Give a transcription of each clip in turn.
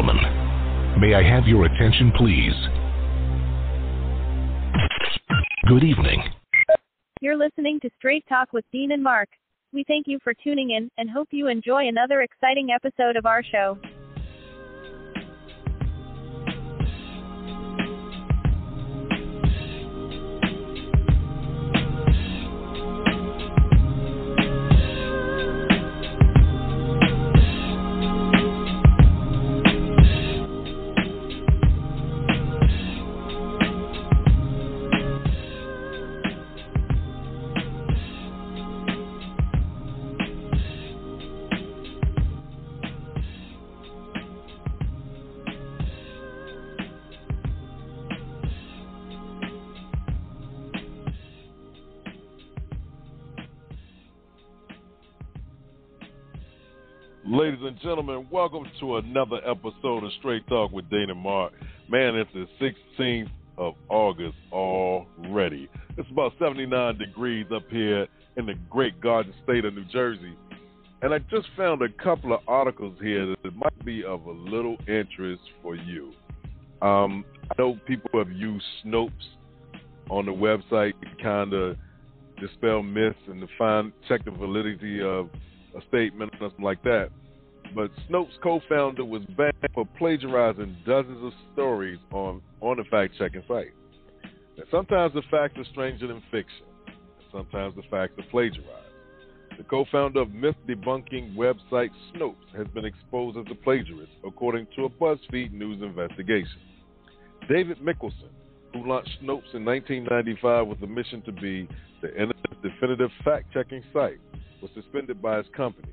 gentlemen, may I have your attention, please? Good evening. You're listening to Straight Talk with Dean and Mark. We thank you for tuning in and hope you enjoy another exciting episode of our show. Gentlemen, welcome to another episode of Straight Talk with Dana Mark. Man, it's the 16th of August already. It's about 79 degrees up here in the great garden state of New Jersey. And I just found a couple of articles here that might be of a little interest for you. Um, I know people have used Snopes on the website to kind of dispel myths and to find check the validity of a statement or something like that. But Snopes co-founder was banned for plagiarizing dozens of stories on on the fact-checking site. Sometimes the facts are stranger than fiction. Sometimes the facts are plagiarized. The co-founder of myth-debunking website Snopes has been exposed as a plagiarist, according to a BuzzFeed News investigation. David Mikkelson, who launched Snopes in 1995 with the mission to be the internet's definitive fact-checking site, was suspended by his company.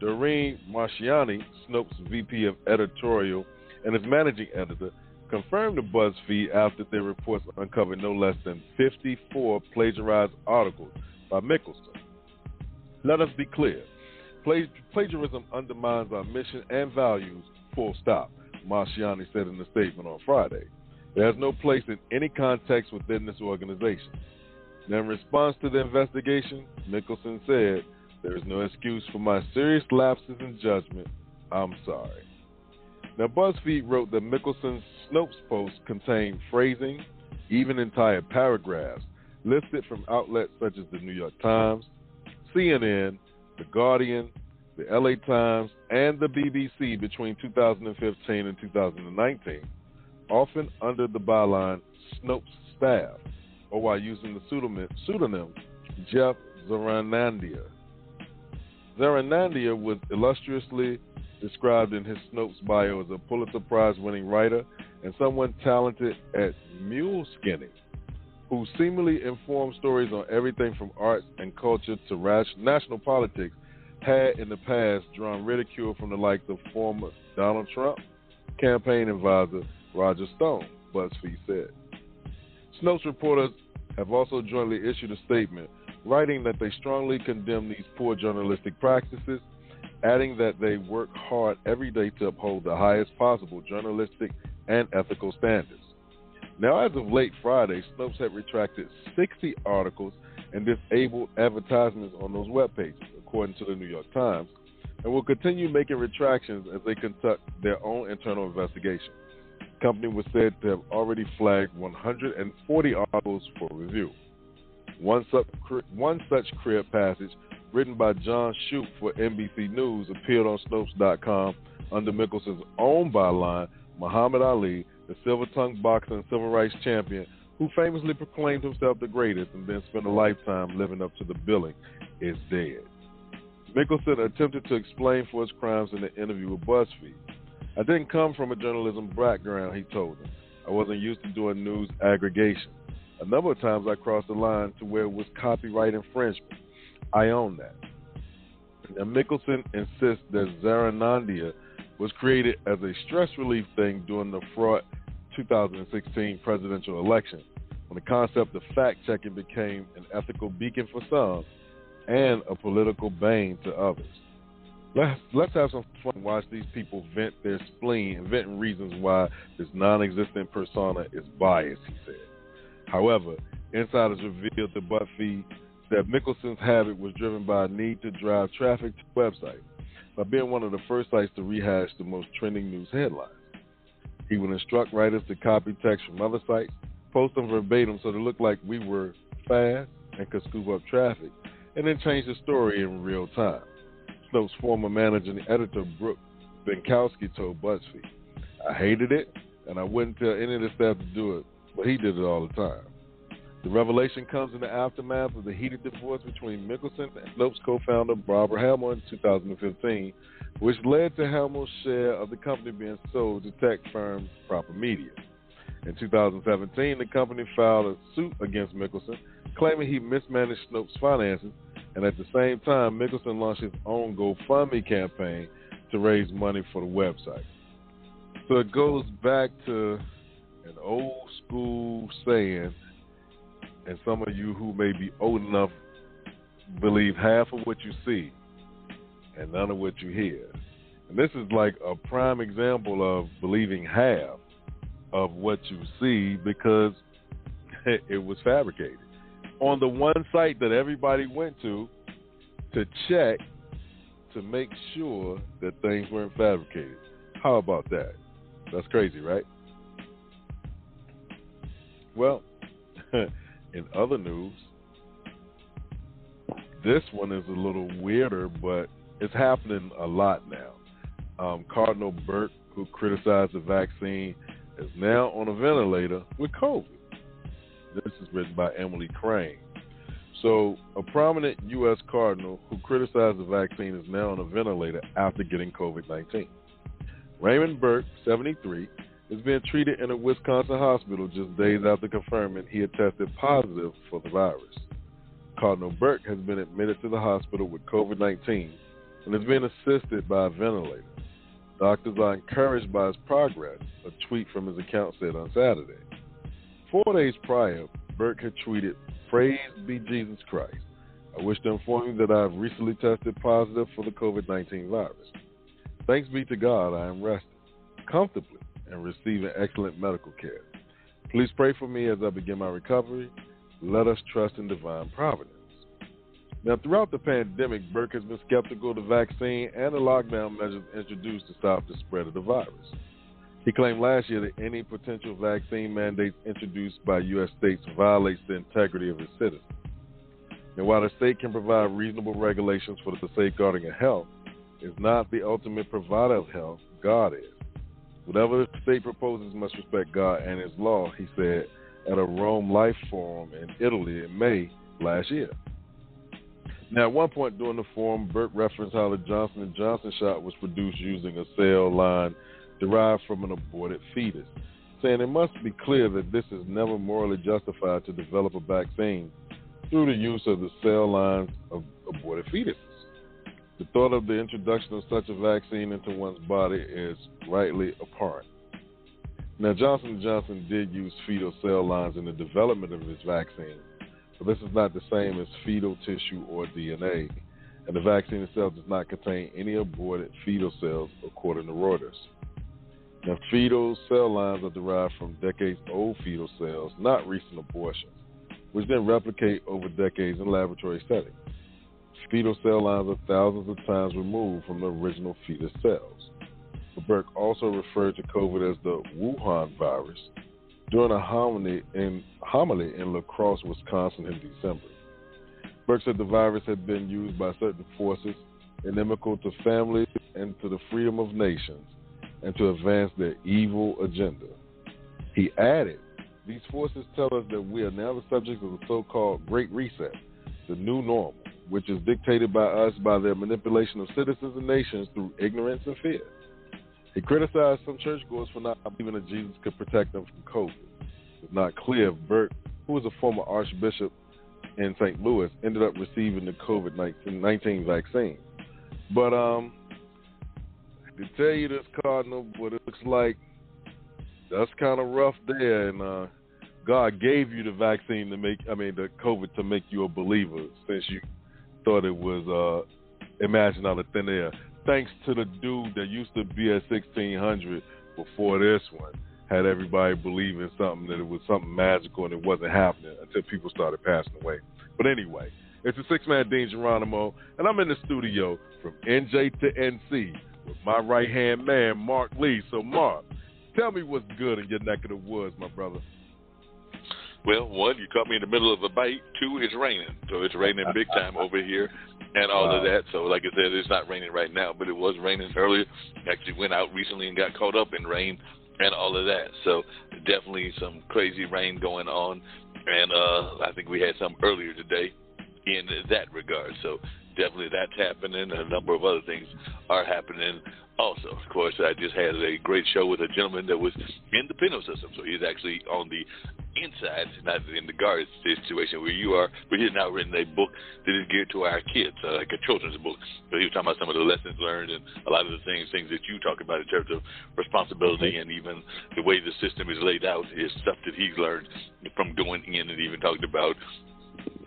Doreen Marciani, Snopes' VP of editorial and its managing editor, confirmed to BuzzFeed after their reports uncovered no less than 54 plagiarized articles by Mikkelson. Let us be clear. Plagiarism undermines our mission and values, full stop, Marciani said in a statement on Friday. Has no place in any context within this organization. In response to the investigation, Mikkelson said, There is no excuse for my serious lapses in judgment. I'm sorry. Now, BuzzFeed wrote that Mikkelson's Snopes post contained phrasing, even entire paragraphs, listed from outlets such as the New York Times, CNN, The Guardian, the LA Times, and the BBC between 2015 and 2019, often under the byline Snopes staff, or while using the pseudonym, pseudonym Jeff Zarronandia. Zarronandia was illustriously described in his Snopes bio as a Pulitzer Prize winning writer and someone talented at mule skinning, who seemingly informed stories on everything from arts and culture to rash- national politics, had in the past drawn ridicule from the likes of former Donald Trump campaign advisor Roger Stone, BuzzFeed said. Snopes reporters have also jointly issued a statement writing that they strongly condemn these poor journalistic practices, adding that they work hard every day to uphold the highest possible journalistic and ethical standards. Now, as of late Friday, Snopes had retracted 60 articles and disabled advertisements on those web pages, according to the New York Times, and will continue making retractions as they conduct their own internal investigation. The company was said to have already flagged 140 articles for review. One such, one such career passage, written by John Shoup for NBC News, appeared on Snopes.com under Mikkelson's own byline, Muhammad Ali, the silver tongued boxer and civil rights champion, who famously proclaimed himself the greatest and then spent a lifetime living up to the billing, is dead. Mikkelson attempted to explain for his crimes in an interview with BuzzFeed. I didn't come from a journalism background, he told them. I wasn't used to doing news aggregation. A number of times I crossed the line to where it was copyright infringement. I own that. Now, Mikkelson insists that Zarronandia was created as a stress relief thing during the fraud 2016 presidential election, when the concept of fact checking became an ethical beacon for some and a political bane to others. Let's let's have some fun watch these people vent their spleen inventing reasons why this non-existent persona is biased. He said. However, insiders revealed to BuzzFeed that Mikkelson's habit was driven by a need to drive traffic to the website. by being one of the first sites to rehash the most trending news headlines. He would instruct writers to copy text from other sites, post them verbatim so they looked like we were fast and could scoop up traffic, and then change the story in real time. Snopes' former managing editor, Brooke Binkowski, told BuzzFeed, I hated it, and I wouldn't tell any of the staff to do it, but he did it all the time. The revelation comes in the aftermath of the heated divorce between Mikkelson and Snopes co-founder Barbara Hamill in 2015, which led to Hamill's share of the company being sold to tech firm Proper Media. In 2017, the company filed a suit against Mikkelson, claiming he mismanaged Snopes' finances, and at the same time, Mikkelson launched his own GoFundMe campaign to raise money for the website. So it goes back to an old school saying, and some of you who may be old enough believe half of what you see and none of what you hear. And this is like a prime example of believing half of what you see because it was fabricated. On the one site that everybody went to to check to make sure that things weren't fabricated. How about that? That's crazy, right? Well, in other news, this one is a little weirder, but it's happening a lot now. Um, Cardinal Burke, who criticized the vaccine, is now on a ventilator with COVID. This is written by Emily Crane. So, a prominent U.S. cardinal who criticized the vaccine is now on a ventilator after getting COVID 19. Raymond Burke, 73, is being treated in a Wisconsin hospital just days after confirming he had tested positive for the virus. Cardinal Burke has been admitted to the hospital with COVID 19 and is being assisted by a ventilator. Doctors are encouraged by his progress, a tweet from his account said on Saturday. Four days prior, Burke had tweeted, Praise be Jesus Christ. I wish to inform you that I have recently tested positive for the COVID 19 virus. Thanks be to God, I am resting comfortably and receiving excellent medical care. Please pray for me as I begin my recovery. Let us trust in divine providence. Now, throughout the pandemic, Burke has been skeptical of the vaccine and the lockdown measures introduced to stop the spread of the virus. He claimed last year that any potential vaccine mandates introduced by U.S. states violates the integrity of its citizens. And while the state can provide reasonable regulations for the safeguarding of health, is not the ultimate provider of health, God is. Whatever the state proposes must respect God and His law, he said at a Rome Life Forum in Italy in May last year. Now, at one point during the forum, Burke referenced how the Johnson & Johnson shot was produced using a cell line derived from an aborted fetus, saying it must be clear that this is never morally justified to develop a vaccine through the use of the cell lines of aborted fetuses. The thought of the introduction of such a vaccine into one's body is rightly abhorrent. Now, Johnson & Johnson did use fetal cell lines in the development of this vaccine, but this is not the same as fetal tissue or DNA, and the vaccine itself does not contain any aborted fetal cells, according to Reuters. Now, fetal cell lines are derived from decades old fetal cells, not recent abortions, which then replicate over decades in laboratory settings. Fetal cell lines are thousands of times removed from the original fetus cells. Burke also referred to COVID as the Wuhan virus during a homily in, homily in La Crosse, Wisconsin in December. Burke said the virus had been used by certain forces inimical to families and to the freedom of nations and to advance their evil agenda. He added, These forces tell us that we are now the subject of the so called Great Reset, the new normal, which is dictated by us by their manipulation of citizens and nations through ignorance and fear. He criticized some churchgoers for not believing that Jesus could protect them from COVID. It's not clear if Burke, who was a former archbishop in St. Louis, ended up receiving the COVID 19 vaccine. But um, to tell you this, Cardinal, but it looks like that's kind of rough there. And uh, God gave you the vaccine to make, I mean, the COVID to make you a believer since you thought it was uh, imagined out of thin air. Thanks to the dude that used to be at 1600 before this one, had everybody believe in something that it was something magical and it wasn't happening until people started passing away. But anyway, It's the six man Dean Geronimo, and I'm in the studio from NJ to NC with my right hand man, Mark Lee. So, Mark, tell me what's good in your neck of the woods, my brother. Well, one, you caught me in the middle of a bite. Two, it's raining. So it's raining big time over here and all wow. of that. So, like I said, it's not raining right now, but it was raining earlier. Actually, went out recently and got caught up in rain and all of that. So, definitely some crazy rain going on. And uh, I think we had some earlier today in that regard. So, definitely that's happening. A number of other things are happening also. Of course, I just had a great show with a gentleman that was in the penal system. So he's actually on the inside, not in the guard situation where you are, but he's now written a book that is geared to our kids, uh, like a children's book. So he was talking about some of the lessons learned and a lot of the things, things that you talk about in terms of responsibility and even the way the system is laid out is stuff that he's learned from going in and even talked about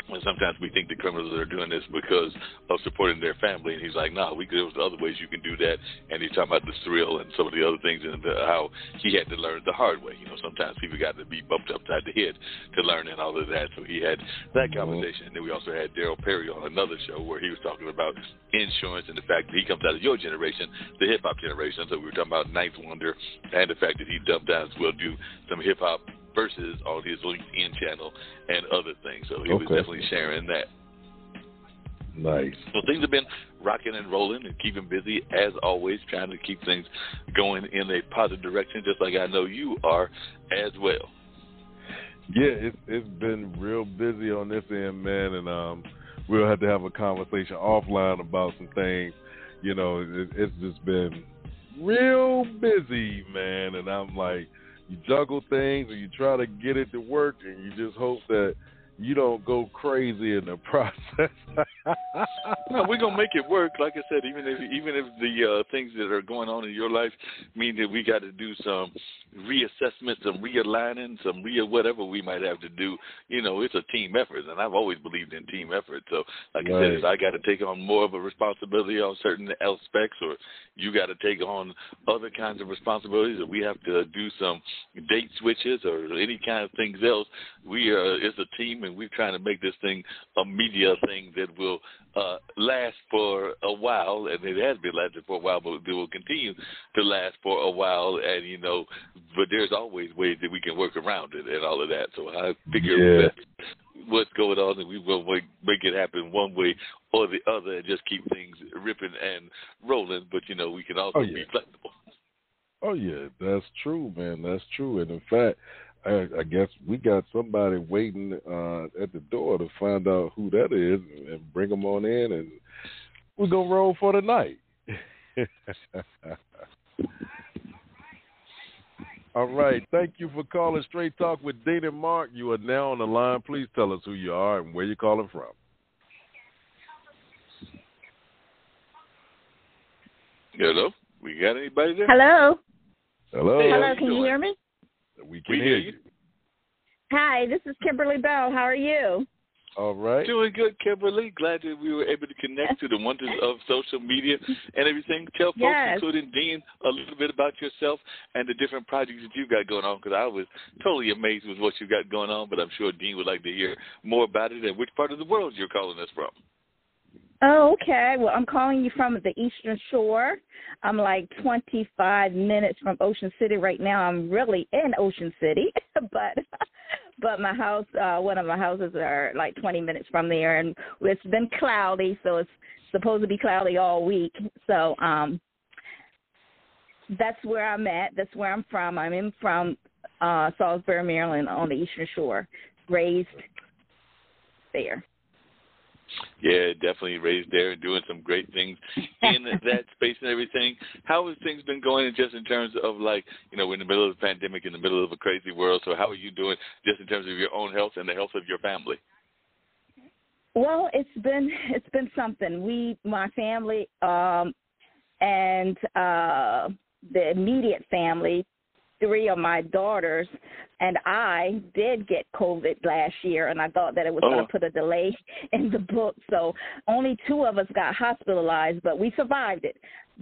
and sometimes we think the criminals are doing this because of supporting their family. And he's like, no, nah, we could, there's other ways you can do that. And he's talking about the thrill and some of the other things and the, how he had to learn the hard way. You know, sometimes people got to be bumped upside the head to learn and all of that. So he had that mm-hmm. conversation. And then we also had Daryl Perry on another show where he was talking about insurance and the fact that he comes out of your generation, the hip hop generation. So we were talking about Ninth Wonder and the fact that he dumped down as well do some hip hop versus on his LinkedIn channel and other things. So he okay. was definitely sharing that. Nice. So things have been rocking and rolling and keeping busy as always, trying to keep things going in a positive direction, just like I know you are as well. Yeah, it's it's been real busy on this end, man, and um, we'll have to have a conversation offline about some things. You know, it, it's just been real busy, man, and I'm like, you juggle things and you try to get it to work and you just hope that you don't go crazy in the process. no, we're gonna make it work. Like I said, even if even if the uh, things that are going on in your life mean that we got to do some reassessment, some realigning, some re whatever we might have to do. You know, it's a team effort, and I've always believed in team effort. So, like right. I said, if I got to take on more of a responsibility on certain aspects, or you got to take on other kinds of responsibilities, or we have to do some date switches or any kind of things else, we are it's a team and we're trying to make this thing a media thing that will uh, last for a while, and it has been lasting for a while, but it will continue to last for a while. And you know, but there's always ways that we can work around it and all of that. So I figure yeah. what's going on, and we will make, make it happen one way or the other, and just keep things ripping and rolling. But you know, we can also oh, yeah. be flexible. Oh yeah, that's true, man. That's true. And in fact, I, I guess we got somebody waiting uh, at the door to find out who that is and bring them on in, and we're gonna roll for the night. All right. Thank you for calling Straight Talk with Dean and Mark. You are now on the line. Please tell us who you are and where you're calling from. Hello. We got anybody there? Hello. Hello. Hello. Can you hear me? We can we hear you. Hi, this is Kimberly Bell. How are you? All right. Doing good, Kimberly. Glad that we were able to connect to the wonders of social media and everything. Tell folks, yes. including Dean, a little bit about yourself and the different projects that you've got going on, because I was totally amazed with what you've got going on, but I'm sure Dean would like to hear more about it and which part of the world you're calling us from. Oh, okay. Well, I'm calling you from the Eastern Shore. I'm like 25 minutes from Ocean City right now. I'm really in Ocean City, but but my house, uh one of my houses are like 20 minutes from there, and it's been cloudy, so it's supposed to be cloudy all week. So um that's where I'm at. That's where I'm from. I'm in from uh Salisbury, Maryland, on the Eastern Shore. Raised there. Yeah, definitely raised there and doing some great things in that space and everything. How has things been going just in terms of like, you know, we're in the middle of the pandemic, in the middle of a crazy world. So how are you doing just in terms of your own health and the health of your family? Well, it's been it's been something. We my family um and uh the immediate family three of my daughters and I did get COVID last year, and I thought that it was oh. going to put a delay in the book. So only two of us got hospitalized, but we survived it.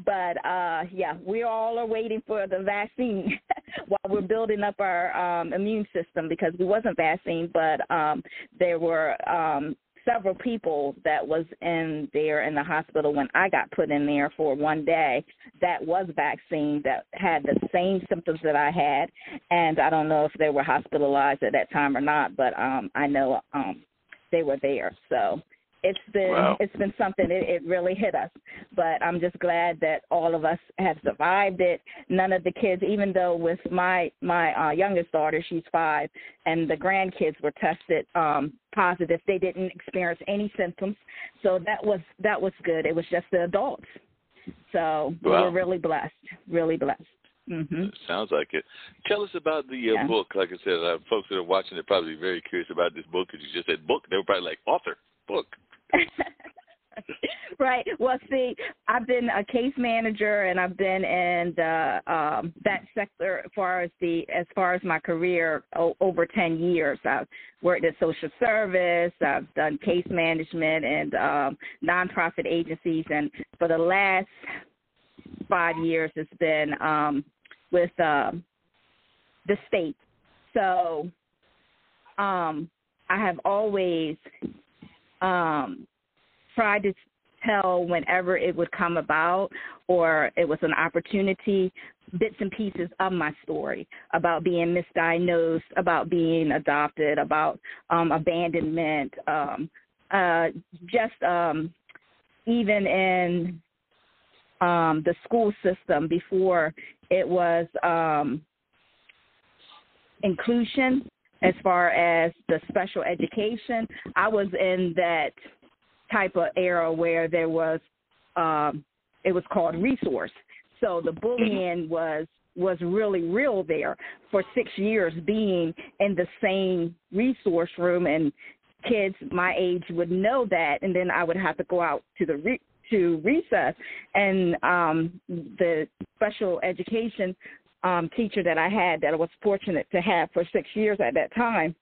But uh yeah, we all are waiting for the vaccine while we're building up our um immune system because we wasn't vaccine, but um there were um several people that was in there in the hospital when I got put in there for one day that was vaccine that had the same symptoms that I had, and I don't know if they were hospitalized at that time or not, but um I know um they were there. So it's been wow. it's been something. It, it really hit us. But i'm just glad that all of us have survived it. None of the kids even though with my my uh youngest daughter she's five and the grandkids were tested um positive they didn't experience any symptoms. So that was that was good. It was just the adults. So Wow. we're really blessed really blessed mhm Sounds like it. Tell us about the uh, Yeah. book. Like I said, uh, folks that are watching are probably very curious about this book because you just said book. They were probably like author book. right. Well, see, I've been a case manager and I've been in the um that sector as far as the as far as my career o- over 10 years. I've worked at social service, I've done case management and um nonprofit agencies and for the last 5 years it's been um with um the state. So um I have always um tried to tell whenever it would come about or it was an opportunity bits and pieces of my story about being misdiagnosed about being adopted about um abandonment um uh just um even in um the school system before it was um inclusion as far as the special education. I was in that type of era where there was um it was called resource. So the bullying was was really real there for six years being in the same resource room and kids my age would know that and then i would have to go out to the re- to recess. And um the special education um teacher that I had that I was fortunate to have for 6 years at that time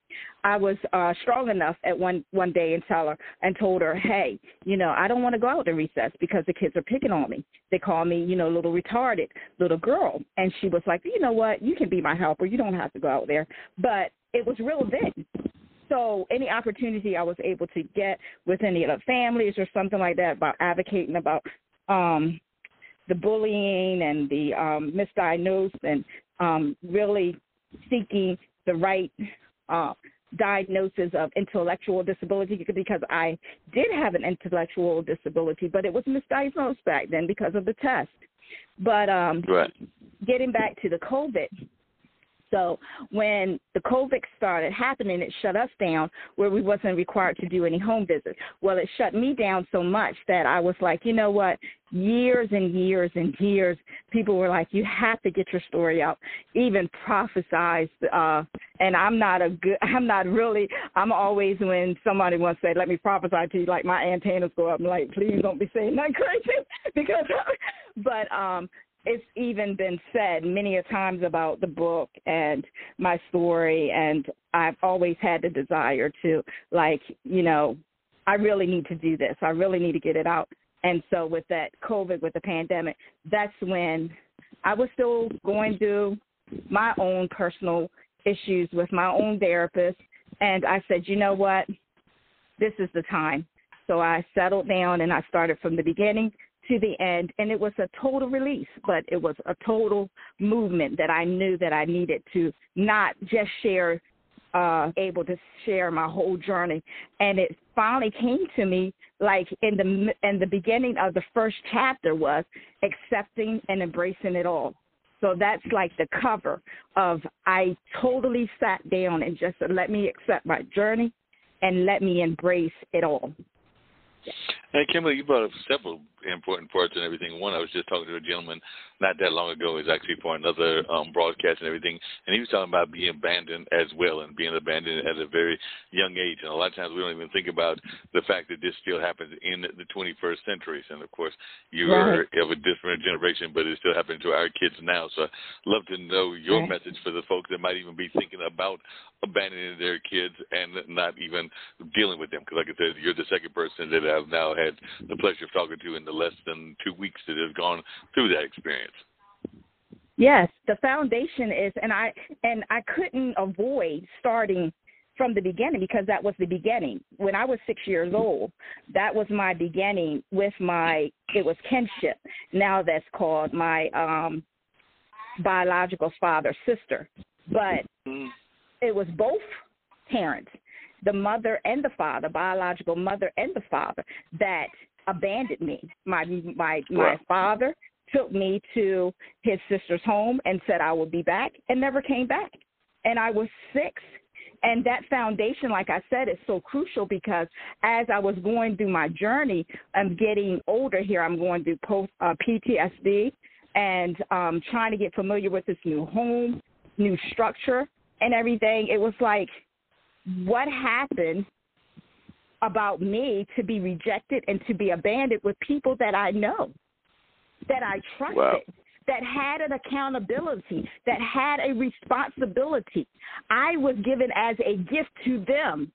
I was uh strong enough at one one day and tell her and told her hey you know I don't want to go out to recess because the kids are picking on me. They call me you know little retarded little girl. And she was like you know what? You can be my helper. You don't have to go out there. But it was real then so any opportunity I was able to get with any of the families or something like that about advocating about um the bullying and the um misdiagnosed and um really seeking the right uh diagnosis of intellectual disability because I did have an intellectual disability but it was misdiagnosed back then because of the test. But um Right. getting back to the COVID. So when the COVID started happening, it shut us down where we wasn't required to do any home visits. Well, it shut me down so much that I was like, you know what? Years and years and years, people were like, you have to get your story out. Even prophesized, uh, and I'm not a good, I'm not really, I'm always when somebody wants to say, let me prophesy to you, like my antennas go up. I'm like, please don't be saying that crazy because, but um, it's even been said many a times about the book and my story and I've always had the desire to like, you know, I really need to do this. I really need to get it out. And so with that COVID with the pandemic, that's when I was still going through my own personal issues with my own therapist and I said, "You know what? This is the time." So I settled down and I started from the beginning to the end and it was a total release but it was a total movement that i knew that i needed to not just share uh able to share my whole journey. And it finally came to me like in the in the beginning of the first chapter was accepting and embracing it all. So that's like the cover of i totally sat down and just said let me accept my journey and let me embrace it all. Hey, Kimberly, you brought up several important parts and everything. One, I was just talking to a gentleman not that long ago. Is actually for another um, broadcast and everything, and he was talking about being abandoned as well and being abandoned at a very young age. And a lot of times we don't even think about the fact that this still happens in the 21st centuries. And of course, you are of a different generation, but it still happens to our kids now. So, I'd love to know your Right. message for the folks that might even be thinking about abandoning their kids and not even dealing with them. Because, like I said, you're the second person that I've now had the pleasure of talking to in the less than two weeks that have gone through that experience. Yes, the foundation is, and I and I couldn't avoid starting from the beginning because that was the beginning. When I was six years old, that was my beginning with my it was kinship. Now that's called my um biological father sister. But Mm. it was both parents, the mother and the father, biological mother and the father, that abandoned me. My my my father took me to his sister's home and said I would be back and never came back. And I was six. And that foundation, like I said, is so crucial because as I was going through my journey, I'm getting older here. I'm going through post uh, PTSD and um, trying to get familiar with this new home, new structure, and everything. It was like, what happened about me to be rejected and to be abandoned with people that I know, that I trusted, Wow. that had an accountability, that had a responsibility. I was given as a gift to them.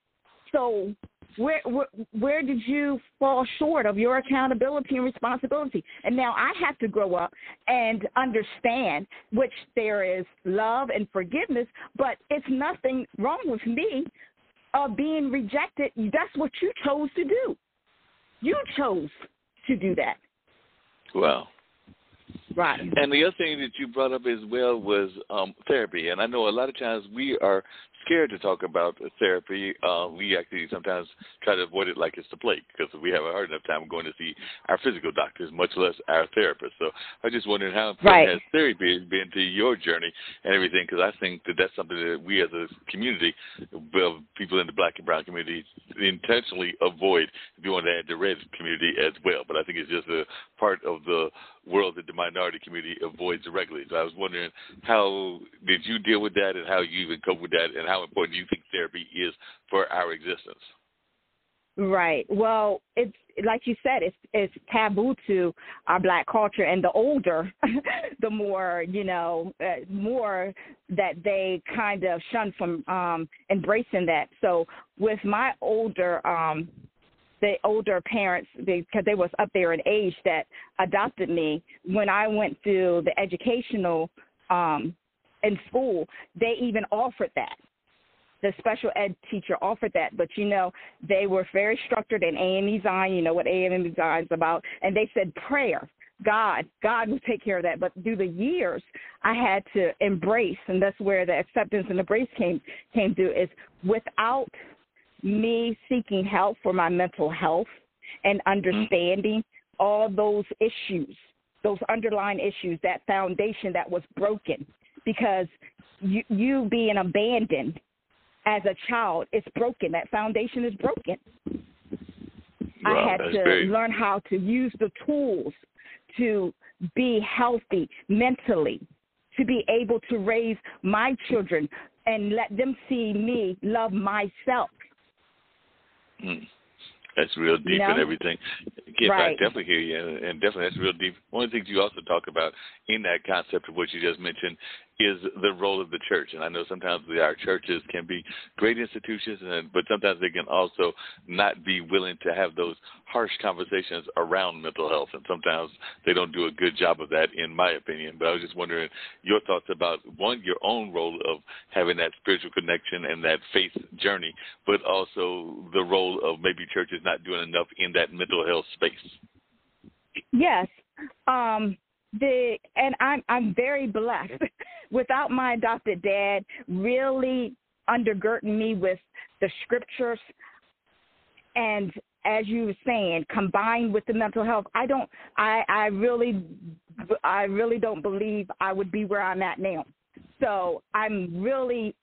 So where, where where did you fall short of your accountability and responsibility? And now I have to grow up and understand which there is love and forgiveness, but it's nothing wrong with me of being rejected. That's what you chose to do. You chose to do that. Well, Right. And the other thing that you brought up as well was um, therapy. And I know a lot of times we are scared to talk about therapy. Uh, we actually sometimes try to avoid it like it's the plague because we have a hard enough time going to see our physical doctors, much less our therapist. So I just wondering how important Right. has therapy been to your journey and everything? Because I think that that's something that we as a community, well, people in the black and brown community, intentionally avoid doing that in the red community as well. But I think it's just a part of the world that the minority community avoids regularly. So I was wondering how did you deal with that and how you even cope with that and how important do you think therapy is for our existence? Right. Well, it's like you said, it's it's taboo to our black culture, and the older, the more you know, uh, more that they kind of shun from um embracing that. So with my older um the older parents because they was up there in age that adopted me when I went through the educational um in school, they even offered that the special ed teacher offered that, but you know they were very structured in AME Zion. You know what AME Zion is about, and they said prayer. God, God will take care of that. But through the years, I had to embrace, and that's where the acceptance and embrace came came through. Is without me seeking help for my mental health and understanding all those issues, those underlying issues, that foundation that was broken, because you you being abandoned as a child is broken. That foundation is broken. I had to very- learn how to use the tools to be healthy mentally, to be able to raise my children and let them see me love myself. Mm. That's real deep know? and everything. Yes, I definitely hear you, and, and definitely that's real deep. One of the things you also talk about in that concept of what you just mentioned is the role of the church. And I know sometimes we, our churches can be great institutions, and but sometimes they can also not be willing to have those harsh conversations around mental health, and sometimes they don't do a good job of that, in my opinion. But I was just wondering your thoughts about one, your own role of having that spiritual connection and that faith journey, but also the role of maybe churches not doing enough in that mental health space. Yes. Um the and I'm I'm very blessed. Without my adopted dad really undergirding me with the scriptures and as you were saying, combined with the mental health, I don't I I really I really don't believe I would be where I'm at now. So I'm really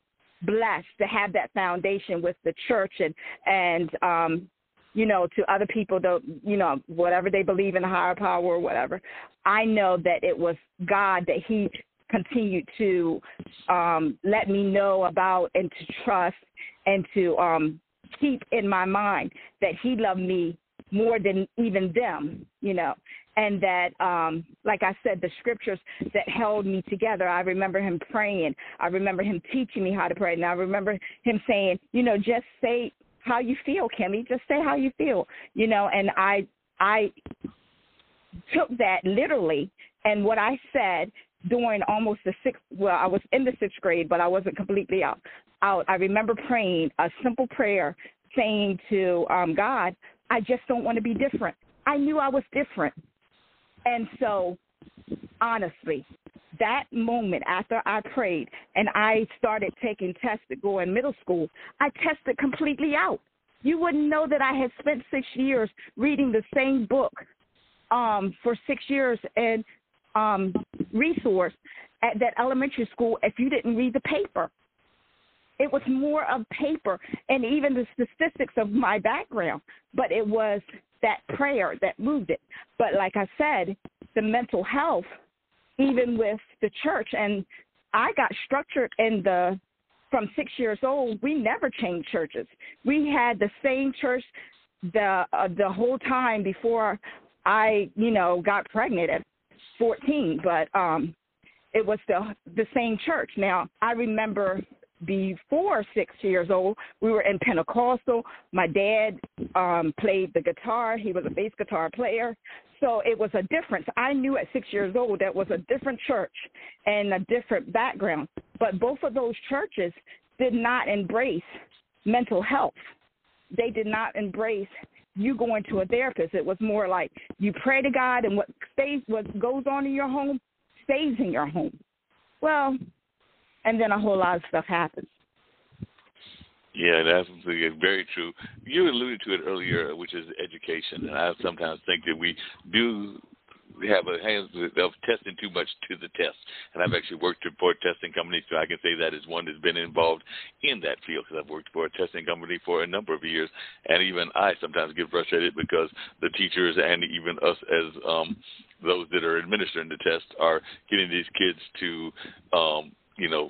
blessed to have that foundation with the church and and um you know, to other people, though, you know, whatever they believe in a higher power or whatever. I know that it was God that He continued to um, let me know about and to trust and to um, keep in my mind that He loved me more than even them, you know. And that, um, like I said, the scriptures that held me together. I remember him praying. I remember him teaching me how to pray. And I remember him saying, you know, just say how you feel, Kimmy. Just say how you feel, you know. And I I took that literally, and what I said during almost the sixth. Well, I was in the sixth grade, but I wasn't completely out. Out. I remember praying a simple prayer, saying to um, God, "I just don't want to be different." I knew I was different, and so honestly, that moment after I prayed and I started taking tests to go in middle school, I tested completely out. You wouldn't know that I had spent six years reading the same book um, for six years and um, resource at that elementary school if you didn't read the paper. It was more of paper and even the statistics of my background, but it was that prayer that moved it. But like I said, the mental health, even with the church, and I got structured in the from six years old. We never changed churches. We had the same church the uh, the whole time before I, you know, got pregnant at 14. But um, it was the the same church. Now I remember before six years old, we were in Pentecostal. My dad um, played the guitar. He was a bass guitar player. So it was a difference. I knew at six years old that was a different church and a different background. But both of those churches did not embrace mental health. They did not embrace you going to a therapist. It was more like you pray to God and what stays what goes on in your home stays in your home. Well, and then a whole lot of stuff happens. Yeah, that's very true. You alluded to it earlier, which is education, and I sometimes think that we do have a hands of testing too much to the test. And I've actually worked for a testing company, so I can say that is one that's been involved in that field because I've worked for a testing company for a number of years. And even I sometimes get frustrated because the teachers and even us as um, those that are administering the test are getting these kids to, um, you know,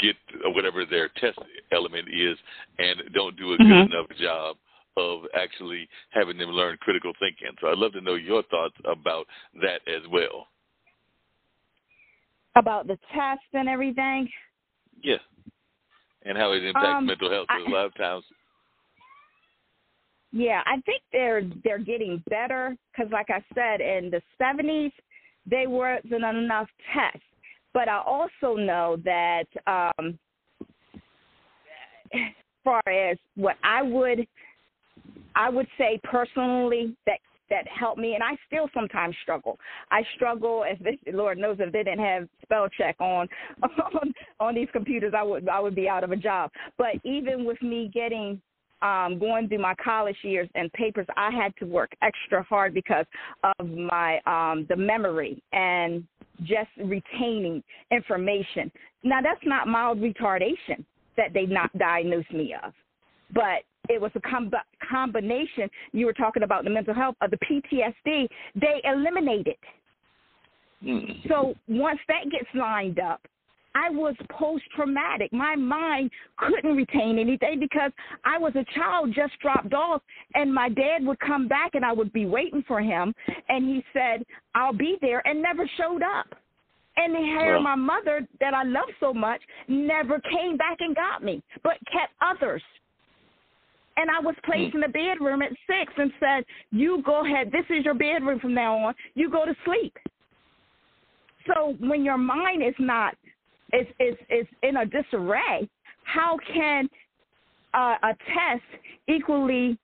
get whatever their test element is and don't do a good mm-hmm. enough job of actually having them learn critical thinking. So I'd love to know your thoughts about that as well. About the test and everything? Yeah. And how it impacts um, mental health. Because a lot of times yeah, I think they're they're getting better because, like I said, in the '70s, they wasn't enough tests. But I also know that, um, as far as what I would I would say personally that that helped me, and I still sometimes struggle. I struggle, as this, Lord knows, if they didn't have spell check on, on on these computers, I would I would be out of a job. But even with me getting um, going through my college years and papers, I had to work extra hard because of my um, the memory and just retaining information. Now that's not mild retardation that they not diagnosed me of, but it was a com- combination. You were talking about the mental health of the PTSD. They eliminated. Mm. So once that gets lined up, I was post traumatic. My mind couldn't retain anything because I was a child just dropped off, and my dad would come back and I would be waiting for him, and he said, I'll be there, and never showed up. And here, well, my mother that I love so much never came back and got me, but kept others and I was placed hmm. in the bedroom at six and said, "You go ahead. This is your bedroom from now on. You go to sleep." So when your mind is not is is is in a disarray, how can uh, a test equally?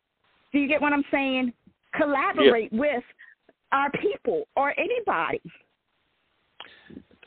Do you get what I'm saying? Collaborate yeah. with our people or anybody.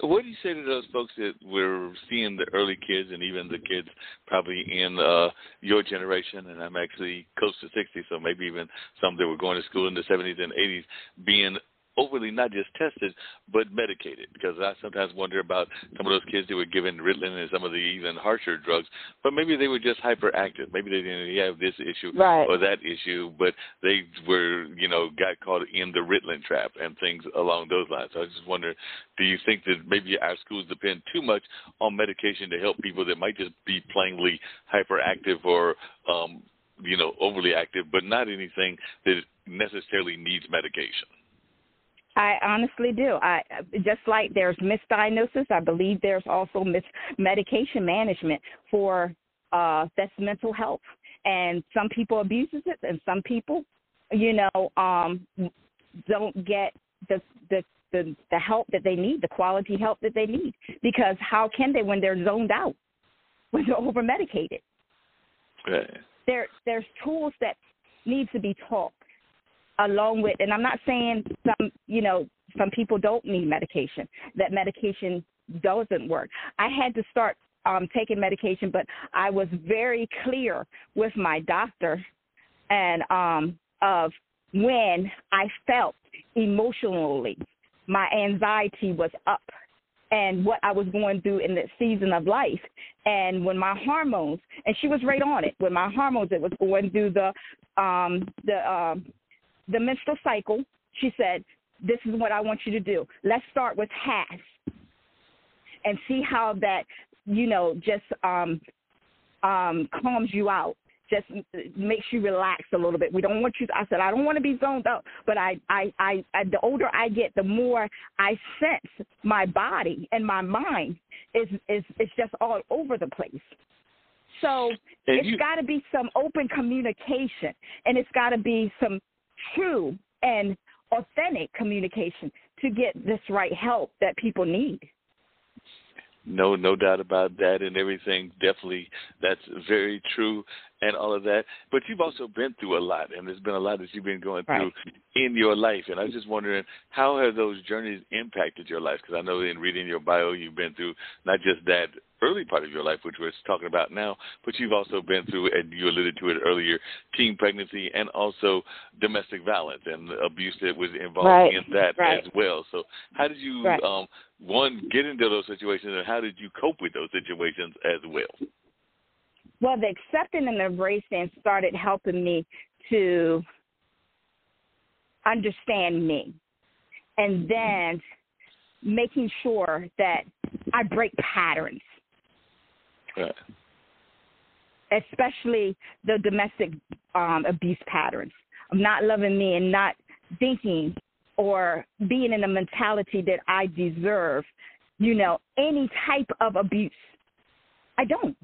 What do you say to those folks that we're seeing the early kids and even the kids probably in uh, your generation, and I'm actually close to 60, so maybe even some that were going to school in the 70s and 80s, being overly not just tested but medicated because I sometimes wonder about some of those kids that were given Ritalin and some of the even harsher drugs, but maybe they were just hyperactive. Maybe they didn't have this issue right. or that issue, but they were, you know, got caught in the Ritalin trap and things along those lines. So I just wonder, do you think that maybe our schools depend too much on medication to help people that might just be plainly hyperactive or um, you know, overly active, but not anything that necessarily needs medication? I honestly do. I just like there's misdiagnosis. I believe there's also mis medication management for uh, that's mental health, and some people abuses it, and some people, you know, um, don't get the the the the help that they need, the quality help that they need. Because how can they when they're zoned out, when they're over medicated? Right. There there's tools that need to be taught along with and I'm not saying some you know, some people don't need medication. That medication doesn't work. I had to start um taking medication but I was very clear with my doctor and um of when I felt emotionally my anxiety was up and what I was going through in that season of life. And when my hormones, and she was right on it. When my hormones, it was going through the um, the um, the menstrual cycle. She said, "This is what I want you to do. Let's start with half, and see how that you know just um, um, calms you out." just makes you relax a little bit. We don't want you. To, I said I don't want to be zoned out, but I, I, I, I, the older I get, the more I sense my body and my mind is is is just all over the place. So And it's got to be some open communication, and it's got to be some true and authentic communication to get this right help that people need. No, no doubt about that, and everything. Definitely, that's very true, and all of that. But you've also been through a lot, and there's been a lot that you've been going through Right. in your life. And I was just wondering, how have those journeys impacted your life? Because I know in reading your bio, you've been through not just that early part of your life, which we're talking about now, but you've also been through, and you alluded to it earlier, teen pregnancy and also domestic violence and abuse that was involved Right, in that right. as well. So, how did you, um, one, get into those situations, and how did you cope with those situations as well? Well, the accepting and embracing started helping me to understand me. And then making sure that I break patterns, Right. especially the domestic um, abuse patterns of not loving me and not thinking or being in a mentality that I deserve, you know, any type of abuse. I don't.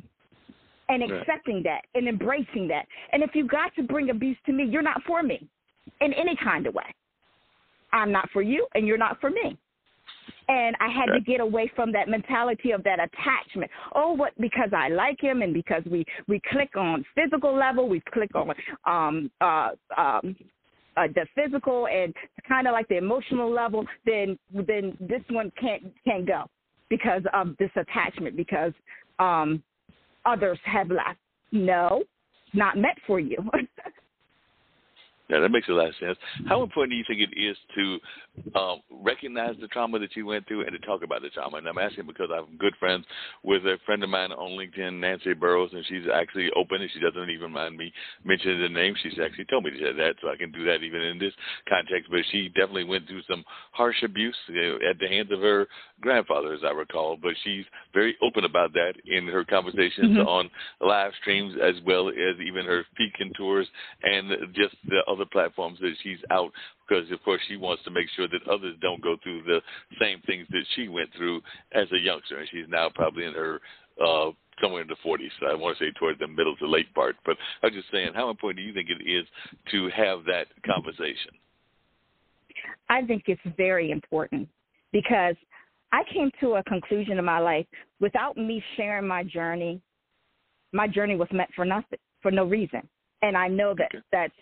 And accepting that and embracing that. And if you got to bring abuse to me, you're not for me in any kind of way. I'm not for you and you're not for me. And I had to get away from that mentality of that attachment. Oh, what because I like him and because we we click on physical level, we click on um uh um uh, the physical and kind of like the emotional level, then then this one can't can't go because of this attachment because um others have left. No, not meant for you. Yeah, that makes a lot of sense. How important do you think it is to um, recognize the trauma that you went through and to talk about the trauma? And I'm asking because I'm good friends with a friend of mine on LinkedIn, Nancy Burrows, and she's actually open and she doesn't even mind me mentioning the name. She's actually told me to say that, so I can do that even in this context. But she definitely went through some harsh abuse at the hands of her grandfather, as I recall. But she's very open about that in her conversations Mhm. on live streams as well as even her speaking tours and just the other platforms that she's out because of course she wants to make sure that others don't go through the same things that she went through as a youngster and she's now probably in her uh somewhere in the 40s. I want to say toward the middle to late part, but I'm just saying, how important do you think it is to have that conversation? I think it's very important because I came to a conclusion in my life without me sharing my journey. My journey was meant for nothing, for no reason, and I know that Okay. that's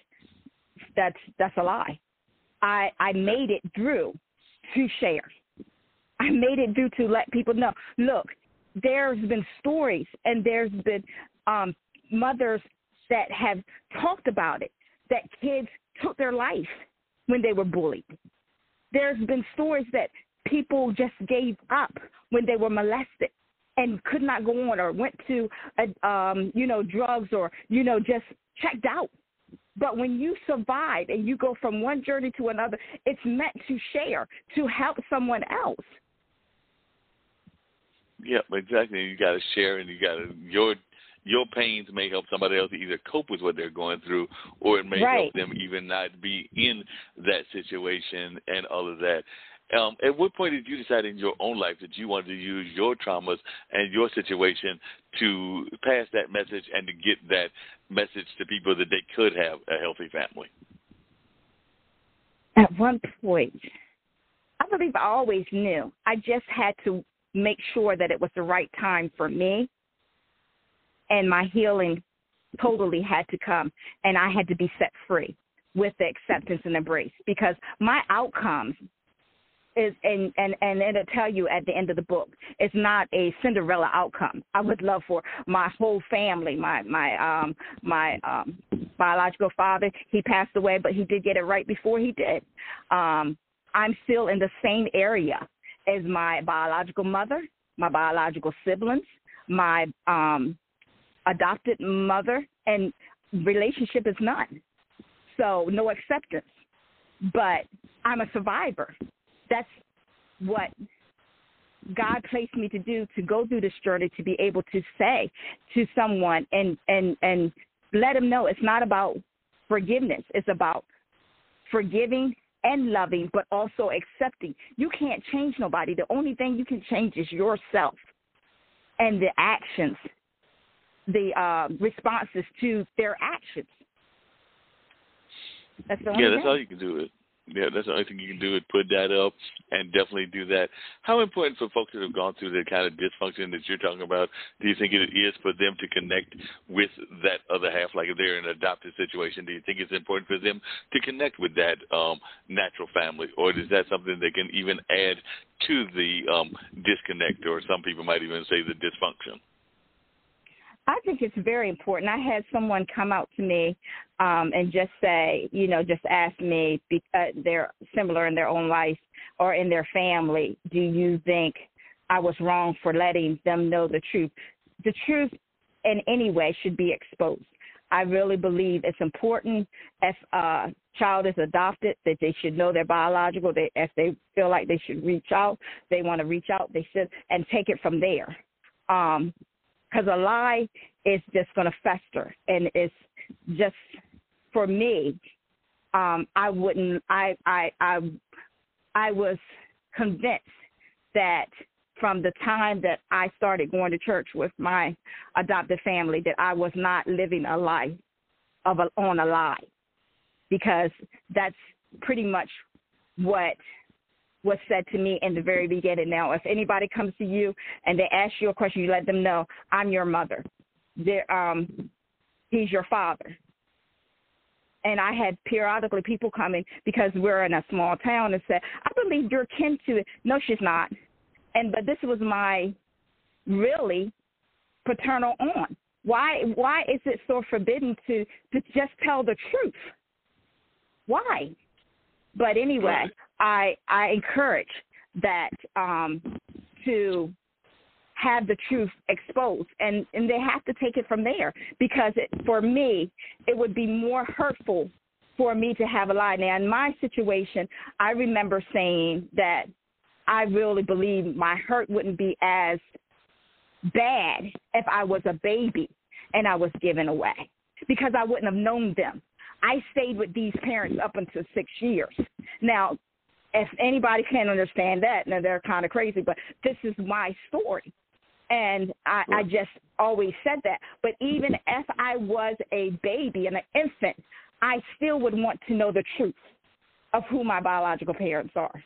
that's that's a lie. I I made it through to share. I made it through to let people know. Look, there's been stories and there's been um, mothers that have talked about it that kids took their life when they were bullied. There's been stories that people just gave up when they were molested and could not go on or went to um you know drugs or you know just checked out but when you survive and you go from one journey to another it's meant to share to help someone else Yeah, exactly. You got to share, and you got to your your pains may help somebody else either cope with what they're going through, or it may Right. help them even not be in that situation and all of that. Um, at what point did you decide in your own life that you wanted to use your traumas and your situation to pass that message and to get that message to people that they could have a healthy family? at one point i believe I always knew. I just had to make sure that it was the right time for me, and my healing totally had to come, and I had to be set free with the acceptance and embrace because my outcomes is and and and it'll tell you at the end of the book. It's not a cinderella outcome. I would love for my whole family my my um my um biological father he passed away but he did get it right before he did. Um i'm still in the same area as my biological mother my biological siblings my um adopted mother and relationship is none. So no acceptance. But i'm a survivor that's what God placed me to do to go through this journey to be able to say to someone and and and let them know it's not about forgiveness. It's about forgiving and loving but also accepting. You can't change nobody. The only thing you can change is yourself and the actions the uh, responses to their actions. That's the only yeah that's thing. all you can do it yeah, that's the only thing you can do is put that up and definitely do that. How important for folks that have gone through the kind of dysfunction that you're talking about, do you think it is for them to connect with that other half, like if they're in an adopted situation, do you think it's important for them to connect with that um, natural family, or is that something that can even add to the um, disconnect, or some people might even say the dysfunction? I think it's very important. I had someone come out to me um, and just say, you know, just ask me, uh, they're similar in their own life or in their family, do you think I was wrong for letting them know the truth? The truth in any way should be exposed. I really believe it's important if a child is adopted that they should know their biological. They, if they feel like they should reach out, they want to reach out, they should, and take it from there. Um, because a lie is just going to fester. And it's just for me um i wouldn't i i i i was convinced that from the time that i started going to church with my adopted family that i was not living a life of a, on a lie. Because that's pretty much what was said to me in the very beginning. Now, if anybody comes to you and they ask you a question, you let them know, I'm your mother. There, um, he's your father. And I had periodically people coming because we're in a small town and said, I believe you're kin to it. No, she's not. And but this was my really paternal aunt. Why why is it so forbidden to to just tell the truth? Why? But anyway, I I encourage that um, to have the truth exposed and and they have to take it from there because it, for me it would be more hurtful for me to have a lie. Now in my situation i remember saying that i really believe my hurt wouldn't be as bad if i was a baby and i was given away because i wouldn't have known them. I stayed with these parents up until six years. Now if anybody can understand that, now they're kind of crazy, but this is my story. And I, I just always said that. But even if I was a baby and an infant, I still would want to know the truth of who my biological parents are.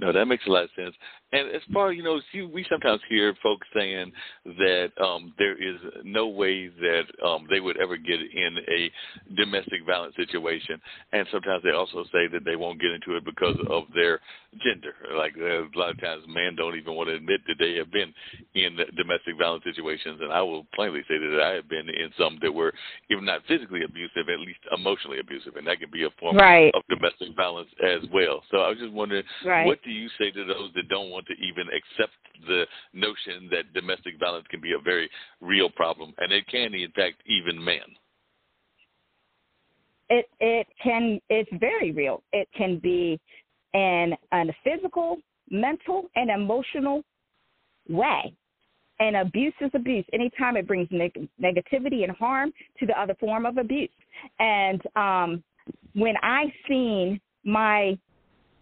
No, that makes a lot of sense. And as far you know, see, we sometimes hear folks saying that um, there is no way that um, they would ever get in a domestic violence situation, and sometimes they also say that they won't get into it because of their gender. Like a lot of times, men don't even want to admit that they have been in domestic violence situations, and I will plainly say that I have been in some that were, even not physically abusive, at least emotionally abusive, and that can be a form right. of domestic violence as well. So I was just wondering, right. what do you say to those that don't want to even accept the notion that domestic violence can be a very real problem, and it can, in fact, even men. It it can it's very real. It can be in a physical, mental, and emotional way. And abuse is abuse. Anytime it brings neg- negativity and harm to the other form of abuse. And um, when I seen my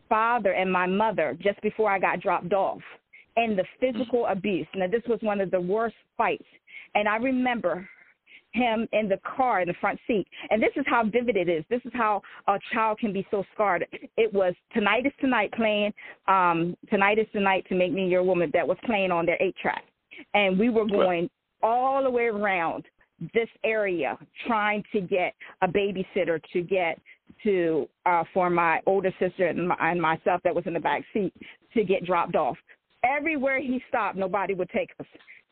father and my mother just before I got dropped off and the physical abuse. Now, this was one of the worst fights. And I remember him in the car in the front seat. And this is how vivid it is. This is how a child can be so scarred. It was Tonight is Tonight playing, um, Tonight is Tonight to Make Me Your Woman that was playing on their eight track. And we were going all the way around this area trying to get a babysitter to get to uh for my older sister and, my, and myself that was in the back seat to get dropped off. Everywhere he stopped, nobody would take us.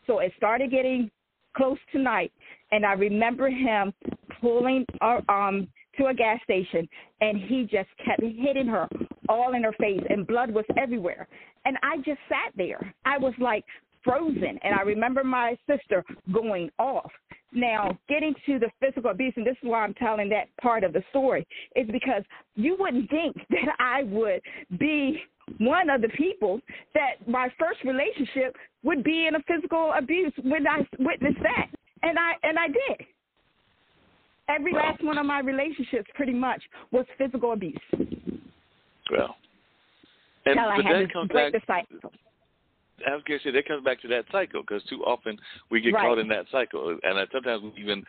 So it started getting close to night, and I remember him pulling uh, um to a gas station, and he just kept hitting her all in her face, and blood was everywhere. And I just sat there. I was like frozen, and I remember my sister going off. Now, getting to the physical abuse, and this is why I'm telling that part of the story, is because you wouldn't think that I would be one of the people that my first relationship would be in a physical abuse when I witnessed that, and I and I did. Every Wow. last one of my relationships, pretty much, was physical abuse. Well, and Until I had that to break back. the cycle. I was going to say that comes back to that cycle because too often we get Right. caught in that cycle, and I, sometimes we even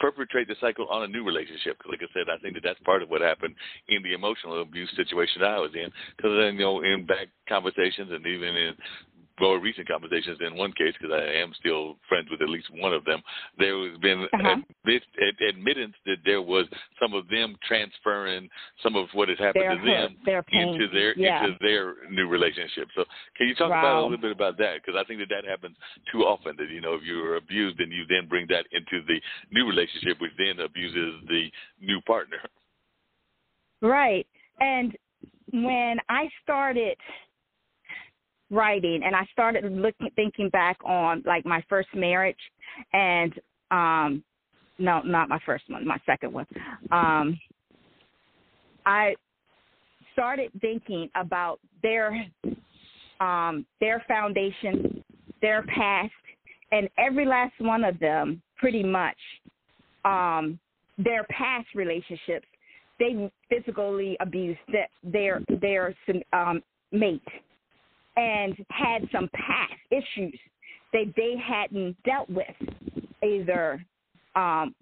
perpetrate the cycle on a new relationship. 'Cause like I said, I think that that's part of what happened in the emotional abuse situation I was in. Because then, you know, in back conversations and even in more recent conversations, in one case, because I am still friends with at least one of them, there has been Uh-huh. admit, ad, admittance that there was some of them transferring some of what has happened Their to hurt, them their into their yeah. into their new relationship. So, can you talk about a little bit about that? Because I think that that happens too often. That you know, if you're abused, then you then bring that into the new relationship, which then abuses the new partner. Right. And when I started writing and I started looking thinking back on like my first marriage and um no, not my first one, my second one. Um I started thinking about their um their foundation, their past, and every last one of them pretty much um their past relationships they physically abused their their, their um, mate and had some past issues that they hadn't dealt with, either um,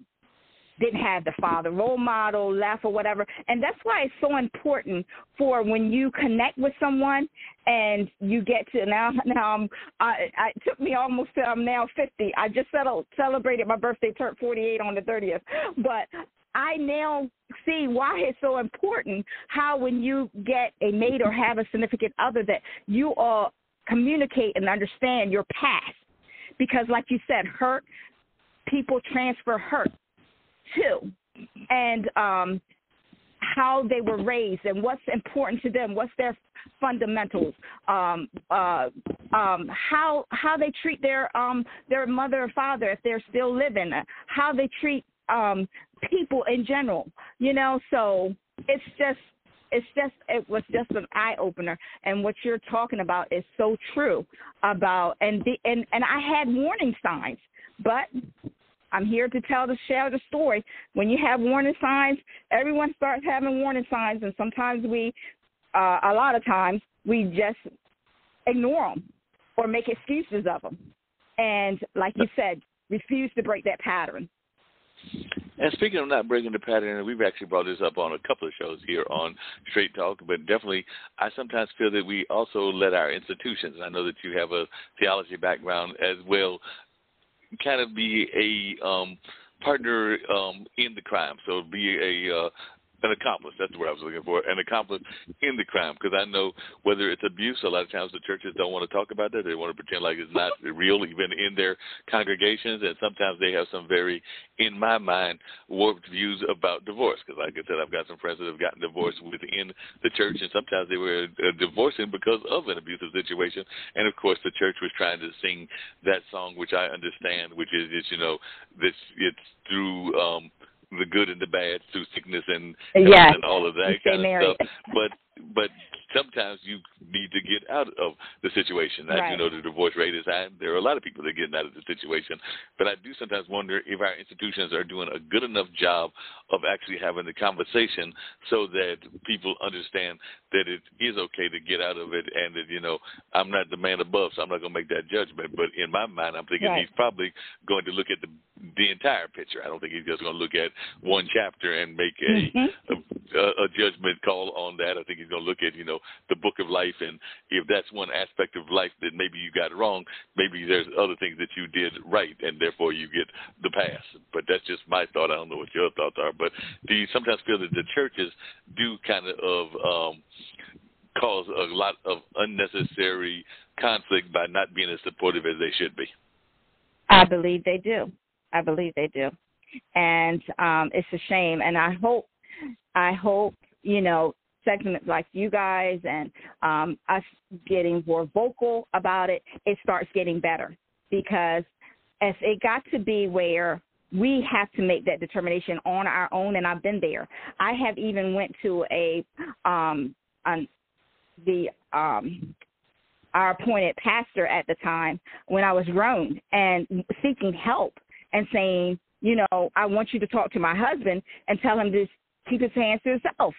didn't have the father role model left or whatever. And that's why it's so important for when you connect with someone and you get to now. Now I, I it took me almost. To, I'm now 50. I just settled, celebrated my birthday, turned 48 on the 30th, but I now see why it's so important how when you get a mate or have a significant other that you all communicate and understand your past. Because like you said, hurt people transfer hurt too. And um how they were raised and what's important to them, what's their fundamentals, um, uh, um, how how they treat their um, their mother or father if they're still living, how they treat um, people in general. You know, so it's just it's just it was just an eye opener and what you're talking about is so true about and the and and I had warning signs but I'm here to tell the share the story. When you have warning signs, everyone starts having warning signs, and sometimes we, uh, a lot of times, we just ignore them or make excuses of them. And like you said, refuse to break that pattern. And speaking of not breaking the pattern, we've actually brought this up on a couple of shows here on Straight Talk, but definitely I sometimes feel that we also let our institutions, I know that you have a theology background as well, kind of be a um, partner um, in the crime. So be a uh, an accomplice. That's word I was looking for. An accomplice in the crime. Because I know whether it's abuse, a lot of times the churches don't want to talk about that. They want to pretend like it's not real, even in their congregations. And sometimes they have some very, in my mind, warped views about divorce. Because, like I said, I've got some friends that have gotten divorced within the church, and sometimes they were uh, divorcing because of an abusive situation. And of course, the church was trying to sing that song, which I understand, which is, it's, you know, this it's through. um the good and the bad through sickness and Yes. and all of that kind married. of stuff. But but sometimes you need to get out of the situation. As right. you know, the divorce rate is high. There are a lot of people that are getting out of the situation. But I do sometimes wonder if our institutions are doing a good enough job of actually having the conversation so that people understand that it is okay to get out of it and that, you know, I'm not the man above, so I'm not going to make that judgment. But in my mind, I'm thinking right. he's probably going to look at the the entire picture. I don't think he's just going to look at one chapter and make a, mm-hmm. a a judgment call on that. I think he's going to look at you know the book of life, and if that's one aspect of life that maybe you got wrong, maybe there's other things that you did right, and therefore you get the pass. But that's just my thought. I don't know what your thoughts are. But do you sometimes feel that the churches do kind of um, cause a lot of unnecessary conflict by not being as supportive as they should be? I believe they do. I believe they do, and um, it's a shame. And I hope, I hope you know segments like you guys and um, us getting more vocal about it, it starts getting better because as it got to be where we have to make that determination on our own and I've been there. I have even went to a um an, the um our appointed pastor at the time when I was grown and seeking help and saying, you know, I want you to talk to my husband and tell him to keep his hands to himself.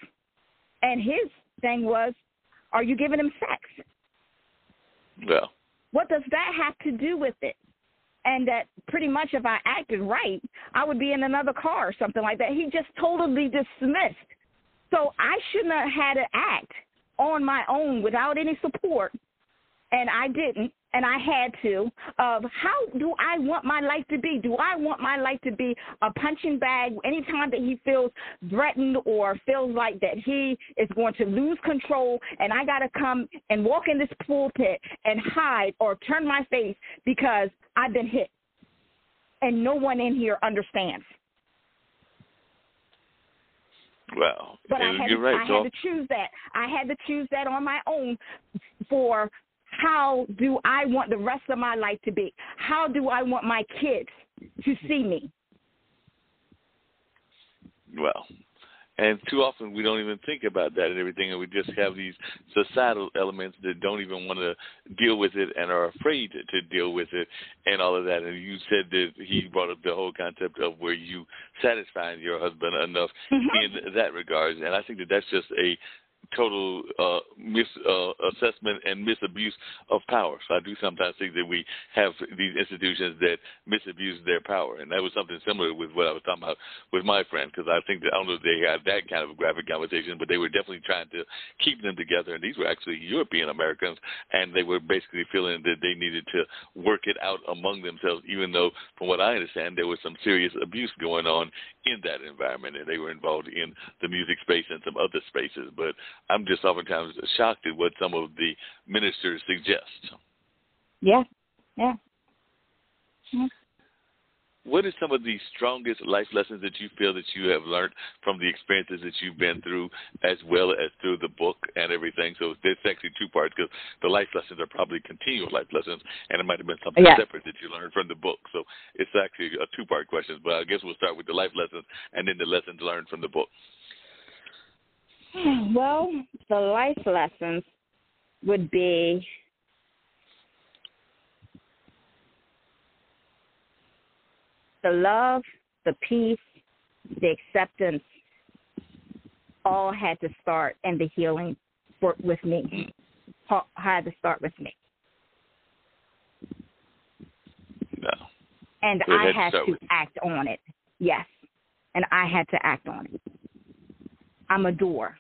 And his thing was, are you giving him sex? Well. What does that have to do with it? And that pretty much if I acted right, I would be in another car or something like that. He just totally dismissed. So I shouldn't have had to act on my own without any support and I didn't, and I had to, of how do I want my life to be? Do I want my life to be a punching bag anytime that he feels threatened or feels like that he is going to lose control and I got to come and walk in this pulpit and hide or turn my face because I've been hit and no one in here understands? Well, but I had, you're right. I had to choose that. I had to choose that on my own for how do I want the rest of my life to be? How do I want my kids to see me? Well, and too often we don't even think about that and everything, and we just have these societal elements that don't even want to deal with it and are afraid to deal with it and all of that. And you said that he brought up the whole concept of where you satisfying your husband enough mm-hmm. in that regard, and I think that that's just a total uh, misassessment uh, and misabuse of power. So I do sometimes think that we have these institutions that misabuse their power, and that was something similar with what I was talking about with my friend, because I think that I don't know if they had that kind of graphic conversation, but they were definitely trying to keep them together. And these were actually European Americans, and they were basically feeling that they needed to work it out among themselves, even though, from what I understand, there was some serious abuse going on in that environment, and they were involved in the music space and some other spaces. But I'm just oftentimes shocked at what some of the ministers suggest. Yeah, yeah. yeah. What are some of the strongest life lessons that you feel that you have learned from the experiences that you've been through, as well as through the book and everything? So it's actually two parts because the life lessons are probably continual life lessons, and it might have been something yes. separate that you learned from the book. So it's actually a two-part question. But I guess we'll start with the life lessons and then the lessons learned from the book. Well, the life lessons would be the love, the peace, the acceptance all had to start and the healing for, with me had to start with me. No. And I had to act on it. Yes. And I had to act on it. I'm a door,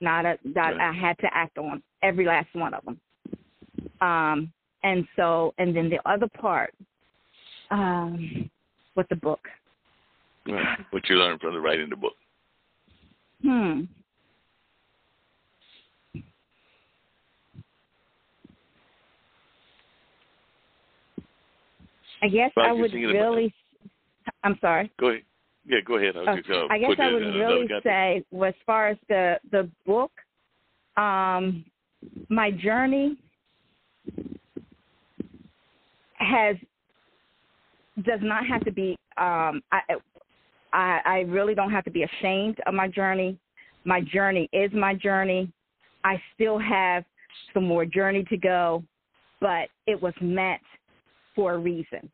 not a that right. I had to act on every last one of them. Um, and so, and then the other part, um, with the book. Right. What you learned from the writing the book. Hmm. I guess well, I would really. I'm sorry. Go ahead. Yeah, go ahead. I, was just, uh, I guess I would really say, as far as the the book, um, my journey has does not have to be. Um, I, I I really don't have to be ashamed of my journey. My journey is my journey. I still have some more journey to go, but it was meant for a reason.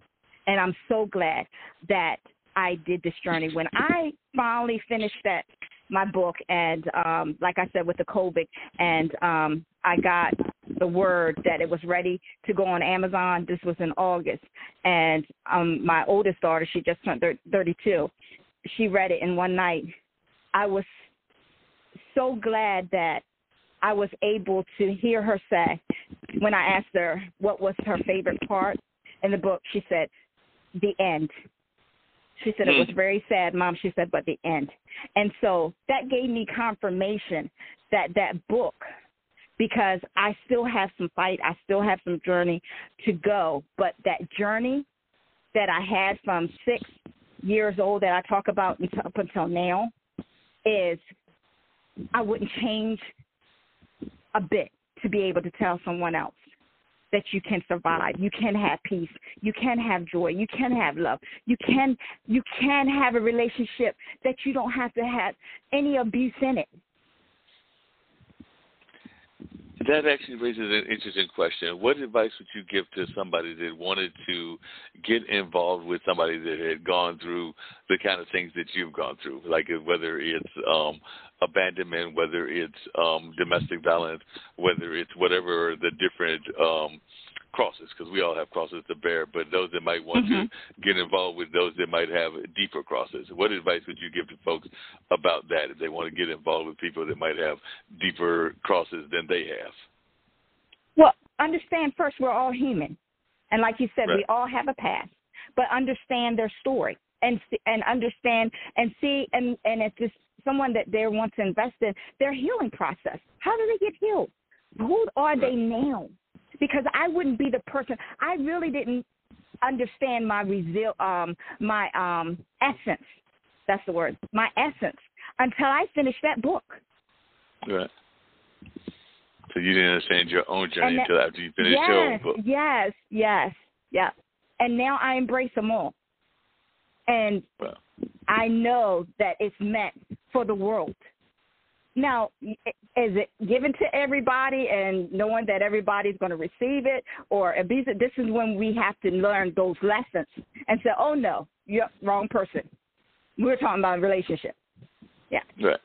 And I'm so glad that I did this journey. When I finally finished that my book and um like I said with the COVID and um I got the word that it was ready to go on Amazon. This was in August and um my oldest daughter, she just turned 32. She read it in one night. I was so glad that I was able to hear her say when I asked her what was her favorite part in the book, she said, The end. She said it was very sad, Mom. She said, but the end. And so that gave me confirmation that that book, because I still have some fight, I still have some journey to go, but that journey that I had from six years old that I talk about up until now is I wouldn't change a bit to be able to tell someone else that you can survive. You can have peace. You can have joy. You can have love. You can you can have a relationship that you don't have to have any abuse in it. That actually raises an interesting question. What advice would you give to somebody that wanted to get involved with somebody that had gone through the kind of things that you've gone through, like whether it's um, abandonment, whether it's um, domestic violence, whether it's whatever the different um, crosses, because we all have crosses to bear, but those that might want mm-hmm. to get involved with those that might have deeper crosses. What advice would you give to folks about that if they want to get involved with people that might have deeper crosses than they have? Well, understand first, we're all human. And like you said, right. we all have a past, but understand their story and and understand and see and and if it's someone that they want to invest in their healing process. How do they get healed? Who are they now? Because I wouldn't be the person. I really didn't understand my resil- um my um essence. That's the word. My essence until I finished that book. Right. So you didn't understand your own journey that, until after you finished yes, your book. Yes, yes, yeah. And now I embrace them all. And well. I know that it's meant for the world. Now, is it given to everybody and knowing that everybody's going to receive it or? This is when we have to learn those lessons and say, oh, no, you're wrong person. We're talking about relationship. Yeah. Right.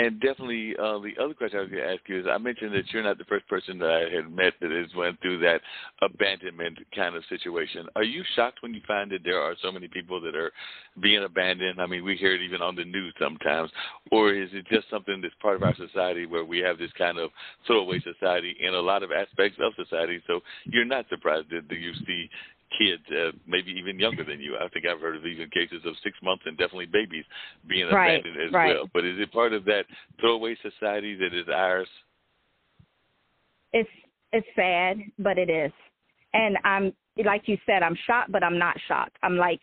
And definitely, uh, the other question I was going to ask you is I mentioned that you're not the first person that I had met that has went through that abandonment kind of situation. Are you shocked when you find that there are so many people that are being abandoned? I mean, we hear it even on the news sometimes. Or is it just something that's part of our society where we have this kind of throwaway society in a lot of aspects of society? So you're not surprised that you see kids, uh, maybe even younger than you. I think I've heard of even cases of six months and definitely babies being right, abandoned as right. well. But is it part of that throwaway society that is ours? It's it's sad, but it is. And I'm like you said, I'm shocked, but I'm not shocked. I'm like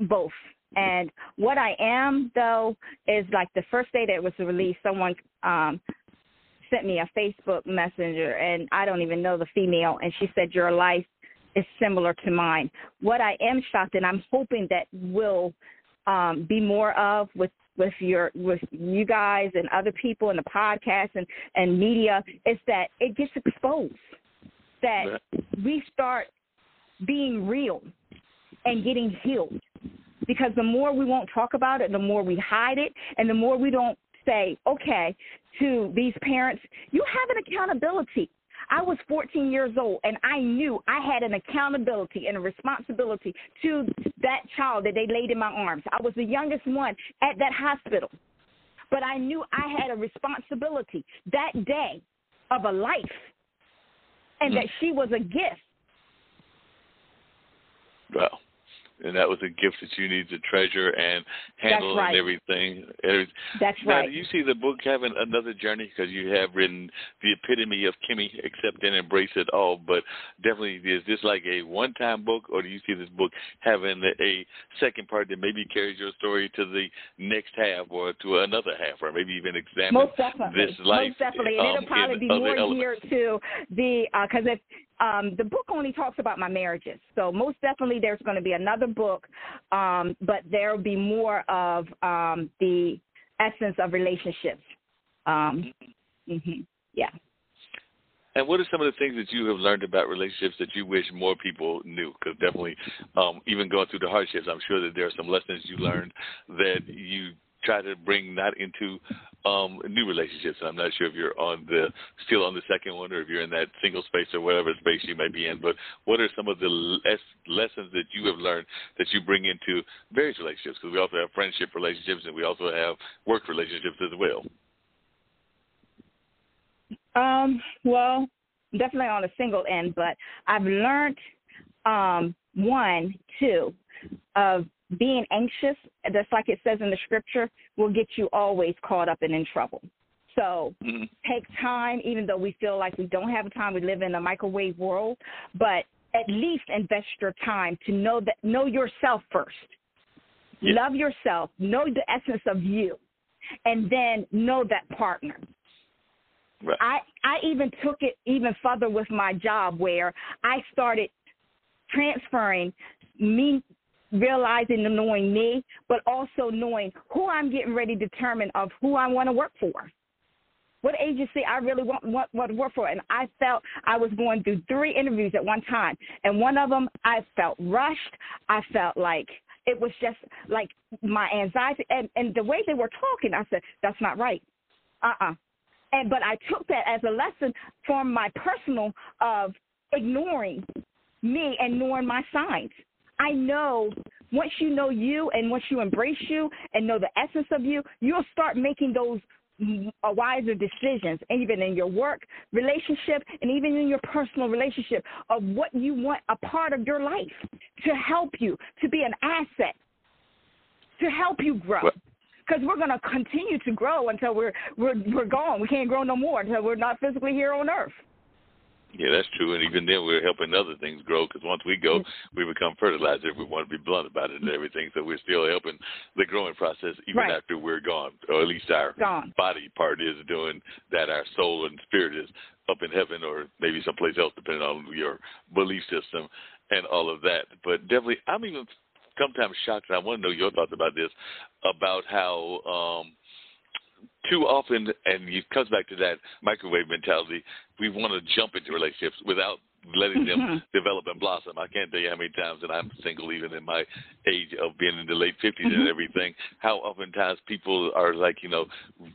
both. And what I am though is like the first day that it was released, someone um sent me a Facebook messenger and I don't even know the female and she said your life is similar to mine. What I am shocked, and I'm hoping that will um, be more of with with your with you guys and other people in the podcast and and media, is that it gets exposed. That we start being real and getting healed. Because the more we won't talk about it, the more we hide it, and the more we don't say, okay, to these parents, you have an accountability. I was 14 years old and I knew I had an accountability and a responsibility to that child that they laid in my arms. I was the youngest one at that hospital. But I knew I had a responsibility that day of a life and mm. that she was a gift. Well, and that was a gift that you need to treasure and handle right. and everything. That's now, right. do you see the book having another journey because you have written the epitome of Kimmy, accept and embrace it all. But definitely, is this like a one-time book, or do you see this book having a second part that maybe carries your story to the next half or to another half, or maybe even examine Most definitely. this life? Most definitely, and um, it'll probably be more elements. geared to the because if um, the book only talks about my marriages. So most definitely there's going to be another book, um, but there will be more of um, the essence of relationships. Um, Mhm. Yeah. And what are some of the things that you have learned about relationships that you wish more people knew? Because definitely, um, even going through the hardships, I'm sure that there are some lessons you learned that you try to bring not into um, new relationships. And I'm not sure if you're on the still on the second one or if you're in that single space or whatever space you may be in. But what are some of the less, lessons that you have learned that you bring into various relationships? Because we also have friendship relationships and we also have work relationships as well. Um, well, definitely on a single end, but I've learned um one, two, of being anxious, just like it says in the scripture, will get you always caught up and in trouble. So mm-hmm. take time, even though we feel like we don't have time. We live in a microwave world, but at least invest your time to know that know yourself first. Yeah. Love yourself, know the essence of you, and then know that partner. Right. I I even took it even further with my job where I started transferring me realizing and knowing me, but also knowing who I'm getting ready to determine of who I want to work for. What agency I really want, want, want to work for. And I felt I was going through three interviews at one time. And one of them, I felt rushed. I felt like it was just like my anxiety. And, and the way they were talking, I said, that's not right. Uh-uh. And, but I took that as a lesson from my personal of ignoring me and knowing my signs. I know once you know you and once you embrace you and know the essence of you, you'll start making those uh, wiser decisions, even in your work relationship and even in your personal relationship of what you want a part of your life to help you, to be an asset, to help you grow. Because we're going to continue to grow until we're we're we're gone. We can't grow no more until we're not physically here on earth. Yeah, that's true. And even then, we're helping other things grow because once we go, we become fertilizer. We want to be blunt about it and everything. So we're still helping the growing process even right. after we're gone, or at least our gone. body part is doing that. Our soul and spirit is up in heaven or maybe someplace else, depending on your belief system and all of that. But definitely, I'm even sometimes shocked, and I want to know your thoughts about this, about how. um too often, and it comes back to that microwave mentality, we want to jump into relationships without letting them Mm-hmm. develop and blossom. I can't tell you how many times that I'm single, even in my age of being in the late 50s Mhm. and everything, how oftentimes people are like, you know,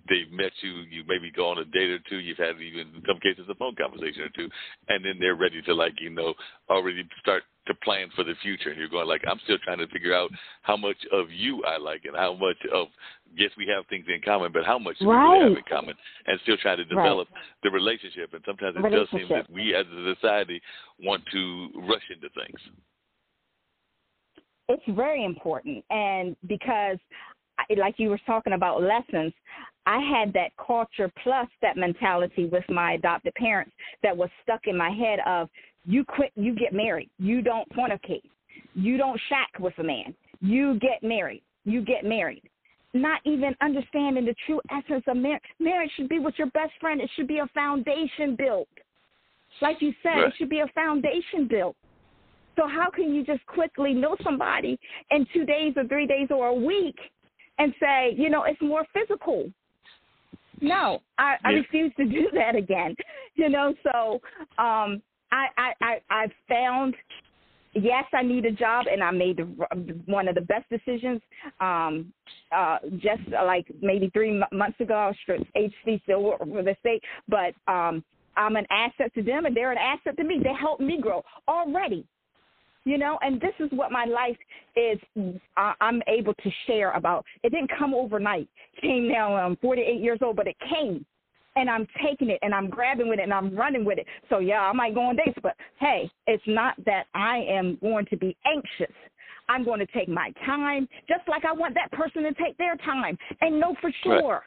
they've met you, you maybe go on a date or two, you've had even in some cases a phone conversation or two, and then they're ready to like, you know, already start to plan for the future. And you're going like, I'm still trying to figure out how much of you I like and how much of yes, we have things in common, but how much do we really have in common? And still trying to Right. develop the relationship. And sometimes it does seem that we as a society want to rush into things. it's very important and because like you were talking about lessons i had that culture plus that mentality with my adopted parents that was stuck in my head of you quit you get married. You don't fornicate. You don't shack with a man. You get married. You get married. Not even understanding the true essence of marriage marriage should be with your best friend. It should be a foundation built. Like you said Right. it should be a foundation built. So how can you just quickly know somebody in two days or three days or a week and say, you know, it's more physical? No, I, I Yeah. refuse to do that again. You know, so um, I, I, I, I found yes, I need a job, and I made the, one of the best decisions. Um, uh, just uh, like maybe three m- months ago, I was HC still for the state, but um, I'm an asset to them, and they're an asset to me. They helped me grow already you know? And this is what my life is I, i'm able to share about. It didn't come overnight. It came now i'm 48 years old but it came. And i'm taking it and i'm grabbing with it and i'm running with it. So yeah i might go on dates but hey it's not that i am going to be anxious. I'm going to take my time just like i want that person to take their time. And know for sure.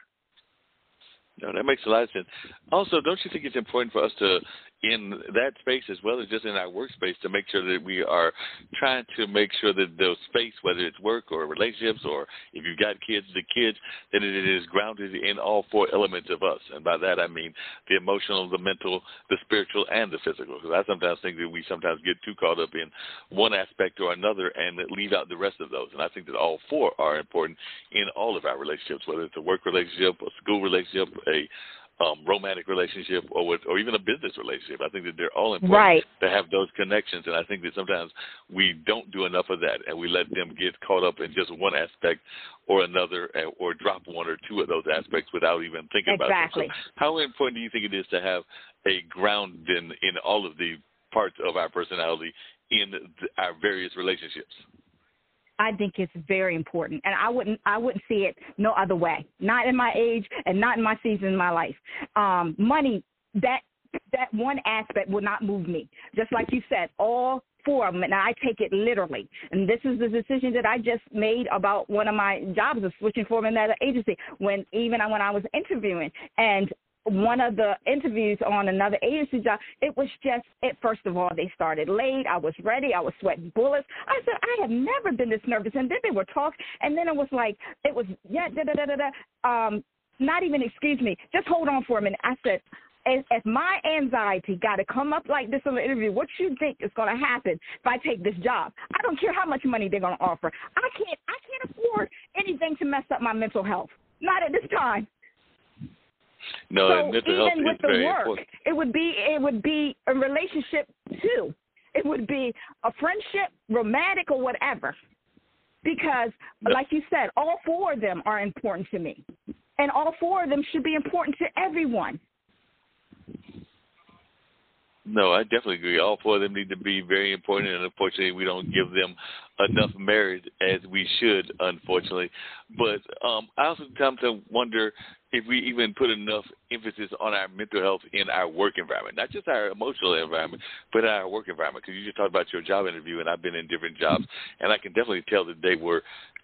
No, that makes a lot of sense. Also, don't you think it's important for us to, in that space as well as just in our workspace, to make sure that we are trying to make sure that the space, whether it's work or relationships or if you've got kids, the kids, that it is grounded in all four elements of us. And by that I mean the emotional, the mental, the spiritual, and the physical. Because I sometimes think that we sometimes get too caught up in one aspect or another and leave out the rest of those. And I think that all four are important in all of our relationships, whether it's a work relationship, a school relationship, a um, romantic relationship or with, or even a business relationship. I think that they're all important Right. to have those connections, and I think that sometimes we don't do enough of that, and we let them get caught up in just one aspect or another, or drop one or two of those aspects without even thinking Exactly. about them. So how important do you think it is to have a ground in in all of the parts of our personality in th- our various relationships? I think it's very important, and I wouldn't I wouldn't see it no other way. Not in my age, and not in my season in my life. Um, money that that one aspect will not move me. Just like you said, all four of them, and I take it literally. And this is the decision that I just made about one of my jobs of switching from another agency. When even when I was interviewing, and one of the interviews on another agency job, it was just it first of all, they started late. I was ready, I was sweating bullets. I said, I have never been this nervous and then they were talking and then it was like it was yeah, da da da da da um not even excuse me, just hold on for a minute. I said, if, my anxiety got to come up like this in the interview, what you think is going to happen if I take this job? I don't care how much money they're going to offer. I can't. I can't afford anything to mess up my mental health. Not at this time. No, so even with the work, important. it would be it would be a relationship too. It would be a friendship, romantic or whatever. Because, No. like you said, all four of them are important to me, and all four of them should be important to everyone. No, I definitely agree. All four of them need to be very important, and unfortunately, we don't give them enough merit as we should, unfortunately. But um, I also come to wonder if we even put enough emphasis on our mental health in our work environment, not just our emotional environment, but our work environment. Because you just talked about your job interview, and I've been in different jobs, and I can definitely tell that they were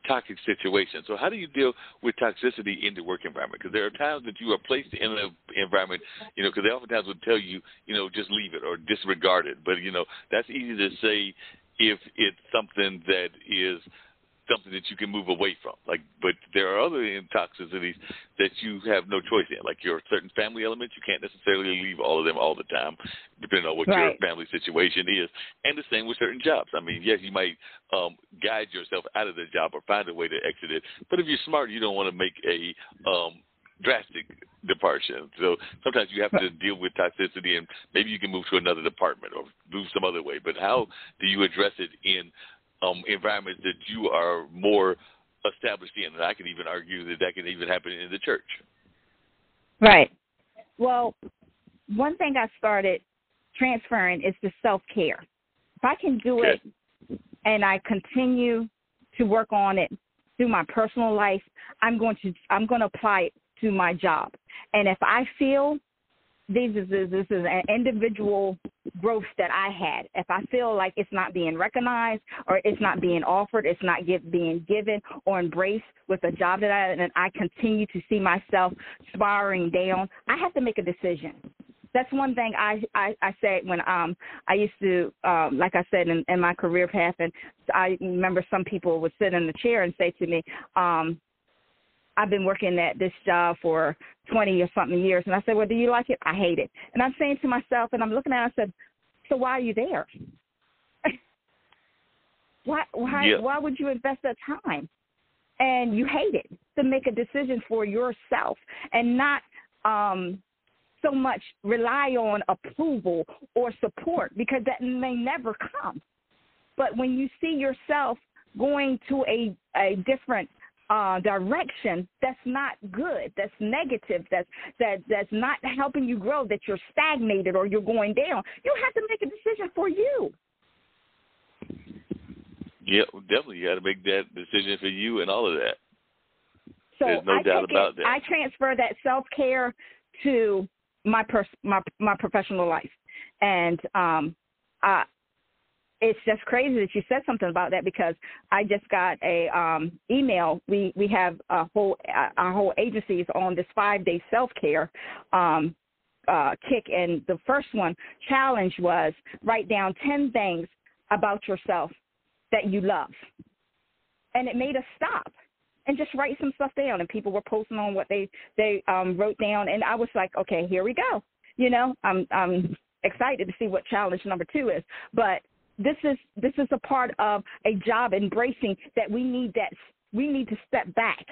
toxic situation. So how do you deal with toxicity in the work environment? Because there are times that you are placed in an environment, you know, because they oftentimes would tell you, you know, just leave it or disregard it. But you know, that's easy to say if it's something that is something that you can move away from. Like, but there are other toxicities that you have no choice in. Like your certain family elements, you can't necessarily leave all of them all the time, depending on what your family situation is. And the same with certain jobs. I mean, yes, you might um, guide yourself out of the job or find a way to exit it. But if you're smart, you don't want to make a um, drastic departure. So sometimes you have to deal with toxicity, and maybe you can move to another department or move some other way. But how do you address it in um, environments that you are more established in? And I can even argue that that can even happen in the church. Right. Well, one thing I started transferring is the self care. If I can do Okay. it and I continue to work on it through my personal life, I'm going to I'm going to apply it to my job. And if I feel this is this is an individual growth that I had. If I feel like it's not being recognized or it's not being offered, it's not get, being given or embraced with a job that I and I continue to see myself spiraling down, I have to make a decision. That's one thing I I, I said when um I used to um like I said in, in my career path and I remember some people would sit in the chair and say to me, um, I've been working at this job for 20 or something years. And I said, Well, do you like it? I hate it. And I'm saying to myself, and I'm looking at it, I said, So why are you there? why why Yeah. why would you invest that time? And you hate it to make a decision for yourself and not um so much rely on approval or support because that may never come. But when you see yourself going to a a different uh, direction that's not good, that's negative, that's that that's not helping you grow, that you're stagnated or you're going down, you have to make a decision for you. Yeah, definitely. You got to make that decision for you and all of that. So There's no I doubt about it, that. I transfer that self care to my pers- my my professional life, and um, I, it's just crazy that you said something about that because I just got a um, email. We we have a whole uh, our whole agency is on this five day self care um, uh, kick, and the first one challenge was write down ten things about yourself that you love, and it made us stop and just write some stuff down. And people were posting on what they they um, wrote down, and I was like, okay, here we go. You know, I'm I'm excited to see what challenge number two is, but this is this is a part of a job embracing that we need that we need to step back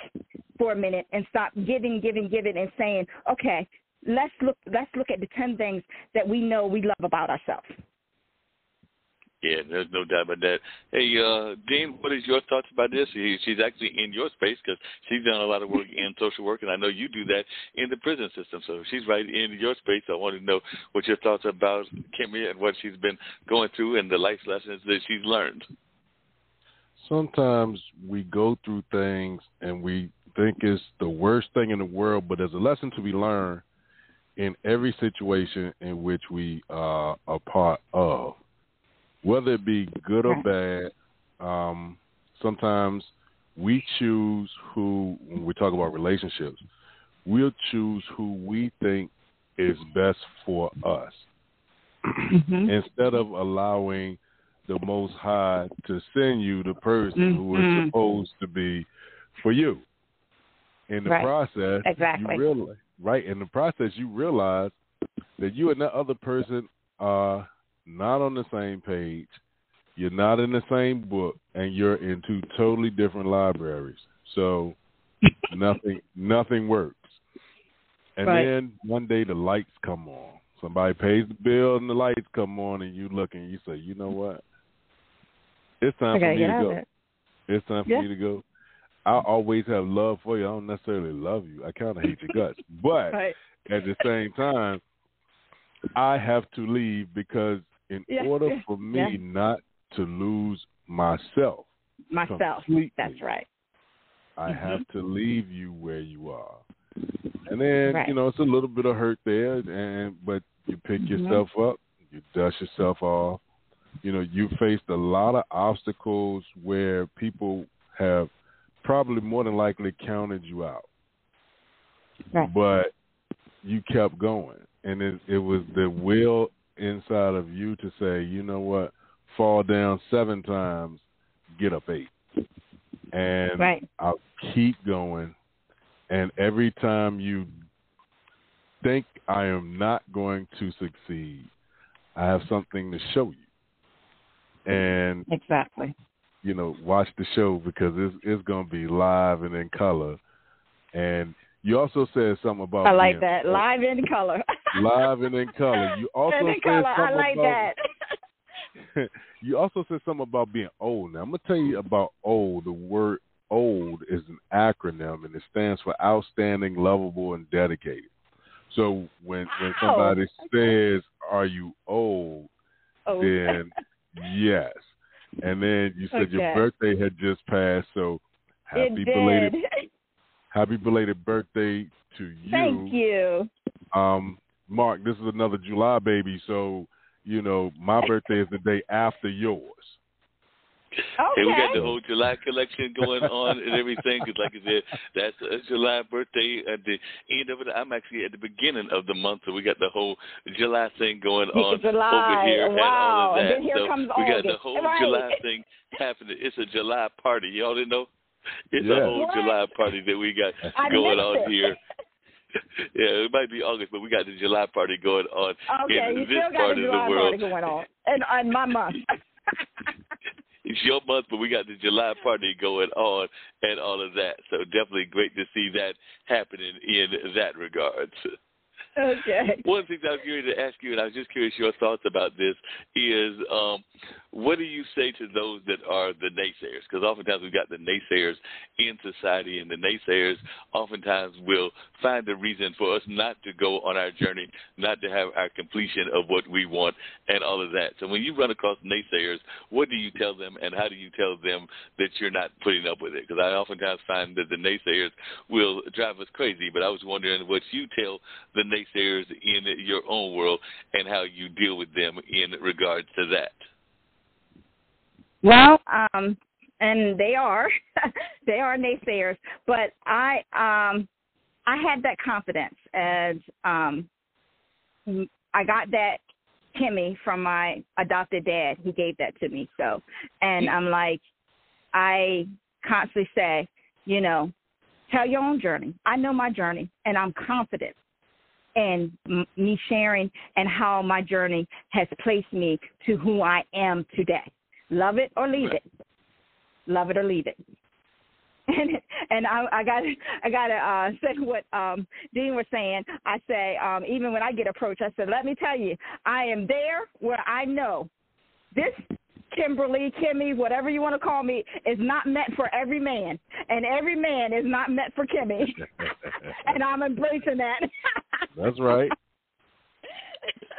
for a minute and stop giving, giving, giving, and saying, okay, let's look let's look at the ten things that we know we love about ourselves. Yeah, there's no doubt about that. Hey, uh, Dean, what is your thoughts about this? She's actually in your space because she's done a lot of work in social work, and I know you do that in the prison system. So she's right in your space. I want to know what your thoughts about Kimmy and what she's been going through and the life lessons that she's learned. Sometimes we go through things and we think it's the worst thing in the world, but there's a lesson to be learned in every situation in which we are a part of whether it be good or bad, um, sometimes we choose who, when we talk about relationships, we'll choose who we think is best for us mm-hmm. instead of allowing the Most High to send you the person mm-hmm. who is supposed to be for you. In the right. process, exactly. you realize, right? In the process, you realize that you and that other person are not on the same page, you're not in the same book, and you're in two totally different libraries. So nothing nothing works. And right. then one day the lights come on. Somebody pays the bill and the lights come on and you look and you say, you know what? It's time for me to go. It. It's time for yeah. me to go. I always have love for you. I don't necessarily love you. I kind of hate your guts, but right. at the same time, I have to leave because in yeah, order yeah, for me yeah. not to lose myself, myself, that's right. I mm-hmm. have to leave you where you are, and then right. you know it's a little bit of hurt there, and but you pick mm-hmm. yourself up, you dust yourself off. You know you faced a lot of obstacles where people have probably more than likely counted you out, right. but you kept going, and it, it was the will inside of you to say, you know what, fall down seven times, get up eight. And right. I'll keep going. And every time you think I am not going to succeed, I have something to show you. And exactly. You know, watch the show because it's it's gonna be live and in color. And you also said something about I like being, that live in color. live and in color. You also and in said color. something I like about, that. you also said something about being old. Now I'm gonna tell you about old. The word old is an acronym and it stands for outstanding, lovable, and dedicated. So when when somebody says, "Are you old?" Oh. then yes. And then you said okay. your birthday had just passed, so happy belated. Happy belated birthday to you. Thank you. Um, Mark, this is another July baby, so you know my birthday is the day after yours. Okay. Hey, we got the whole July collection going on and everything. Cause like I said, that's a July birthday at the end of it. I'm actually at the beginning of the month, so we got the whole July thing going on July. over here wow. and all of that. And then here so comes we got August. the whole right. July thing happening. It's a July party. Y'all didn't know? It's yeah. a whole What? July party that we got I going on it. here. yeah, it might be August, but we got the July party going on Okay, in you this still got part the of July the world. party going on, and on my month. it's your month, but we got the July party going on and all of that. So definitely great to see that happening in that regard. okay. One thing I was curious to ask you, and I was just curious your thoughts about this, is um, what do you say to those that are the naysayers? Because oftentimes we've got the naysayers in society, and the naysayers oftentimes will find a reason for us not to go on our journey, not to have our completion of what we want, and all of that. So when you run across naysayers, what do you tell them, and how do you tell them that you're not putting up with it? Because I oftentimes find that the naysayers will drive us crazy, but I was wondering what you tell the naysayers in your own world and how you deal with them in regards to that. Well, um, and they are, they are naysayers, but I, um, I had that confidence as um, I got that Kimmy from my adopted dad. He gave that to me. So, and I'm like, I constantly say, you know, tell your own journey. I know my journey, and I'm confident in me sharing and how my journey has placed me to who I am today. Love it or leave it. Love it or leave it. and and I, I got I got to uh, say what um, Dean was saying. I say um, even when I get approached, I said, let me tell you, I am there where I know this Kimberly, Kimmy, whatever you want to call me, is not meant for every man, and every man is not meant for Kimmy, and I'm embracing that. That's right.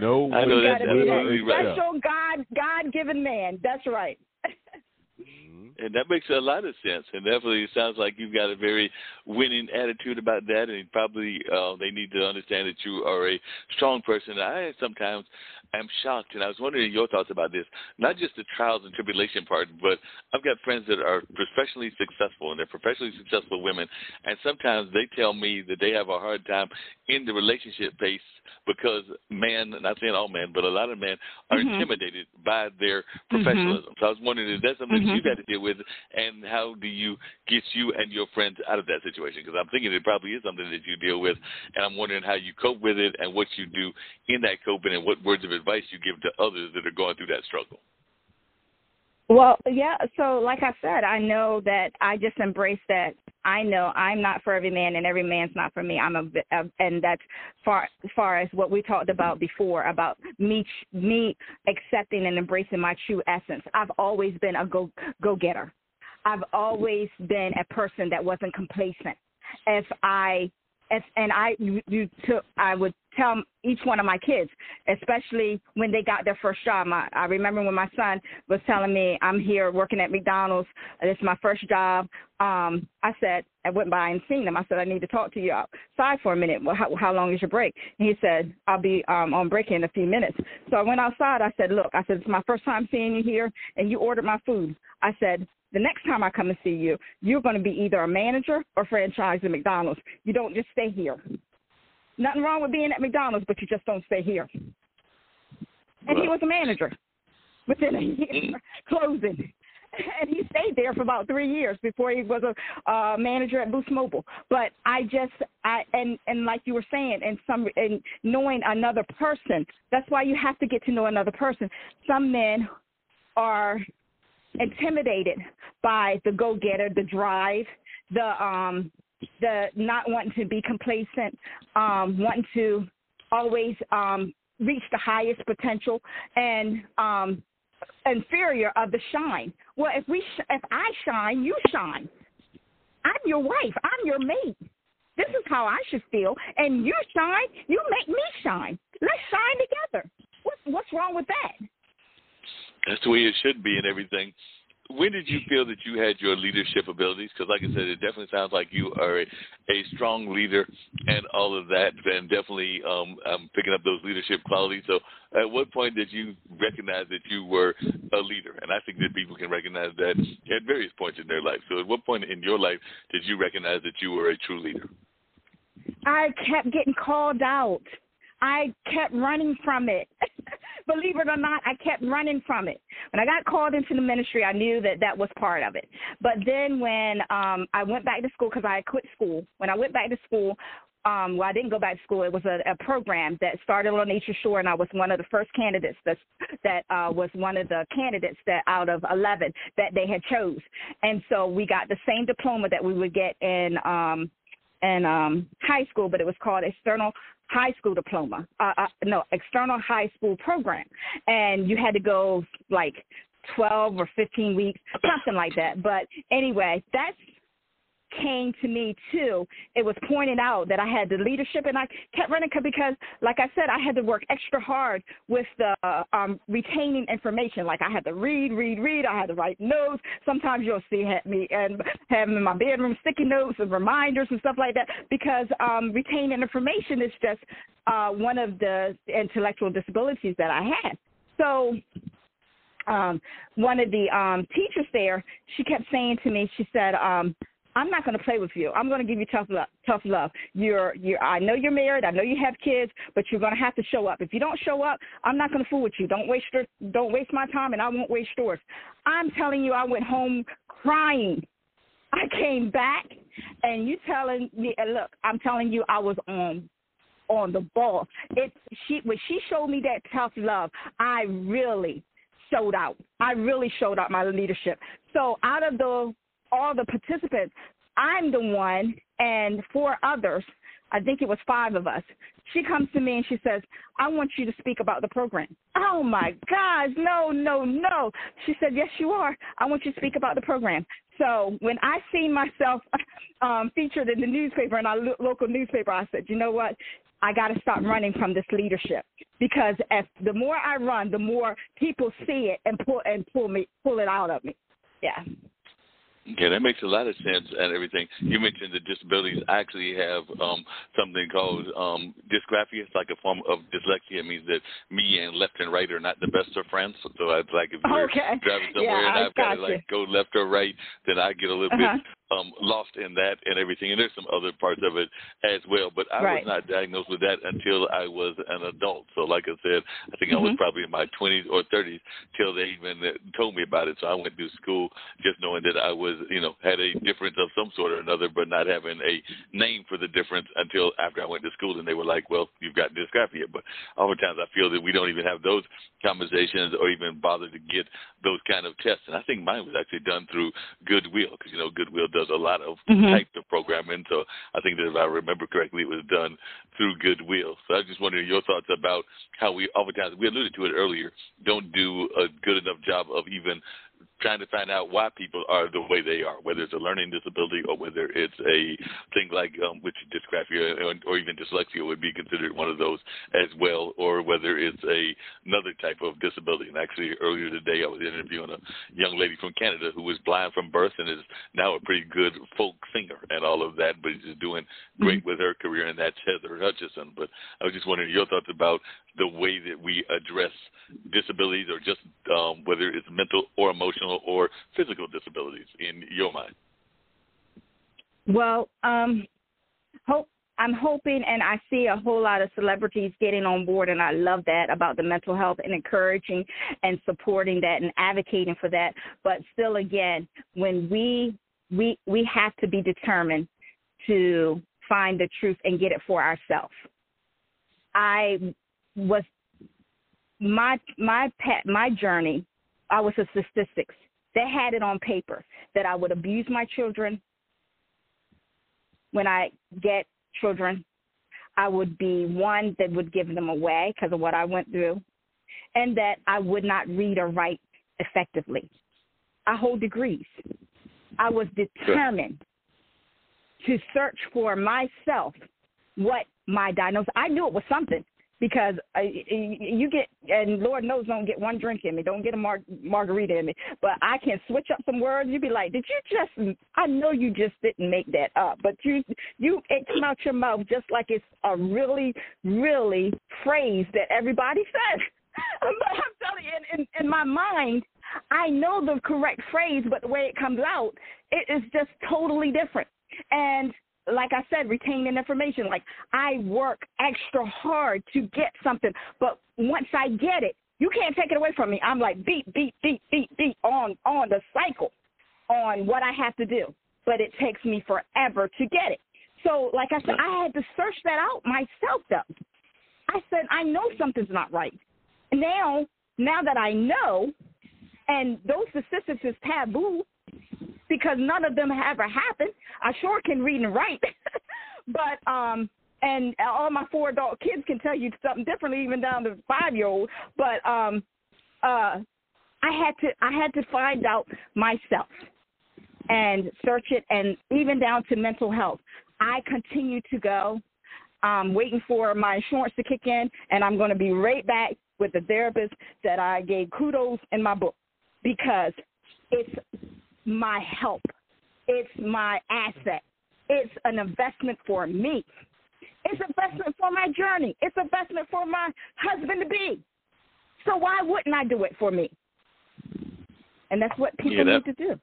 No, I know that's absolutely right. special God God given man. That's right. And that makes a lot of sense. And definitely it sounds like you've got a very winning attitude about that. And probably uh, they need to understand that you are a strong person. I sometimes am shocked, and I was wondering your thoughts about this. Not just the trials and tribulation part, but I've got friends that are professionally successful, and they're professionally successful women. And sometimes they tell me that they have a hard time in the relationship space because men, not saying all men, but a lot of men are Mhm. intimidated by their professionalism. So I was wondering, is that something that Mhm. you've had to deal with, and how do you get you and your friends out of that situation? Because I'm thinking it probably is something that you deal with, and I'm wondering how you cope with it and what you do in that coping and what words of advice you give to others that are going through that struggle. Well, yeah. So, like I said, I know that I just embrace that. I know I'm not for every man, and every man's not for me. I'm a, a and that's far far as what we talked about before about me me accepting and embracing my true essence. I've always been a go go getter. I've always been a person that wasn't complacent. If I if, and I you, you took I would tell each one of my kids, especially when they got their first job. My, I remember when my son was telling me, "I'm here working at McDonald's. This is my first job." Um, I said, I went by and seen him. I said, "I need to talk to you outside for a minute. Well, how, how long is your break?" And he said, "I'll be um, on break in a few minutes." So I went outside. I said, "Look," I said, "It's my first time seeing you here, and you ordered my food." I said, the next time I come and see you, you're going to be either a manager or franchise at McDonald's. You don't just stay here. Nothing wrong with being at McDonald's, but you just don't stay here. And he was a manager within a year closing. And he stayed there for about three years before he was a uh, manager at Boost Mobile. But I just, I and and like you were saying, and some and knowing another person. That's why you have to get to know another person. Some men are intimidated by the go getter, the drive, the um the not wanting to be complacent, um, wanting to always um reach the highest potential and um inferior of the shine. Well, if we sh- if I shine, you shine. I'm your wife. I'm your mate. This is how I should feel. And you shine, you make me shine. Let's shine together. What's what's wrong with that? That's the way it should be and everything. When did you feel that you had your leadership abilities? Because, like I said, it definitely sounds like you are a, a strong leader and all of that, and definitely um, um, picking up those leadership qualities. So, at what point did you recognize that you were a leader? And I think that people can recognize that at various points in their life. So, at what point in your life did you recognize that you were a true leader? I kept getting called out. I kept running from it. Believe it or not, I kept running from it. When I got called into the ministry, I knew that that was part of it. But then when um I went back to school because I quit school. When I went back to school, um well I didn't go back to school. It was a, a program that started on Nature Shore and I was one of the first candidates that that uh was one of the candidates that out of 11 that they had chose. And so we got the same diploma that we would get in um in um high school, but it was called external high school diploma. Uh, uh no, external high school program. And you had to go like 12 or 15 weeks, something like that. But anyway, that's came to me too. It was pointed out that I had the leadership, and I kept running because, like I said, I had to work extra hard with the uh, um, retaining information. Like I had to read, read, read. I had to write notes. Sometimes you'll see me and have in my bedroom sticky notes and reminders and stuff like that because um, retaining information is just uh, one of the intellectual disabilities that I had. So um, one of the um, teachers there, she kept saying to me, she said, um, I'm not going to play with you. I'm going to give you tough love. Tough love. You're, you're. I know you're married. I know you have kids, but you're going to have to show up. If you don't show up, I'm not going to fool with you. Don't waste your, don't waste my time, and I won't waste yours. I'm telling you, I went home crying. I came back, and you telling me, look, I'm telling you, I was on on the ball. It she when she showed me that tough love, I really showed out. I really showed out my leadership. So out of the all the participants, I'm the one and four others. I think it was five of us. She comes to me and she says, I want you to speak about the program. Oh my gosh, no, no, no. She said, Yes, you are. I want you to speak about the program. So when I see myself um, featured in the newspaper, in our lo- local newspaper, I said, You know what? I got to stop running from this leadership because as the more I run, the more people see it and pull and pull me pull it out of me. Yeah. Okay, that makes a lot of sense and everything. You mentioned the disabilities. I actually have um, something called um, dysgraphia. It's like a form of dyslexia. It means that me and left and right are not the best of friends. So it's like if you're okay. driving somewhere yeah, and I've got to like go left or right, then I get a little uh-huh. bit um, lost in that and everything. And there's some other parts of it as well. But I right. was not diagnosed with that until I was an adult. So, like I said, I think mm-hmm. I was probably in my 20s or 30s till they even told me about it. So I went through school just knowing that I was, you know, had a difference of some sort or another, but not having a name for the difference until after I went to school. And they were like, well, you've got dysgraphia. But oftentimes I feel that we don't even have those conversations or even bother to get those kind of tests. And I think mine was actually done through Goodwill because, you know, Goodwill does a lot of mm-hmm. types of programming. So I think that if I remember correctly, it was done through Goodwill. So I was just wondering your thoughts about how we oftentimes we alluded to it earlier, don't do a good enough job of even trying to find out why people are the way they are, whether it's a learning disability or whether it's a thing like um, which dysgraphia or even dyslexia would be considered one of those as well, or whether it's a another type of disability. And actually, earlier today, I was interviewing a young lady from Canada who was blind from birth and is now a pretty good folk singer and all of that, but is doing great mm-hmm. with her career, and that's Heather Hutchison. But I was just wondering your thoughts about the way that we address disabilities or just um, whether it's mental or emotional or physical disabilities in your mind? Well, um, hope I'm hoping, and I see a whole lot of celebrities getting on board, and I love that about the mental health and encouraging and supporting that and advocating for that. But still, again, when we we we have to be determined to find the truth and get it for ourselves. I was my my pet my journey i was a statistics they had it on paper that i would abuse my children. When i get children i would be one that would give them away because of what i went through and that i would not read or write effectively. I hold degrees. I was determined to search for myself what my diagnosis i knew it was something because I, you get and Lord knows don't get one drink in me, don't get a mar- margarita in me, but I can switch up some words. You'd be like, did you just? I know you just didn't make that up, but you you it come out your mouth just like it's a really really phrase that everybody says. I'm, I'm telling you, in, in, in my mind, I know the correct phrase, but the way it comes out, it is just totally different. And like I said, retaining information. Like I work extra hard to get something, but once I get it, you can't take it away from me. I'm like beat, beat, beat, beat, beat on on the cycle on what I have to do, but it takes me forever to get it. So, like I said, I had to search that out myself. Though I said I know something's not right. Now, now that I know, and those statistics is taboo, because none of them ever happened. I sure can read and write, but um, and all my four adult kids can tell you something differently, even down to five year old. But um, uh, I had to I had to find out myself and search it, and even down to mental health. I continue to go. I'm waiting for my insurance to kick in, and I'm going to be right back with the therapist that I gave kudos in my book because it's my help. It's my asset. It's an investment for me. It's investment for my journey. It's investment for my husband to be. So why wouldn't I do it for me? And that's what people yeah, that, need to do.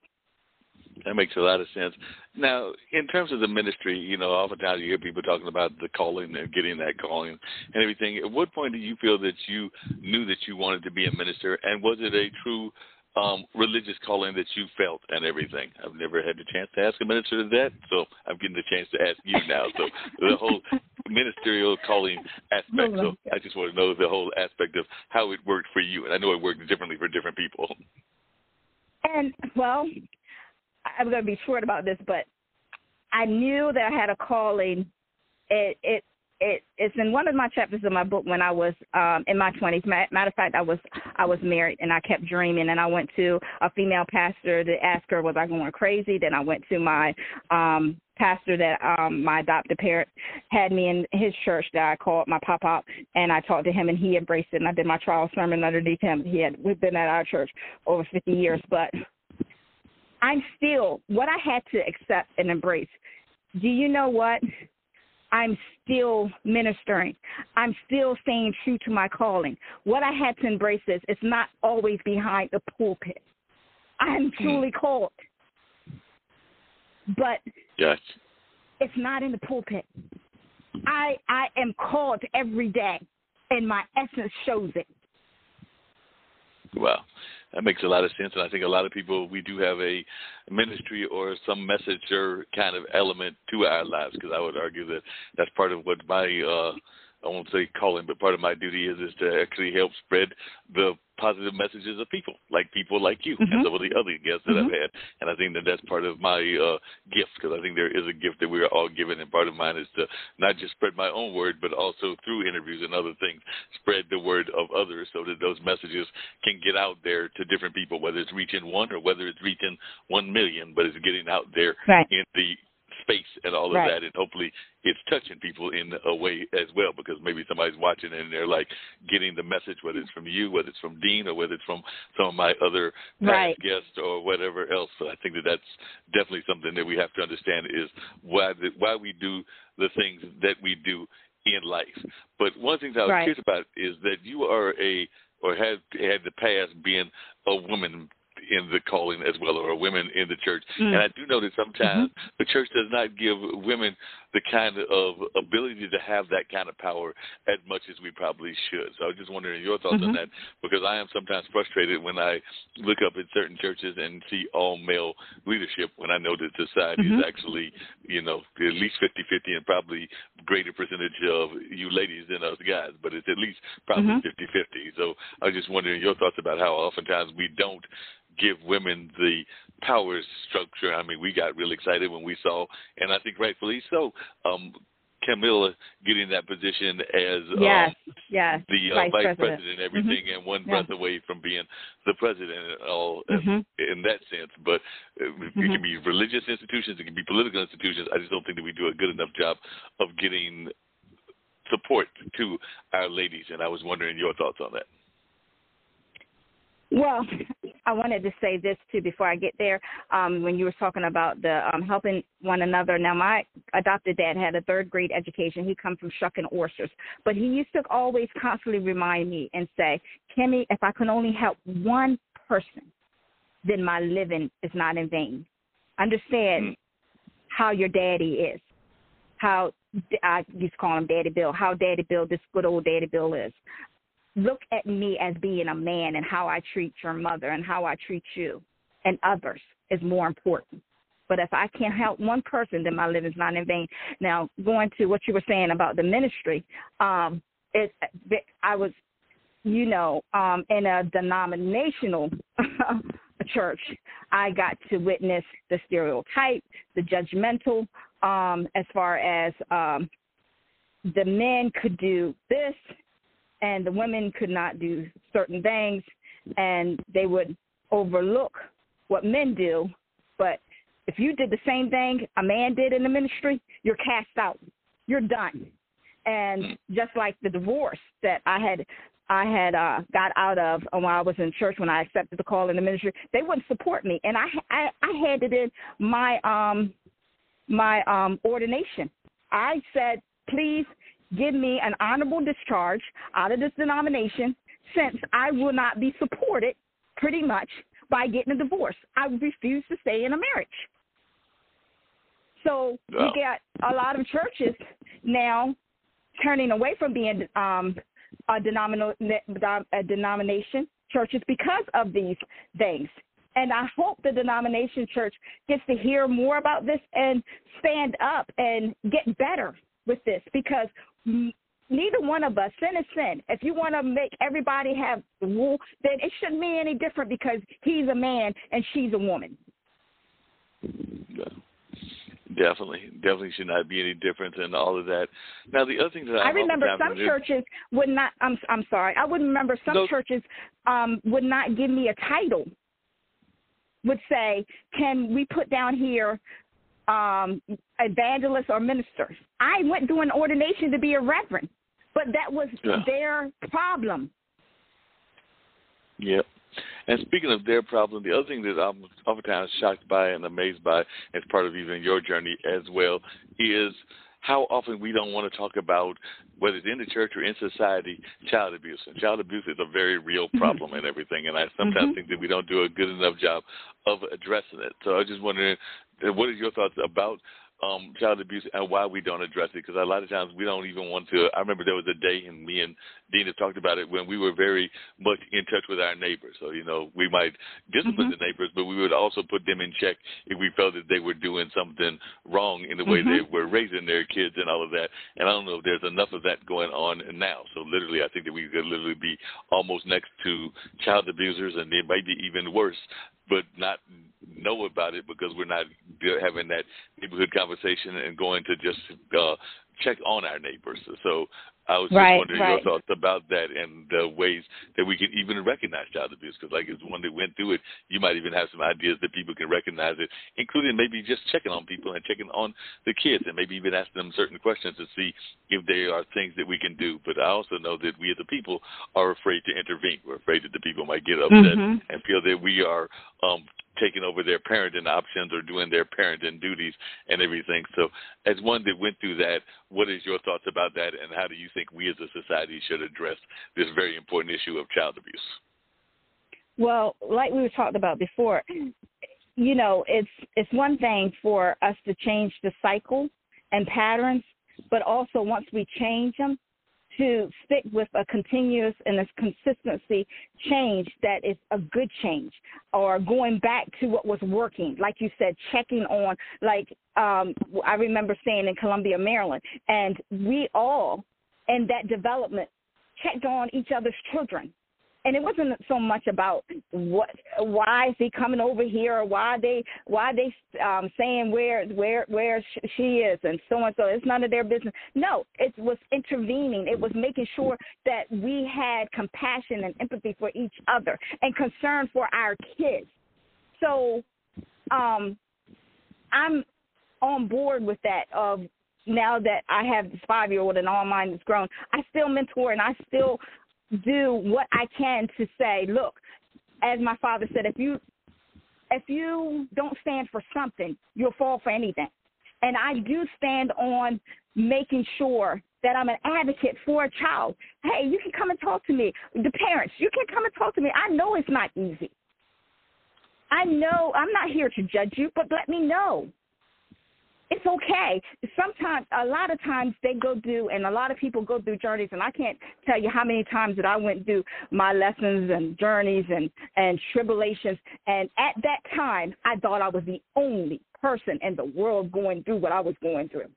That makes a lot of sense. Now, in terms of the ministry, you know, oftentimes you hear people talking about the calling and getting that calling and everything. At what point did you feel that you knew that you wanted to be a minister, and was it a true um, religious calling that you felt and everything. I've never had the chance to ask a minister that, so I'm getting the chance to ask you now. So the whole ministerial calling aspect. So I just want to know the whole aspect of how it worked for you, and I know it worked differently for different people. And well, I'm going to be short about this, but I knew that I had a calling. It it it it's in one of my chapters of my book when I was um in my 20s. Matter of fact, I was I was married and I kept dreaming and I went to a female pastor to ask her was I going crazy. Then I went to my um pastor that um my adopted parent had me in his church that I called my pop up and I talked to him and he embraced it and I did my trial sermon underneath him. He had we've been at our church over 50 years, but I'm still what I had to accept and embrace. Do you know what? I'm still ministering. I'm still staying true to my calling. What I had to embrace is it's not always behind the pulpit. I'm hmm. truly called. But yes. it's not in the pulpit. I I am called every day and my essence shows it. Well, that makes a lot of sense, and I think a lot of people we do have a ministry or some messenger kind of element to our lives because I would argue that that's part of what my uh, I won't say calling, but part of my duty is is to actually help spread the positive messages of people, like people like you mm-hmm. and some of the other guests that mm-hmm. I've had. And I think that that's part of my uh, gift because I think there is a gift that we are all given, and part of mine is to not just spread my own word, but also through interviews and other things, spread the word of others so that those messages can get out there to different people, whether it's reaching one or whether it's reaching one million, but it's getting out there right. in the space and all of right. that, and hopefully it's touching people in a way as well because maybe somebody's watching and they're like getting the message, whether it's from you, whether it's from Dean, or whether it's from some of my other past right. guests or whatever else. So I think that that's definitely something that we have to understand is why the, why we do the things that we do in life. But one thing that I was right. curious about is that you are a or have had the past being a woman in the calling as well, or women in the church. Mm. And I do know that sometimes mm-hmm. the church does not give women the kind of ability to have that kind of power as much as we probably should. So I was just wondering your thoughts mm-hmm. on that because I am sometimes frustrated when I look up at certain churches and see all male leadership when I know that society mm-hmm. is actually, you know, at least 50-50 and probably greater percentage of you ladies than us guys, but it's at least probably mm-hmm. 50-50. So I was just wondering your thoughts about how oftentimes we don't give women the power structure. I mean, we got real excited when we saw, and I think rightfully so, um, Kamala getting that position as yes, um, yes. the uh, vice, vice president, president and everything, mm-hmm. and one yeah. breath away from being the president and all mm-hmm. in that sense. But uh, it mm-hmm. can be religious institutions, it can be political institutions. I just don't think that we do a good enough job of getting support to our ladies, and I was wondering your thoughts on that. Well, I wanted to say this too before I get there. Um, when you were talking about the um, helping one another. Now, my adopted dad had a third grade education. He come from shucking oysters, but he used to always constantly remind me and say, "Kimmy, if I can only help one person, then my living is not in vain." Understand mm. how your daddy is. How I used to call him Daddy Bill. How Daddy Bill, this good old Daddy Bill is look at me as being a man and how I treat your mother and how I treat you and others is more important. But if I can't help one person, then my living's not in vain. Now, going to what you were saying about the ministry, um, it, I was, you know, um, in a denominational church, I got to witness the stereotype, the judgmental, um, as far as um, the men could do this and the women could not do certain things and they would overlook what men do. But if you did the same thing a man did in the ministry you're cast out. You're done. And just like the divorce that i had i had uh got out of when i was in church when i accepted the call in the ministry they wouldn't support me. And i i, I handed in my um my um ordination. I said please give me an honorable discharge out of this denomination since I will not be supported pretty much by getting a divorce. I refuse to stay in a marriage. So we got a lot of churches now turning away from being um, a, a denomination churches because of these things. And I hope the denomination church gets to hear more about this and stand up and get better with this because neither one of us sin is sin. If you want to make everybody have rule, then it shouldn't be any different because he's a man and she's a woman. Definitely, definitely should not be any difference in all of that. Now, the other thing that I, I remember some churches would not. I'm I'm sorry. I would remember some No. churches um, would not give me a title. Would say, "Can we put down here um, evangelist or minister?" I went through an ordination to be a reverend, but that was Yeah. their problem. Yep. And speaking of their problem, the other thing that I'm oftentimes shocked by and amazed by, as part of even your journey as well, is how often we don't want to talk about whether it's in the church or in society, child abuse. And child abuse is a very real problem and everything. And I sometimes Mhm. think that we don't do a good enough job of addressing it. So I was just wondering, what are your thoughts about um, child abuse and why we don't address it? Because a lot of times we don't even want to. I remember there was a day, and me and Dina talked about it when we were very much in touch with our neighbors. So you know, we might discipline Mhm. the neighbors, but we would also put them in check if we felt that they were doing something wrong in the way they Mhm. were raising their kids and all of that. And I don't know if there's enough of that going on now. So literally, I think that we could literally be almost next to child abusers, and it might be even worse, but not know about it because we're not having that neighborhood conversation and going to just uh, check on our neighbors. So I was just Right, wondering your thoughts about that and the ways that we can even recognize child abuse. Because, like, as one that went through it, you might even have some ideas that people can recognize it, including maybe just checking on people and checking on the kids, and maybe even asking them certain questions to see if there are things that we can do. But I also know that we as a people are afraid to intervene. We're afraid that the people might get upset Mhm. and feel that we are um, taking over their parenting options or doing their parenting duties and everything. So, as one that went through that, what is your thoughts about that, and how do you think we as a society should address this very important issue of child abuse? Well, like we were talking about before, you know, it's it's one thing for us to change the cycle and patterns, but also once we change them, to stick with a continuous and a consistency change that is a good change, or going back to what was working, like you said, checking on. Like um, I remember staying in Columbia, Maryland, and we all in that development checked on each other's children and it wasn't so much about what why is he coming over here or why they why they um saying where where where she is and so and so. It's none of their business. No it was intervening. It was making sure that we had compassion and empathy for each other and concern for our kids. So um i'm on board with that of now that i have this five year old and all mine is grown i still mentor and i still do what I can to say, look, as my father said, if you if you don't stand for something, you'll fall for anything. And I do stand on making sure that I'm an advocate for a child. Hey, you can come and talk to me. The parents, you can come and talk to me. I know it's not easy. I know I'm not here to judge you, but let me know it's okay. Sometimes, a lot of times they go through, and a lot of people go through journeys, and I can't tell you how many times that I went through my lessons and journeys and and tribulations. And at that time, I thought I was the only person in the world going through what I was going through.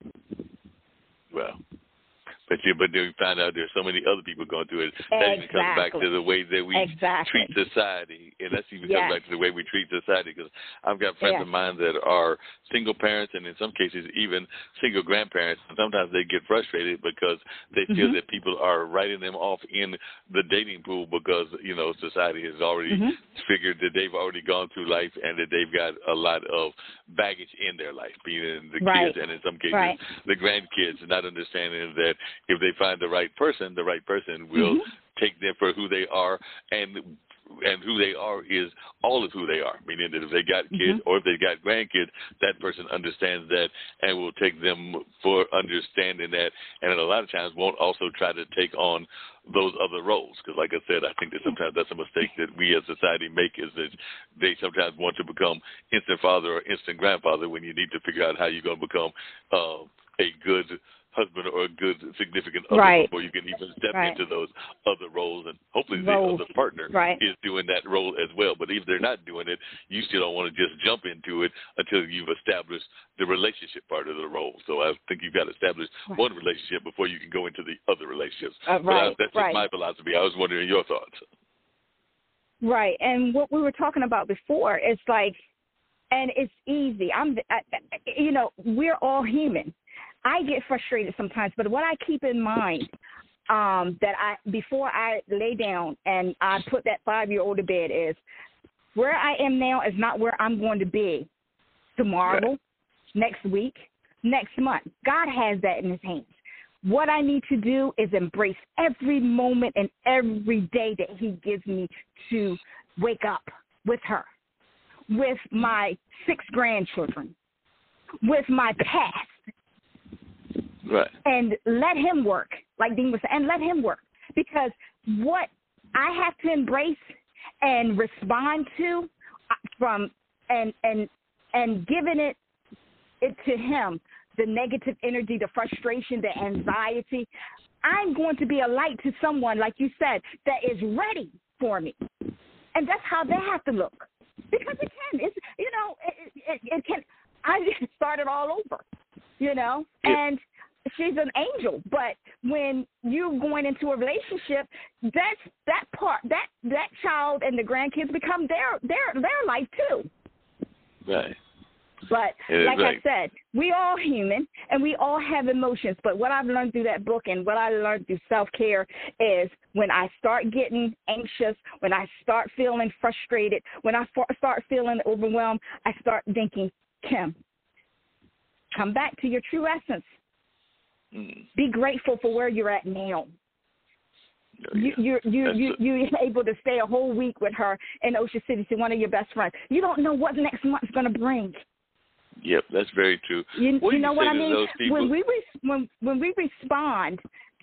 Well, but you, but then we find out there's so many other people going through it. That even comes back to the way that we Exactly. treat society, and that's even Yes. comes back to the way we treat society. Because I've got friends Yes. of mine that are single parents, and in some cases even single grandparents. And sometimes they get frustrated because they feel Mhm. that people are writing them off in the dating pool because you know society has already Mhm. figured that they've already gone through life and that they've got a lot of baggage in their life, being the Right. kids and in some cases Right. the grandkids, not understanding that if they find the right person, the right person will Mhm. take them for who they are, and and who they are is all of who they are. Meaning that if they got kids Mhm. or if they got grandkids, that person understands that and will take them for understanding that, and a lot of times won't also try to take on those other roles. Because, like I said, I think that sometimes that's a mistake that we as society make is that they sometimes want to become instant father or instant grandfather when you need to figure out how you're going to become uh, a good husband or a good significant other Right. before you can even step Right. into those other roles and hopefully Roles. the other partner Right. is doing that role as well but if they're not doing it you still don't want to just jump into it until you've established the relationship part of the role so i think you've got to establish Right. one relationship before you can go into the other relationships Uh, But I- that's just right. my philosophy i was wondering your thoughts Right. And what we were talking about before is like and it's easy. I'm, I, you know, we're all human. I get frustrated sometimes, but what I keep in mind um, that I before I lay down and I put that five year old to bed is where I am now is not where I'm going to be tomorrow, right. next week, next month. God has that in His hands. What I need to do is embrace every moment and every day that He gives me to wake up with her, with my six grandchildren, with my past. Right. And let Him work, like Dean was saying, and let Him work. Because what I have to embrace and respond to uh, from and and and giving it it to him the negative energy, the frustration, the anxiety. I'm going to be a light to someone, like you said, that is ready for me. And that's how they have to look. Because it can. It's, you know, it, it, it can. I started all over, you know, and she's an angel. But when you're going into a relationship, that's that part that that child and the grandkids become their their their life too. Right. But like I said, we all human and we all have emotions. But what I've learned through that book and what I learned through self care is when I start getting anxious, when I start feeling frustrated, when I start feeling overwhelmed, I start thinking, Kim, come back to your true essence. Mm. Be grateful for where you're at now. Oh, yeah. You you you you you're able to stay a whole week with her in Ocean City to one of your best friends. You don't know what next month's going to bring. Yep, that's very true. You, you know what I mean? When we re- when when we respond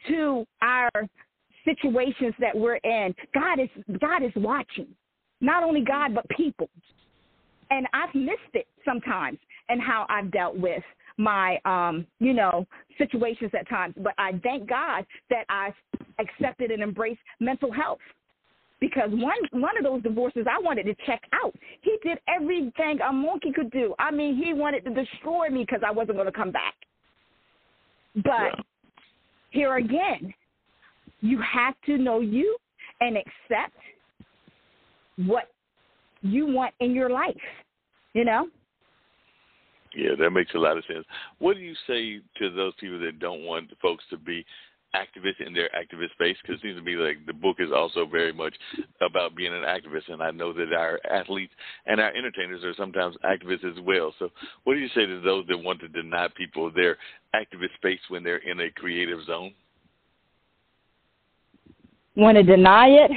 to our situations that we're in, God is God is watching. Not only God but people. And I've missed it sometimes and how I've dealt with my um you know situations at times but i thank god that i accepted and embraced mental health because one one of those divorces I wanted to check out. He did everything a monkey could do. I mean, he wanted to destroy me because I wasn't going to come back. But yeah. here again, you have to know you and accept what you want in your life. You know. Yeah, that makes a lot of sense. What do you say to those people that don't want folks to be activists in their activist space? Because it seems to me like the book is also very much about being an activist and i know that our athletes and our entertainers are sometimes activists as well. So what do you say to those that want to deny people their activist space when they're in a creative zone? Want to deny it?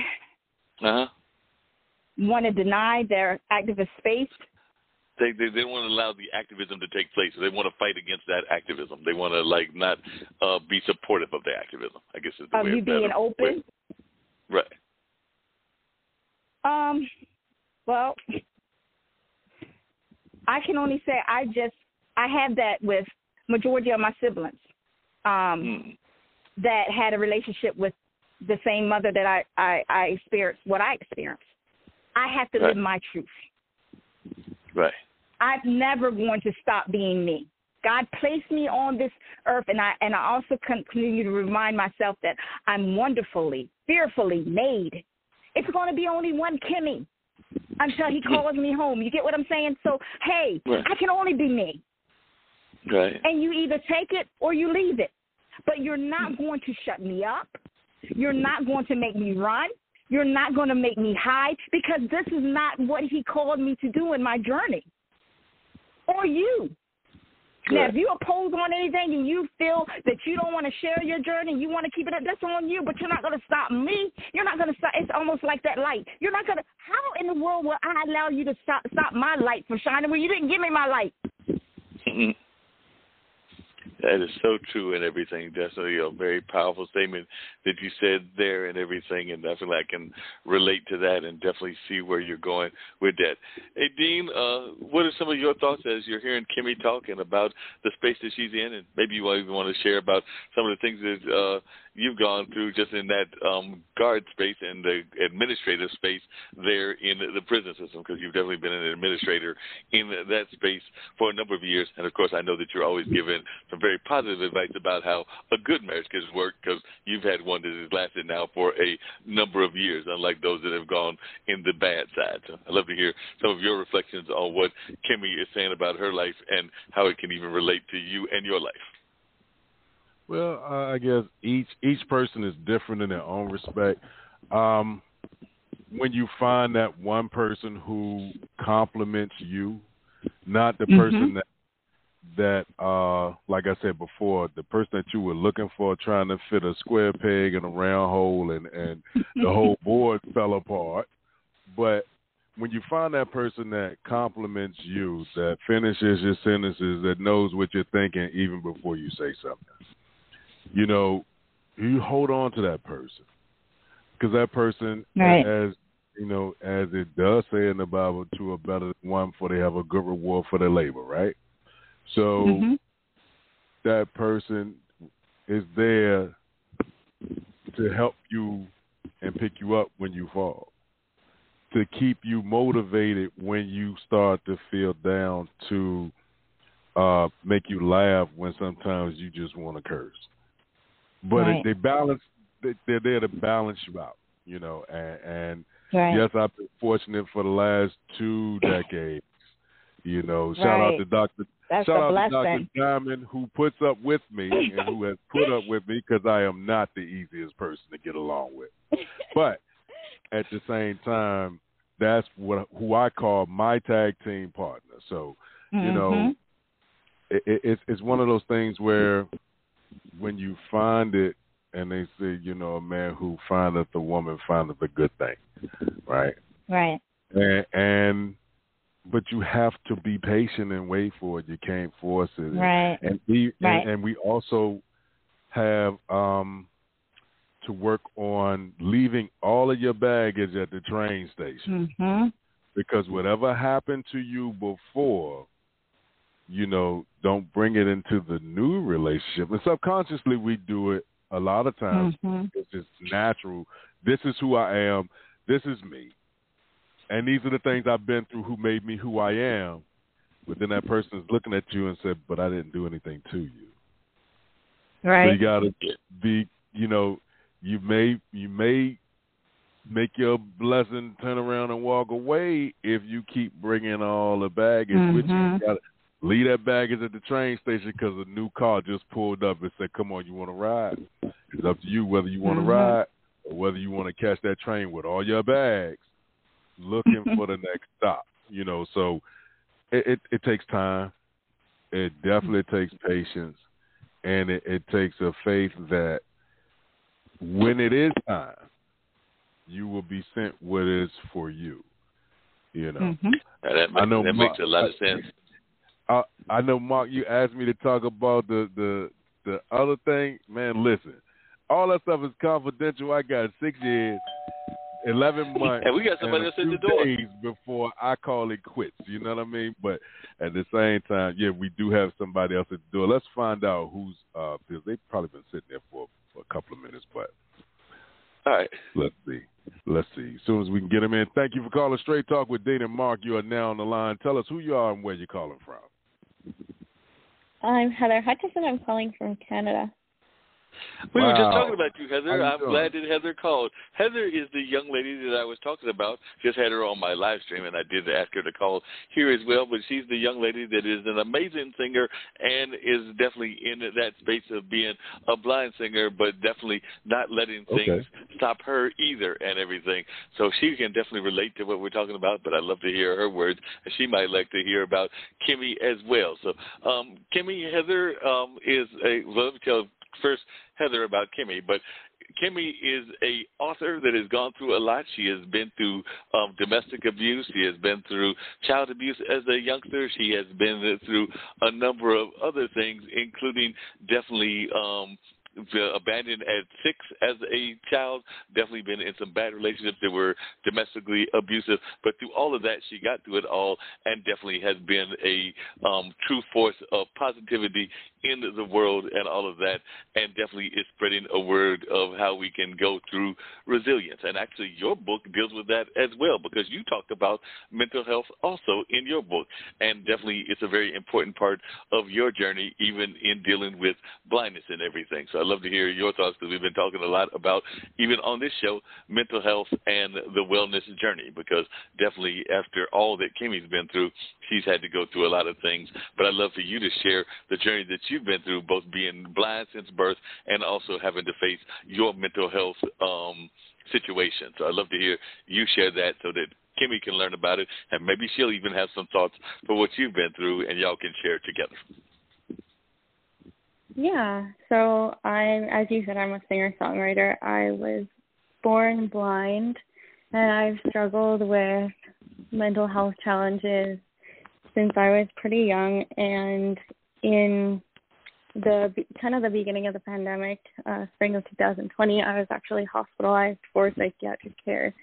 Uh-huh. Want to deny their activist space they, they they want to allow the activism to take place. They want to fight against that activism. They want to like not uh, be supportive of the activism. I guess is the of way you being open. Right. Um. Well, I can only say I just I have that with majority of my siblings um, hmm. that had a relationship with the same mother that I I, I experienced what I experienced. I have to right. live my truth. Right. I'm never going to stop being me. God placed me on this earth, and I and I also continue to remind myself that I'm wonderfully, fearfully made. It's going to be only one Kimmy until He calls me home. You get what I'm saying? So, hey, right. I can only be me. Right. And you either take it or you leave it, but you're not going to shut me up. You're not going to make me run. You're not going to make me hide because this is not what He called me to do in my journey or you. Now, if you oppose on anything and you feel that you don't want to share your journey, you want to keep it up, that's on you. But you're not going to stop me. You're not going to stop. It's almost like that light. You're not going to. How in the world will I allow you to stop stop my light from shining when you didn't give me my light? That is so true and everything. Definitely a very powerful statement that you said there and everything, and definitely I can relate to that and definitely see where you're going with that. Hey, Dean, uh, what are some of your thoughts as you're hearing Kimmy talking about the space that she's in, and maybe you even want to share about some of the things that uh, you've gone through just in that um, guard space and the administrative space there in the prison system, because you've definitely been an administrator in that space for a number of years. And of course, I know that you're always giving some very positive advice about how a good marriage can work, because you've had one that has lasted now for a number of years, unlike those that have gone in the bad side. So I'd love to hear some of your reflections on what Kimmy is saying about her life and how it can even relate to you and your life. Well, uh, I guess each each person is different in their own respect. Um, when you find that one person who complements you, not the mm-hmm. person that that uh like I said before, the person that you were looking for trying to fit a square peg in a round hole and and the whole board fell apart. But when you find that person that complements you, that finishes your sentences, that knows what you're thinking even before you say something, you know, you hold on to that person because that person, right. as you know, as it does say in the Bible, to a better one, for they have a good reward for their labor, right? So mm-hmm. that person is there to help you and pick you up when you fall, to keep you motivated when you start to feel down, to uh, make you laugh when sometimes you just want to curse but right. they balance. They're there to balance you out, you know. And, and right. yes, I've been fortunate for the last two decades. You know, shout right. out to Doctor. That's shout out to Doctor Diamond who puts up with me and who has put up with me because I am not the easiest person to get along with. But at the same time, that's what who I call my tag team partner. So, mm-hmm. you know, mm-hmm. it, it, it's it's one of those things where when you find it, and they say, you know, a man who findeth a woman findeth a good thing, right? Right. And, and but you have to be patient and wait for it. You can't force it. Right. And we right. and, and we also have um to work on leaving all of your baggage at the train station. Mm-hmm. Because whatever happened to you before you know, don't bring it into the new relationship. And subconsciously, we do it a lot of times. Mm-hmm. It's just natural. This is who I am. This is me. And these are the things I've been through who made me who I am. But then that person is looking at you and said, but I didn't do anything to you. Right. So you got to be, you know, you may, you may make your blessing turn around and walk away if you keep bringing all the baggage mm-hmm. with you. you gotta, Leave that baggage at the train station because a new car just pulled up and said, "Come on, you want to ride?" It's up to you whether you want to mm-hmm. ride or whether you want to catch that train with all your bags, looking for the next stop. You know, so it, it, it takes time. It definitely takes patience, and it, it takes a faith that when it is time, you will be sent what is for you. You know, mm-hmm. that, makes, I know that my, makes a lot of sense. I I know Mark. You asked me to talk about the the the other thing. Man, listen, all that stuff is confidential. I got six years, eleven months, and we got somebody else in the door days before I call it quits. You know what I mean? But at the same time, yeah, we do have somebody else at the door. Let's find out who's uh because they've probably been sitting there for for a couple of minutes, but. All right. Let's see. Let's see. As soon as we can get them in. Thank you for calling Straight Talk with Dean and Mark. You are now on the line. Tell us who you are and where you're calling from. I'm Heather Hutchison. I'm calling from Canada. We wow. were just talking about you, Heather. You I'm doing? glad that Heather called. Heather is the young lady that I was talking about. Just had her on my live stream, and I did ask her to call here as well. But she's the young lady that is an amazing singer and is definitely in that space of being a blind singer, but definitely not letting things okay. stop her either and everything. So she can definitely relate to what we're talking about. But I'd love to hear her words, and she might like to hear about Kimmy as well. So um, Kimmy Heather um, is a. Well, let me tell first Heather about Kimmy, but Kimmy is a author that has gone through a lot. She has been through um, domestic abuse. She has been through child abuse as a youngster. She has been through a number of other things, including definitely um, abandoned at six as a child, definitely been in some bad relationships that were domestically abusive. But through all of that, she got through it all and definitely has been a um, true force of positivity in the world and all of that, and definitely is spreading a word of how we can go through resilience. And actually, your book deals with that as well because you talked about mental health also in your book, and definitely it's a very important part of your journey, even in dealing with blindness and everything. So I'd love to hear your thoughts because we've been talking a lot about, even on this show, mental health and the wellness journey because definitely after all that Kimmy's been through, she's had to go through a lot of things. But I'd love for you to share the journey that you've been through, both being blind since birth and also having to face your mental health um, situation. So I'd love to hear you share that so that Kimmy can learn about it, and maybe she'll even have some thoughts for what you've been through, and y'all can share together. Yeah. So I, as you said, I'm a singer songwriter. I was born blind, and I've struggled with mental health challenges since I was pretty young. And in the kind of the beginning of the pandemic, uh, spring of 2020, I was actually hospitalized for psychiatric care,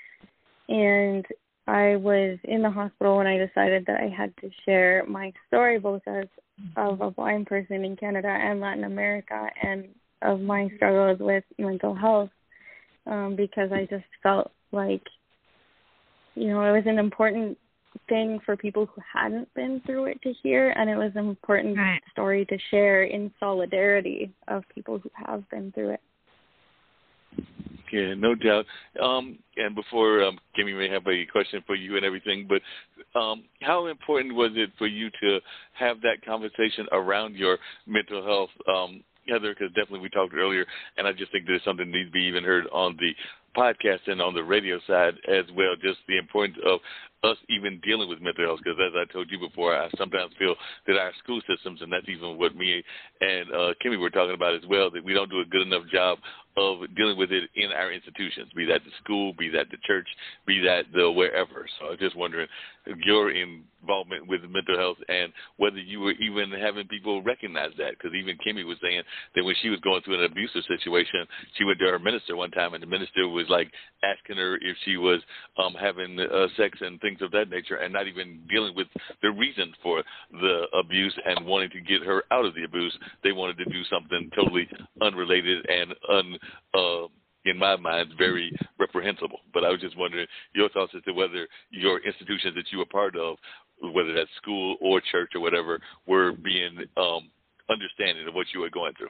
and I was in the hospital when I decided that I had to share my story, both as of a blind person in Canada and Latin America, and of my struggles with mental health, um, because I just felt like, you know, it was an important thing for people who hadn't been through it to hear, and it was an important right. story to share in solidarity of people who have been through it. Yeah, no doubt. Um, and before um, Kimmy may have a question for you and everything, but um, how important was it for you to have that conversation around your mental health, um, Heather? Because definitely we talked earlier, and I just think there's something that needs to be even heard on the podcast and on the radio side as well. Just the importance of us even dealing with mental health because as I told you before, I sometimes feel that our school systems, and that's even what me and uh, Kimmy were talking about as well, that we don't do a good enough job of dealing with it in our institutions, be that the school, be that the church, be that the wherever. So I was just wondering your involvement with mental health and whether you were even having people recognize that. Because even Kimmy was saying that when she was going through an abusive situation, she went to her minister one time, and the minister was like asking her if she was um, having uh, sex and things of that nature, and not even dealing with the reason for the abuse and wanting to get her out of the abuse. They wanted to do something totally unrelated and un uh, in my mind, very reprehensible. But I was just wondering your thoughts as to whether your institutions that you were part of, whether that's school or church or whatever, were being um, understanding of what you were going through.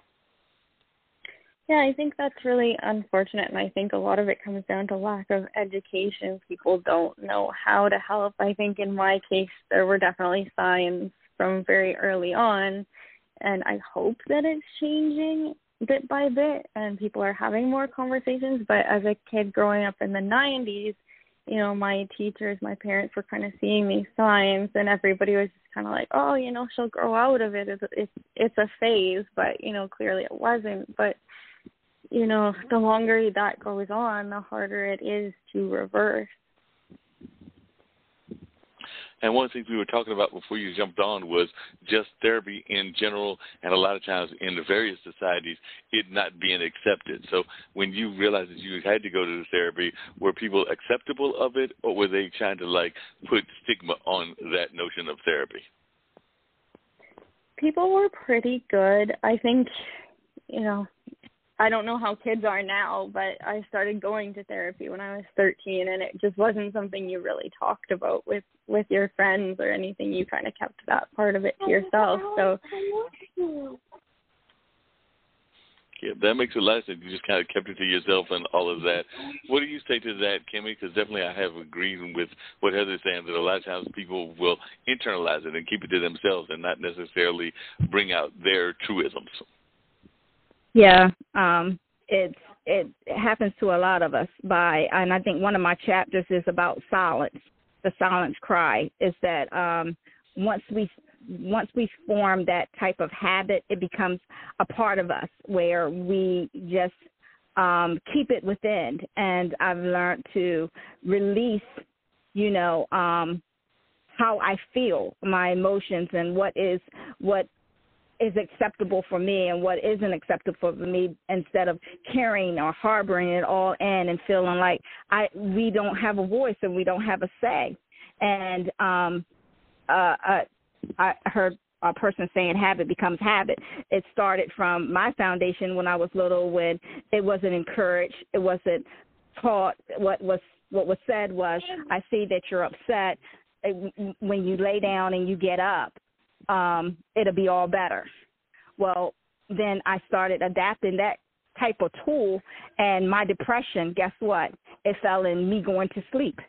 Yeah, I think that's really unfortunate, and I think a lot of it comes down to lack of education. People don't know how to help. I think in my case, there were definitely signs from very early on, and I hope that it's changing bit by bit and people are having more conversations but as a kid growing up in the 90s you know my teachers my parents were kind of seeing these signs and everybody was just kind of like oh you know she'll grow out of it it's it's it's a phase but you know clearly it wasn't but you know the longer that goes on the harder it is to reverse and one of the things we were talking about before you jumped on was just therapy in general, and a lot of times in the various societies, it not being accepted. So when you realized that you had to go to the therapy, were people acceptable of it, or were they trying to like put stigma on that notion of therapy? People were pretty good. I think, you know, I don't know how kids are now, but I started going to therapy when I was 13 and it just wasn't something you really talked about with with your friends or anything. You kind of kept that part of it to yourself. So yeah, that makes a lot of sense. You just kind of kept it to yourself and all of that. What do you say to that, Kimmy? Because definitely I have agreed with what Heather's saying that a lot of times people will internalize it and keep it to themselves and not necessarily bring out their truisms. Yeah, um, it's it, it happens to a lot of us. By and I think one of my chapters is about silence. The silence cry is that um, once we once we form that type of habit, it becomes a part of us where we just um, keep it within. And I've learned to release, you know, um, how I feel, my emotions, and what is what is acceptable for me and what isn't acceptable for me instead of carrying or harboring it all in and feeling like I we don't have a voice and we don't have a say. And um uh, uh I heard a person saying habit becomes habit. It started from my foundation when I was little, when it wasn't encouraged, it wasn't taught. What was what was said was, "I see that you're upset. When you lay down and you get up, um, it'll be all better." Well, then I started adapting that type of tool, and my depression. Guess what? It fell in me going to sleep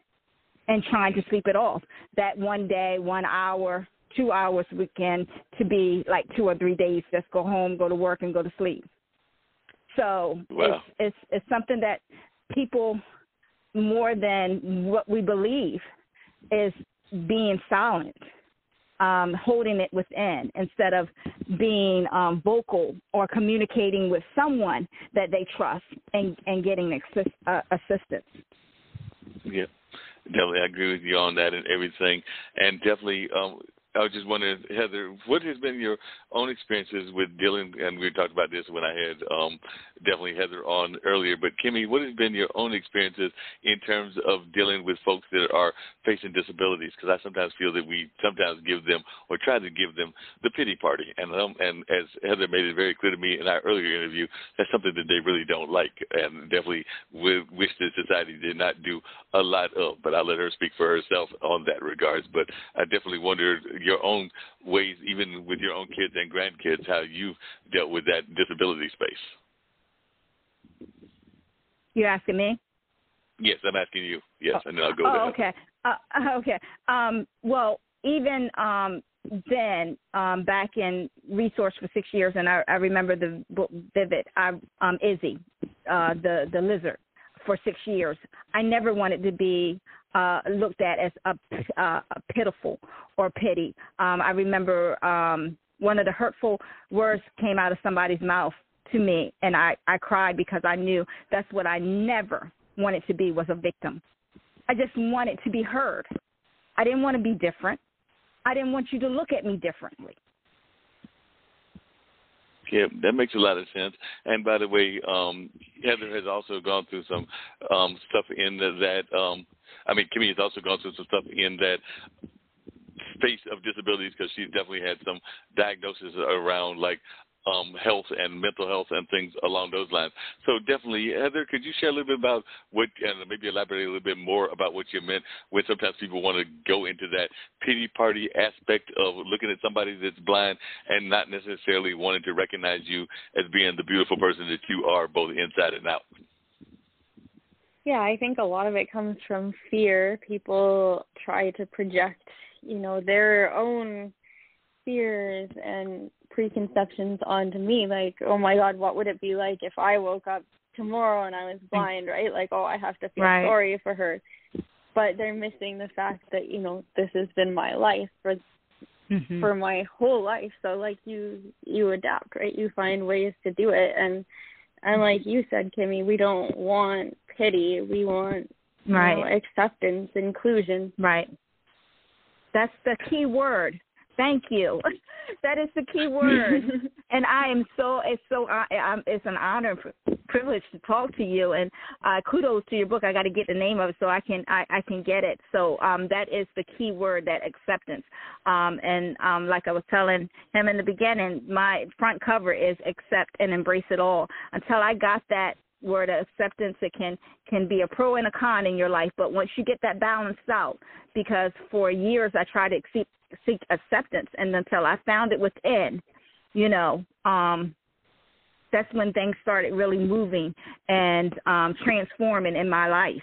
and trying to sleep it off. That one day, one hour, two hours weekend to be like two or three days. Just go home, go to work, and go to sleep. So wow. it's it's it's something that people more than what we believe is being silent, um, holding it within instead of being um, vocal or communicating with someone that they trust and and getting assist, uh, assistance. Yeah definitely I agree with you on that and everything. And definitely um I was just wondering, Heather, what has been your own experiences with dealing? And we talked about this when I had um, definitely Heather on earlier. But Kimmy, what has been your own experiences in terms of dealing with folks that are facing disabilities? Because I sometimes feel that we sometimes give them or try to give them the pity party. And um, and as Heather made it very clear to me in our earlier interview, that's something that they really don't like, and definitely wish that society did not do a lot of. But I'll let her speak for herself on that regards. But I definitely wondered your own ways, even with your own kids and grandkids, how you've dealt with that disability space. You're asking me? Yes, I'm asking you. Yes, and then I'll go oh, there. Okay. Uh, okay. Um, well, even um, then, um, back in resource for six years, and I, I remember the book vivid. I, um, Izzy, uh, the the lizard, for six years. I never wanted to be uh, looked at as a, a pitiful or pity. Um, I remember um, one of the hurtful words came out of somebody's mouth to me, and I, I cried because I knew that's what I never wanted to be was a victim. I just wanted to be heard. I didn't want to be different. I didn't want you to look at me differently. Yeah, that makes a lot of sense. And by the way, um, Heather has also gone through some um, stuff in that. Um, I mean, Kimmy has also gone through some stuff in that space of disabilities because she's definitely had some diagnoses around like um, health and mental health and things along those lines. So definitely, Heather, could you share a little bit about what, and maybe elaborate a little bit more about what you meant when sometimes people want to go into that pity party aspect of looking at somebody that's blind and not necessarily wanting to recognize you as being the beautiful person that you are, both inside and out. Yeah, I think a lot of it comes from fear. People try to project, you know, their own fears and preconceptions onto me like oh my god what would it be like if i woke up tomorrow and i was blind right? Like oh i have to feel right. sorry for her. But they're missing the fact that you know this has been my life for mm-hmm. for my whole life. So like you you adapt right? You find ways to do it. And and like you said kimmy we don't want pity. We want right know, acceptance inclusion. Right. That's the key word Thank you. that is the key word. and I am so it's so I'm, it's an honor and privilege to talk to you and uh kudos to your book. I got to get the name of it so I can I I can get it. So um that is the key word that acceptance. Um and um like I was telling him in the beginning, my front cover is accept and embrace it all. Until I got that word of acceptance it can can be a pro and a con in your life but once you get that balanced out because for years i tried to seek seek acceptance and until I found it within, you know, um that's when things started really moving and um transforming in my life.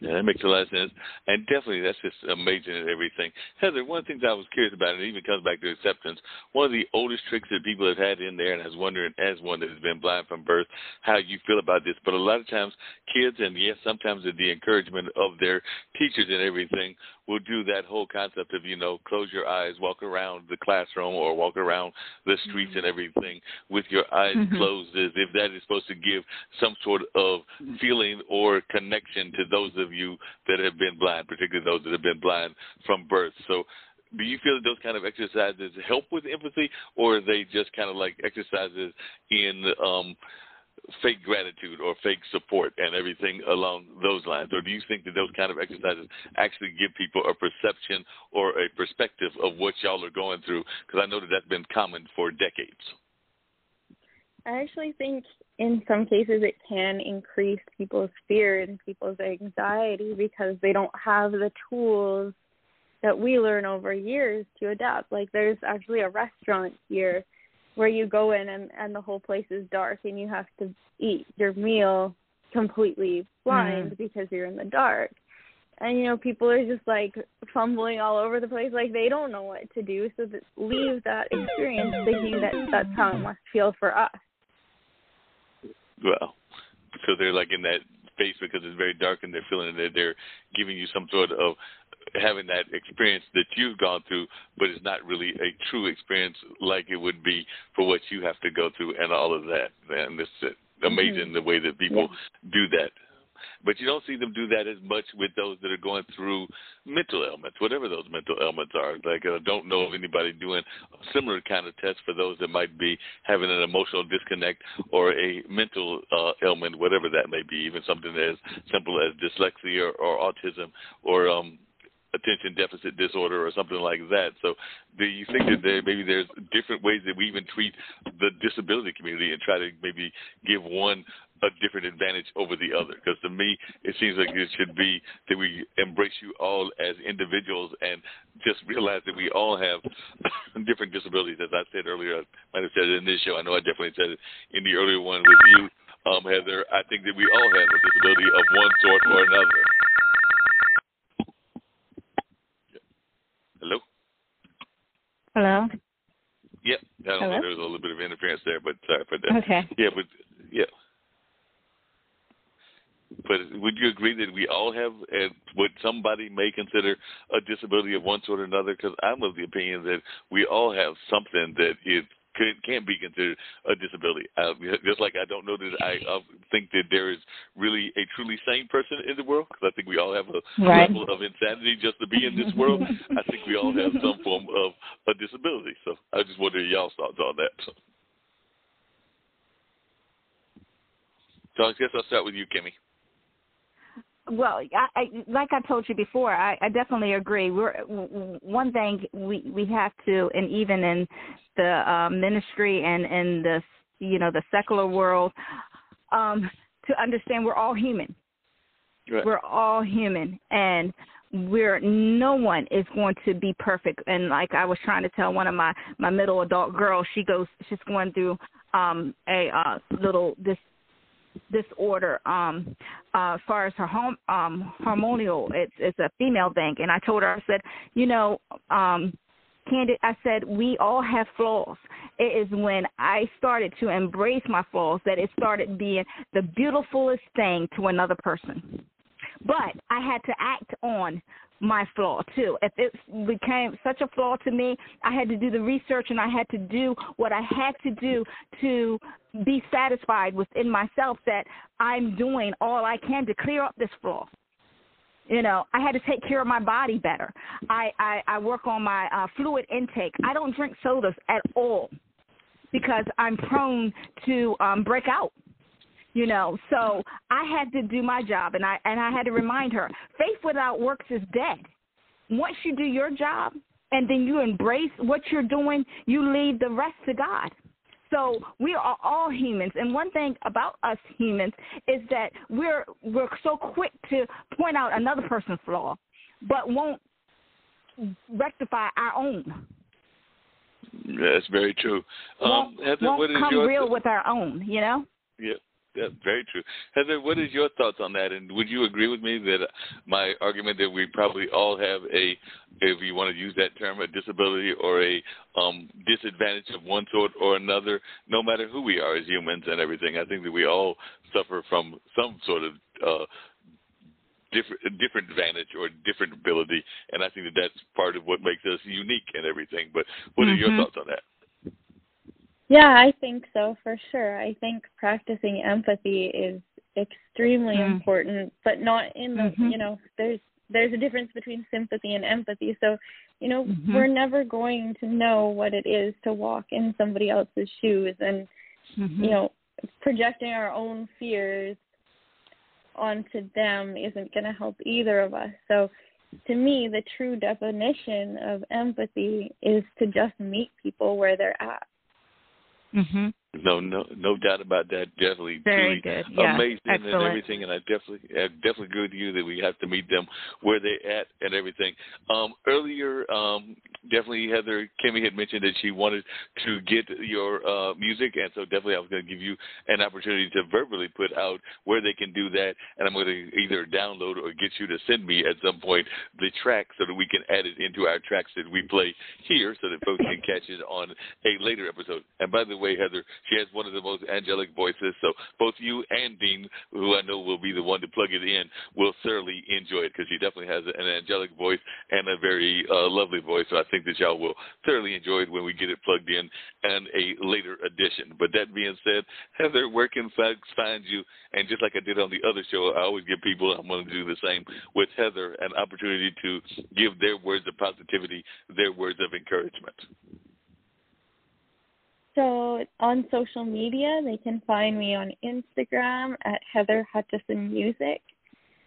Yeah, that makes a lot of sense. And definitely, that's just amazing and everything. Heather, one of the things I was curious about, and it even comes back to acceptance, one of the oldest tricks that people have had in there, and I was wondering, as one that has been blind from birth, how you feel about this. But a lot of times, kids, and yes, sometimes the encouragement of their teachers and everything, will do that whole concept of, you know, close your eyes, walk around the classroom or walk around the streets mm-hmm. and everything with your eyes mm-hmm. closed as if that is supposed to give some sort of feeling or connection to those of you that have been blind, particularly those that have been blind from birth. So do you feel that those kind of exercises help with empathy or are they just kind of like exercises in um fake gratitude or fake support and everything along those lines? Or do you think that those kind of exercises actually give people a perception or a perspective of what y'all are going through? Because I know that that's been common for decades. I actually think in some cases it can increase people's fear and people's anxiety because they don't have the tools that we learn over years to adapt. Like there's actually a restaurant here where you go in and, and the whole place is dark and you have to eat your meal completely blind mm. because you're in the dark. And you know, people are just like fumbling all over the place, like they don't know what to do. So that leave that experience thinking that that's how it must feel for us. Well, so they're like in that space because it's very dark and they're feeling that they're giving you some sort of having that experience that you've gone through, but it's not really a true experience like it would be for what you have to go through and all of that. And it's amazing mm-hmm. the way that people yeah. do that. But you don't see them do that as much with those that are going through mental ailments, whatever those mental ailments are. Like I don't know of anybody doing a similar kind of test for those that might be having an emotional disconnect or a mental uh, ailment, whatever that may be, even something as simple as dyslexia or, or autism or um, attention deficit disorder or something like that. So, do you think that there maybe there's different ways that we even treat the disability community and try to maybe give one a different advantage over the other? Because to me, it seems like it should be that we embrace you all as individuals and just realize that we all have different disabilities. As I said earlier, I might have said it in this show. I know I definitely said it in the earlier one with you, um, Heather. I think that we all have a disability of one sort or another. Hello? Hello? Yep. I don't Hello? know. There was a little bit of interference there, but sorry for that. Okay. Yeah, but yeah. But would you agree that we all have uh, what somebody may consider a disability of one sort or another? Because I'm of the opinion that we all have something that is can, can be considered a disability. Uh, just like I don't know that I uh, think that there is really a truly sane person in the world, because I think we all have a right. level of insanity just to be in this world. I think we all have some form of a disability. So I just wonder y'all's thoughts on that. So, so I guess I'll start with you, Kimmy well, I, I, like I told you before, I, I definitely agree. We're one thing we we have to, and even in the uh, ministry and in the you know the secular world, um, to understand we're all human. Right. We're all human, and we're no one is going to be perfect. And like I was trying to tell one of my my middle adult girls, she goes, she's going through um a uh little this disorder um uh as far as her home um hormonal it's it's a female thing. And i told her i said you know um candid i said we all have flaws. It is when i started to embrace my flaws that it started being the beautifulest thing to another person. But i had to act on my flaw too. If it became such a flaw to me, I had to do the research and I had to do what I had to do to be satisfied within myself that I'm doing all I can to clear up this flaw. You know, I had to take care of my body better. I I, I work on my uh, fluid intake. I don't drink sodas at all because I'm prone to um, break out you know. So i had to do my job and i and i had to remind her faith without works is dead. Once you do your job and then you embrace what you're doing you leave the rest to god. So we are all humans and one thing about us humans is that we're we're so quick to point out another person's flaw but won't rectify our own. That's very true. Um won't, Heather, won't come real th- with our own you know? Yeah that's very true. Heather, what is your thoughts on that? And would you agree with me that my argument that we probably all have a, if you want to use that term, a disability or a um, disadvantage of one sort or another, no matter who we are as humans and everything? I think that we all suffer from some sort of uh, different different advantage or different ability, and I think that that's part of what makes us unique and everything. But what are mm-hmm. your thoughts on that? Yeah, I think so for sure. I think practicing empathy is extremely mm. important, but not in the mm-hmm. you know, there's there's a difference between sympathy and empathy. So, you know, mm-hmm. we're never going to know what it is to walk in somebody else's shoes and mm-hmm. you know, projecting our own fears onto them isn't going to help either of us. So to me, the true definition of empathy is to just meet people where they're at. Mhm. No, no, no doubt about that. Definitely, Very truly good. Yeah, amazing excellent. and everything. And I definitely, I definitely agree with you that we have to meet them where they're at and everything. Um, earlier, um, definitely Heather Kimmy had mentioned that she wanted to get your uh, music, and so definitely I was going to give you an opportunity to verbally put out where they can do that, and I'm going to either download or get you to send me at some point the track so that we can add it into our tracks that we play here, so that folks can catch it on a later episode. And by the way, Heather, she has one of the most angelic voices, so both you and Dean, who I know will be the one to plug it in, will certainly enjoy it because she definitely has an angelic voice and a very uh, lovely voice. So I think that y'all will thoroughly enjoy it when we get it plugged in and a later edition. But that being said, Heather, where can folks find you? And just like I did on the other show, I always give people, I'm going to do the same with Heather, an opportunity to give their words of positivity, their words of encouragement. So on social media, they can find me on Instagram at Heather Hutchison Music,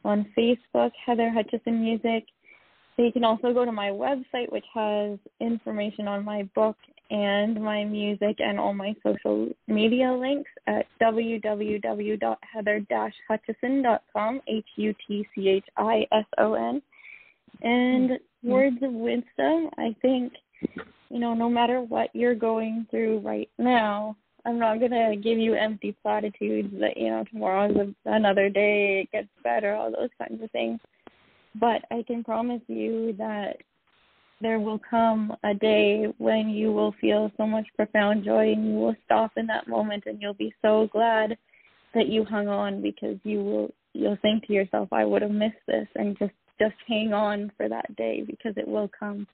on Facebook Heather Hutchison Music. They can also go to my website, which has information on my book and my music and all my social media links at www.heather-hutchison.com, H-U-T-C-H-I-S-O-N. And words of wisdom, I think you know, no matter what you're going through right now, I'm not gonna give you empty platitudes that you know tomorrow's another day, it gets better, all those kinds of things. But I can promise you that there will come a day when you will feel so much profound joy, and you will stop in that moment, and you'll be so glad that you hung on because you will you'll think to yourself, I would have missed this, and just just hang on for that day because it will come.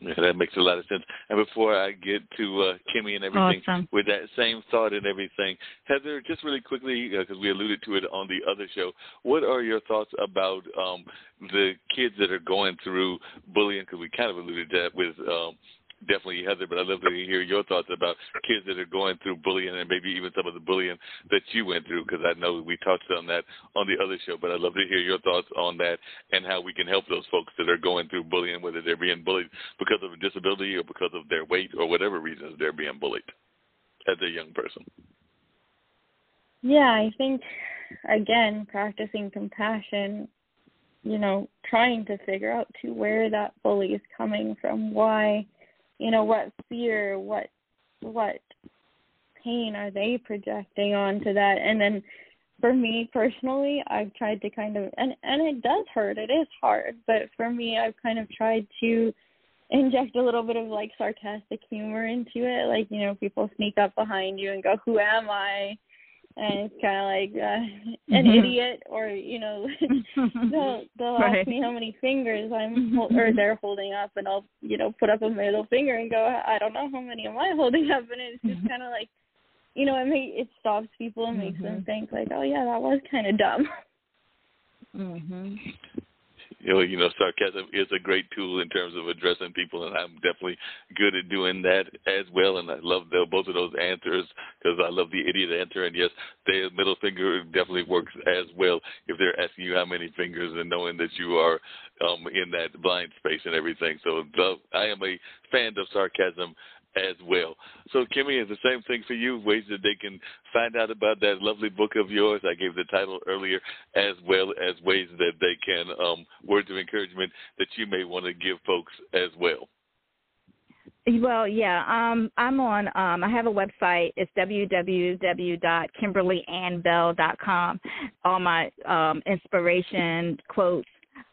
Yeah, that makes a lot of sense. And before I get to uh, Kimmy and everything, Awesome. with that same thought and everything, Heather, just really quickly, because we alluded to it on the other show, what are your thoughts about um, the kids that are going through bullying? Because we kind of alluded to that with um, definitely Heather, but I'd love to hear your thoughts about kids that are going through bullying and maybe even some of the bullying that you went through, because I know we touched on that on the other show, but I'd love to hear your thoughts on that and how we can help those folks that are going through bullying, whether they're being bullied because of a disability or because of their weight or whatever reasons they're being bullied as a young person. Yeah, I think again, practicing compassion, you know, trying to figure out to where that bully is coming from, why, you know, what fear, what what pain are they projecting onto that? And then for me personally, I've tried to kind of and and it does hurt. It is hard, but for me, I've kind of tried to inject a little bit of like sarcastic humor into it. Like you know, people sneak up behind you and go, "Who am I?" And it's kind of like uh, an Mhm. idiot, or you know, they'll they'll Right. ask me how many fingers I'm or they're holding up, and I'll you know put up a middle finger and go, I don't know how many am I holding up, and it's just kind of like, you know, it may it stops people and makes them Mhm. think like, oh yeah, that was kind of dumb. Mhm. You know, you know, sarcasm is a great tool in terms of addressing people, and I'm definitely good at doing that as well. And I love the, both of those answers because I love the idiot answer, and yes, the middle finger definitely works as well if they're asking you how many fingers and knowing that you are um, in that blind space and everything. So the, I am a fan of sarcasm as well. So, Kimmy, is the same thing for you? Ways that they can find out about that lovely book of yours. I gave the title earlier, as well as ways that they can um, words of encouragement that you may want to give folks as well. Well, yeah. Um, I'm on. Um, I have a website. It's www.kimberlyannbell.com. All my um, inspiration quotes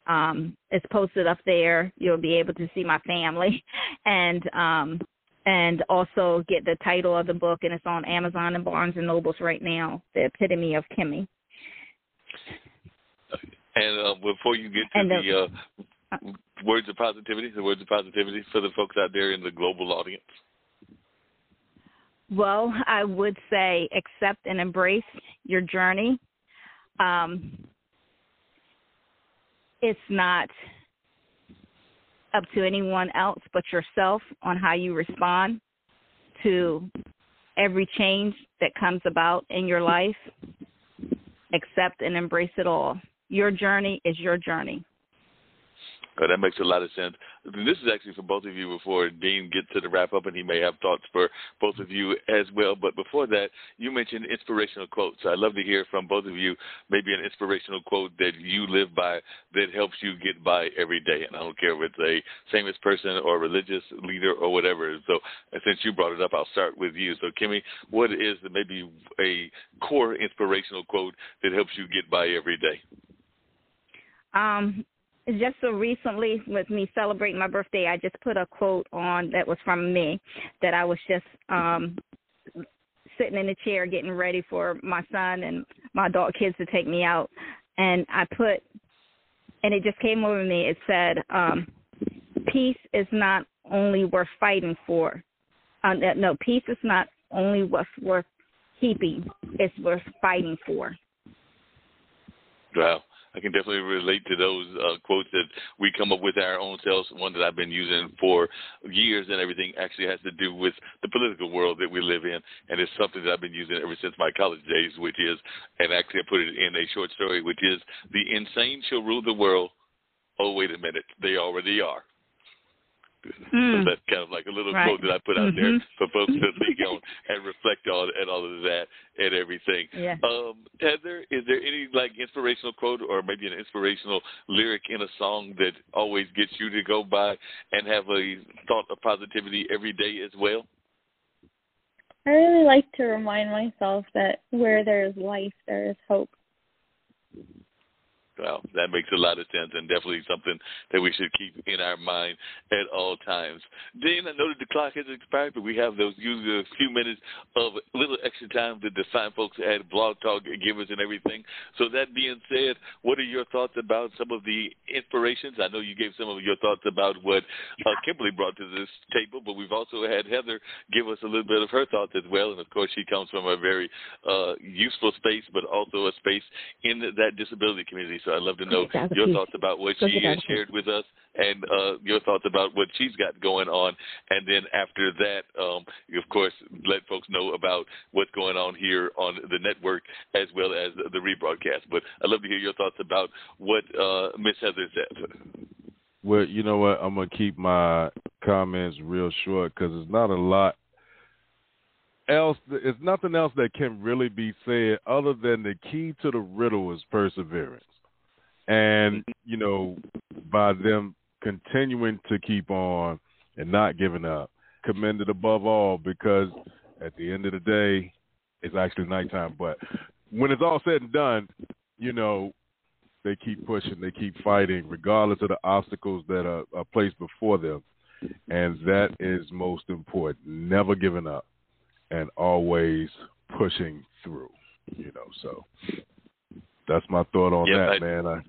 um, is posted up there. You'll be able to see my family, and um, and also get the title of the book, and it's on Amazon and Barnes and Nobles right now. The epitome of Kimmy. And uh, before you get to the, the- uh, words of positivity, the words of positivity for the folks out there in the global audience. Well, I would say accept and embrace your journey. Um, it's not up to anyone else but yourself on how you respond to every change that comes about in your life, accept and embrace it all. Your journey is your journey. Uh, that makes a lot of sense. This is actually for both of you before Dean gets to the wrap up, and he may have thoughts for both of you as well. But before that, you mentioned inspirational quotes. I'd love to hear from both of you maybe an inspirational quote that you live by that helps you get by every day. And I don't care if it's a famous person or religious leader or whatever. So since you brought it up, I'll start with you. So, Kimmy, what is maybe a core inspirational quote that helps you get by every day? Um, just so recently with me celebrating my birthday, I just put a quote on that was from me that I was just um sitting in a chair getting ready for my son and my adult kids to take me out and I put and it just came over me. It said, um, peace is not only worth fighting for. Uh, no, peace is not only what's worth keeping, it's worth fighting for. Wow. I can definitely relate to those uh, quotes that we come up with our own selves. One that I've been using for years and everything actually has to do with the political world that we live in, and it's something that I've been using ever since my college days, which is, and actually I put it in a short story, which is, the insane shall rule the world. Oh, wait a minute, they already are. Mm. So that's kind of like a little right. quote that I put out mm-hmm. there for folks to think on and reflect on and all of that and everything. Yeah. Um, Heather, is there any like inspirational quote or maybe an inspirational lyric in a song that always gets you to go by and have a thought of positivity every day as well? I really like to remind myself that where there is life, there is hope. Well, that makes a lot of sense and definitely something that we should keep in our mind at all times. Dean, I know that the clock has expired, but we have those usually a few minutes of a little extra time that the fine folks at Blog Talk give us and everything. So that being said, what are your thoughts about some of the inspirations? I know you gave some of your thoughts about what uh, Kimberly brought to this table, but we've also had Heather give us a little bit of her thoughts as well. And of course, she comes from a very uh, useful space, but also a space in that disability community. So I'd love to know your thoughts about what she has shared with us and uh, your thoughts about what she's got going on. And then after that, um, you, of course, let folks know about what's going on here on the network as well as the rebroadcast. But I'd love to hear your thoughts about what uh, Miss Heather said. Well, you know what? I'm going to keep my comments real short because it's not a lot else. It's nothing else that can really be said other than the key to the riddle is perseverance and you know by them continuing to keep on and not giving up commended above all because at the end of the day it's actually nighttime. But when it's all said and done you know they keep pushing they keep fighting regardless of the obstacles that are, are placed before them. And that is most important. Never giving up and always pushing through you know so that's my thought on yeah, that, I, man. I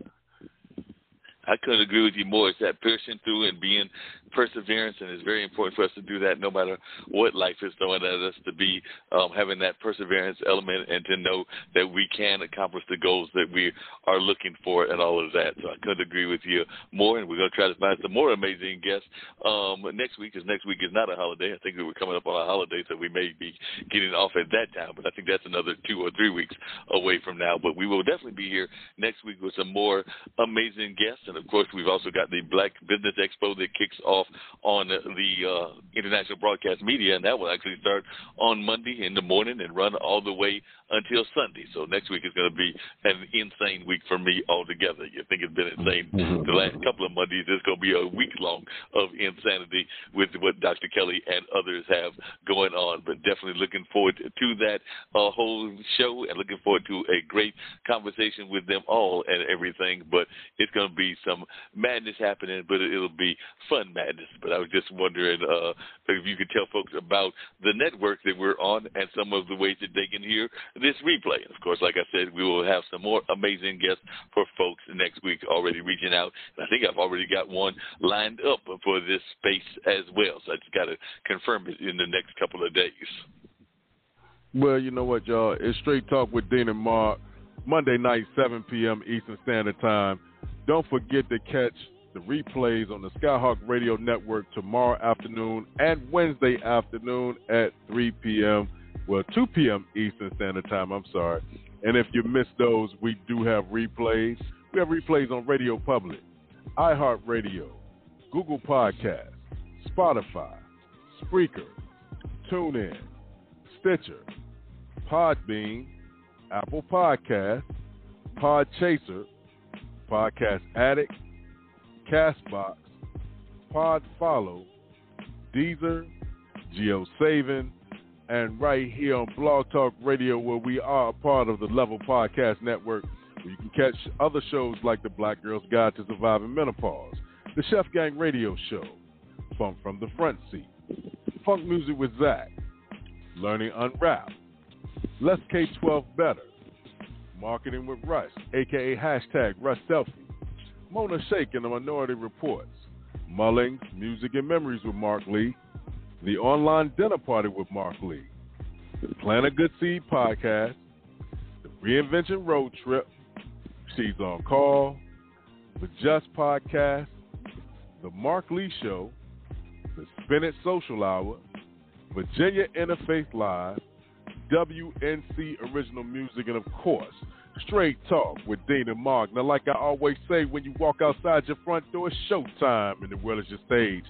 I couldn't agree with you more. It's that pushing through and being perseverance, and it's very important for us to do that no matter what life is throwing at us. To be um, having that perseverance element and to know that we can accomplish the goals that we are looking for, and all of that. So I couldn't agree with you more, and we're going to try to find some more amazing guests um, next week. Because next week is not a holiday. I think we were coming up on a holiday, so we may be getting off at that time. But I think that's another two or three weeks away from now. But we will definitely be here next week with some more amazing guests, and of course, we've also got the Black Business Expo that kicks off on the uh, International Broadcast Media, and that will actually start on Monday in the morning and run all the way until Sunday. So next week is going to be an insane week for me altogether. You think it's been insane the last couple of Mondays? It's going to be a week long of insanity with what Dr. Kelly and others have going on. But definitely looking forward to that uh, whole show and looking forward to a great conversation with them all and everything. But it's going to be some madness happening, but it'll be fun madness. But I was just wondering uh, if you could tell folks about the network that we're on and some of the ways that they can hear this replay. And of course, like I said, we will have some more amazing guests for folks next week already reaching out. And I think I've already got one lined up for this space as well. So I just got to confirm it in the next couple of days. Well, you know what, y'all? It's Straight Talk with Dean and Mark, Monday night, 7 p.m. Eastern Standard Time. Don't forget to catch the replays on the Skyhawk Radio Network tomorrow afternoon and Wednesday afternoon at 3 p.m. well, 2 p.m. Eastern Standard Time. I'm sorry. And if you missed those, we do have replays. We have replays on Radio Public, iHeartRadio, Google Podcast, Spotify, Spreaker, TuneIn, Stitcher, Podbean, Apple Podcast, Podchaser, Podcast Addict, Castbox, Pod Follow, Deezer, JioSaavn, and right here on Blog Talk Radio, where we are a part of the Level Podcast Network, where you can catch other shows like the Black Girl's Guide to Surviving Menopause, the Chef Gang Radio Show, Funk from the Front Seat, Funk Music with Zach, Learning Unwrapped, Let's K12 Better, Marketing with Russ, aka hashtag Russ Selfie, Mona Shake and the Minority Reports, Mullings, Music and Memories with Mark Lee, The Online Dinner Party with Mark Lee, the Plant a Good Seed Podcast, the Reinvention Road Trip, She's on Call, the Just Podcast, the Mark Lee Show, the Spinach Social Hour, Virginia Interfaith Live, WNC Original Music, and of course, Straight Talk with Dean and Mark. Now, like I always say, when you walk outside your front door, showtime and the world is your stage.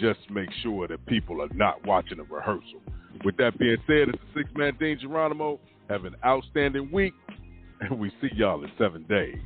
Just make sure that people are not watching a rehearsal. With that being said, it's the six man Dean Geronimo. Have an outstanding week, and we see y'all in seven days.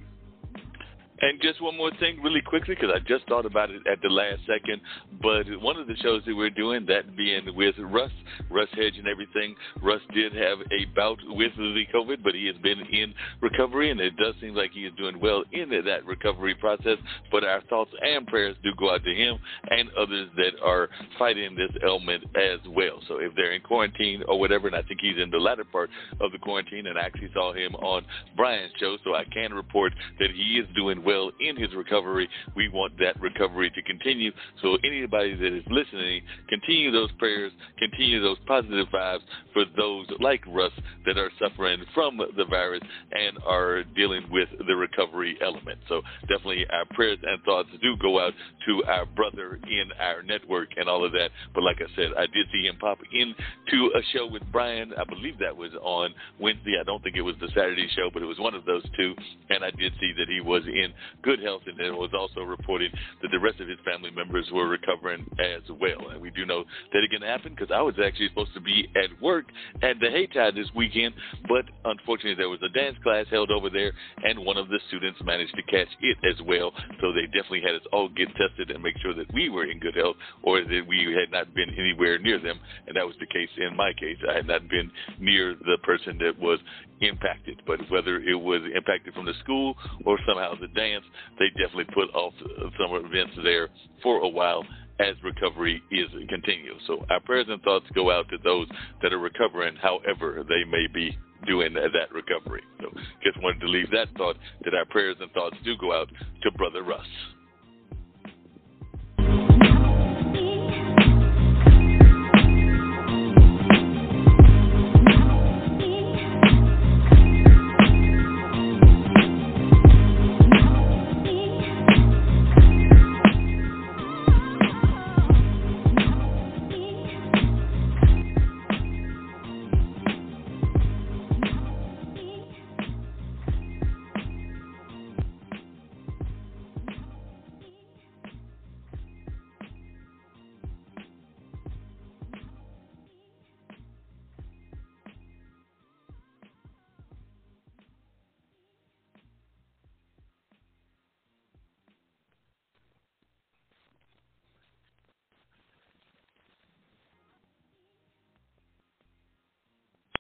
And just one more thing, really quickly, because I just thought about it at the last second. But one of the shows that we're doing, that being with Russ, Russ Hedge and everything. Russ did have a bout with the COVID, but he has been in recovery, and it does seem like he is doing well in that recovery process. But our thoughts and prayers do go out to him and others that are fighting this ailment as well. So if they're in quarantine or whatever, and I think he's in the latter part of the quarantine, and I actually saw him on Brian's show, so I can report that he is doing well well in his recovery. We want that recovery to continue. So anybody that is listening, continue those prayers, continue those positive vibes for those like Russ that are suffering from the virus and are dealing with the recovery element. So definitely our prayers and thoughts do go out to our brother in our network and all of that. But like I said, I did see him pop into a show with Brian. I believe that was on Wednesday. I don't think it was the Saturday show, but it was one of those two. And I did see that he was in good health, and it was also reported that the rest of his family members were recovering as well. And we do know that it can happen because I was actually supposed to be at work at the Haytide this weekend, but unfortunately there was a dance class held over there, and one of the students managed to catch it as well. So they definitely had us all get tested and make sure that we were in good health, or that we had not been anywhere near them. And that was the case in my case. I had not been near the person that was impacted, but whether it was impacted from the school or somehow the dance, they definitely put off some events there for a while as recovery is continuous. So our prayers and thoughts go out to those that are recovering, however they may be doing that recovery. So just wanted to leave that thought that our prayers and thoughts do go out to Brother Russ.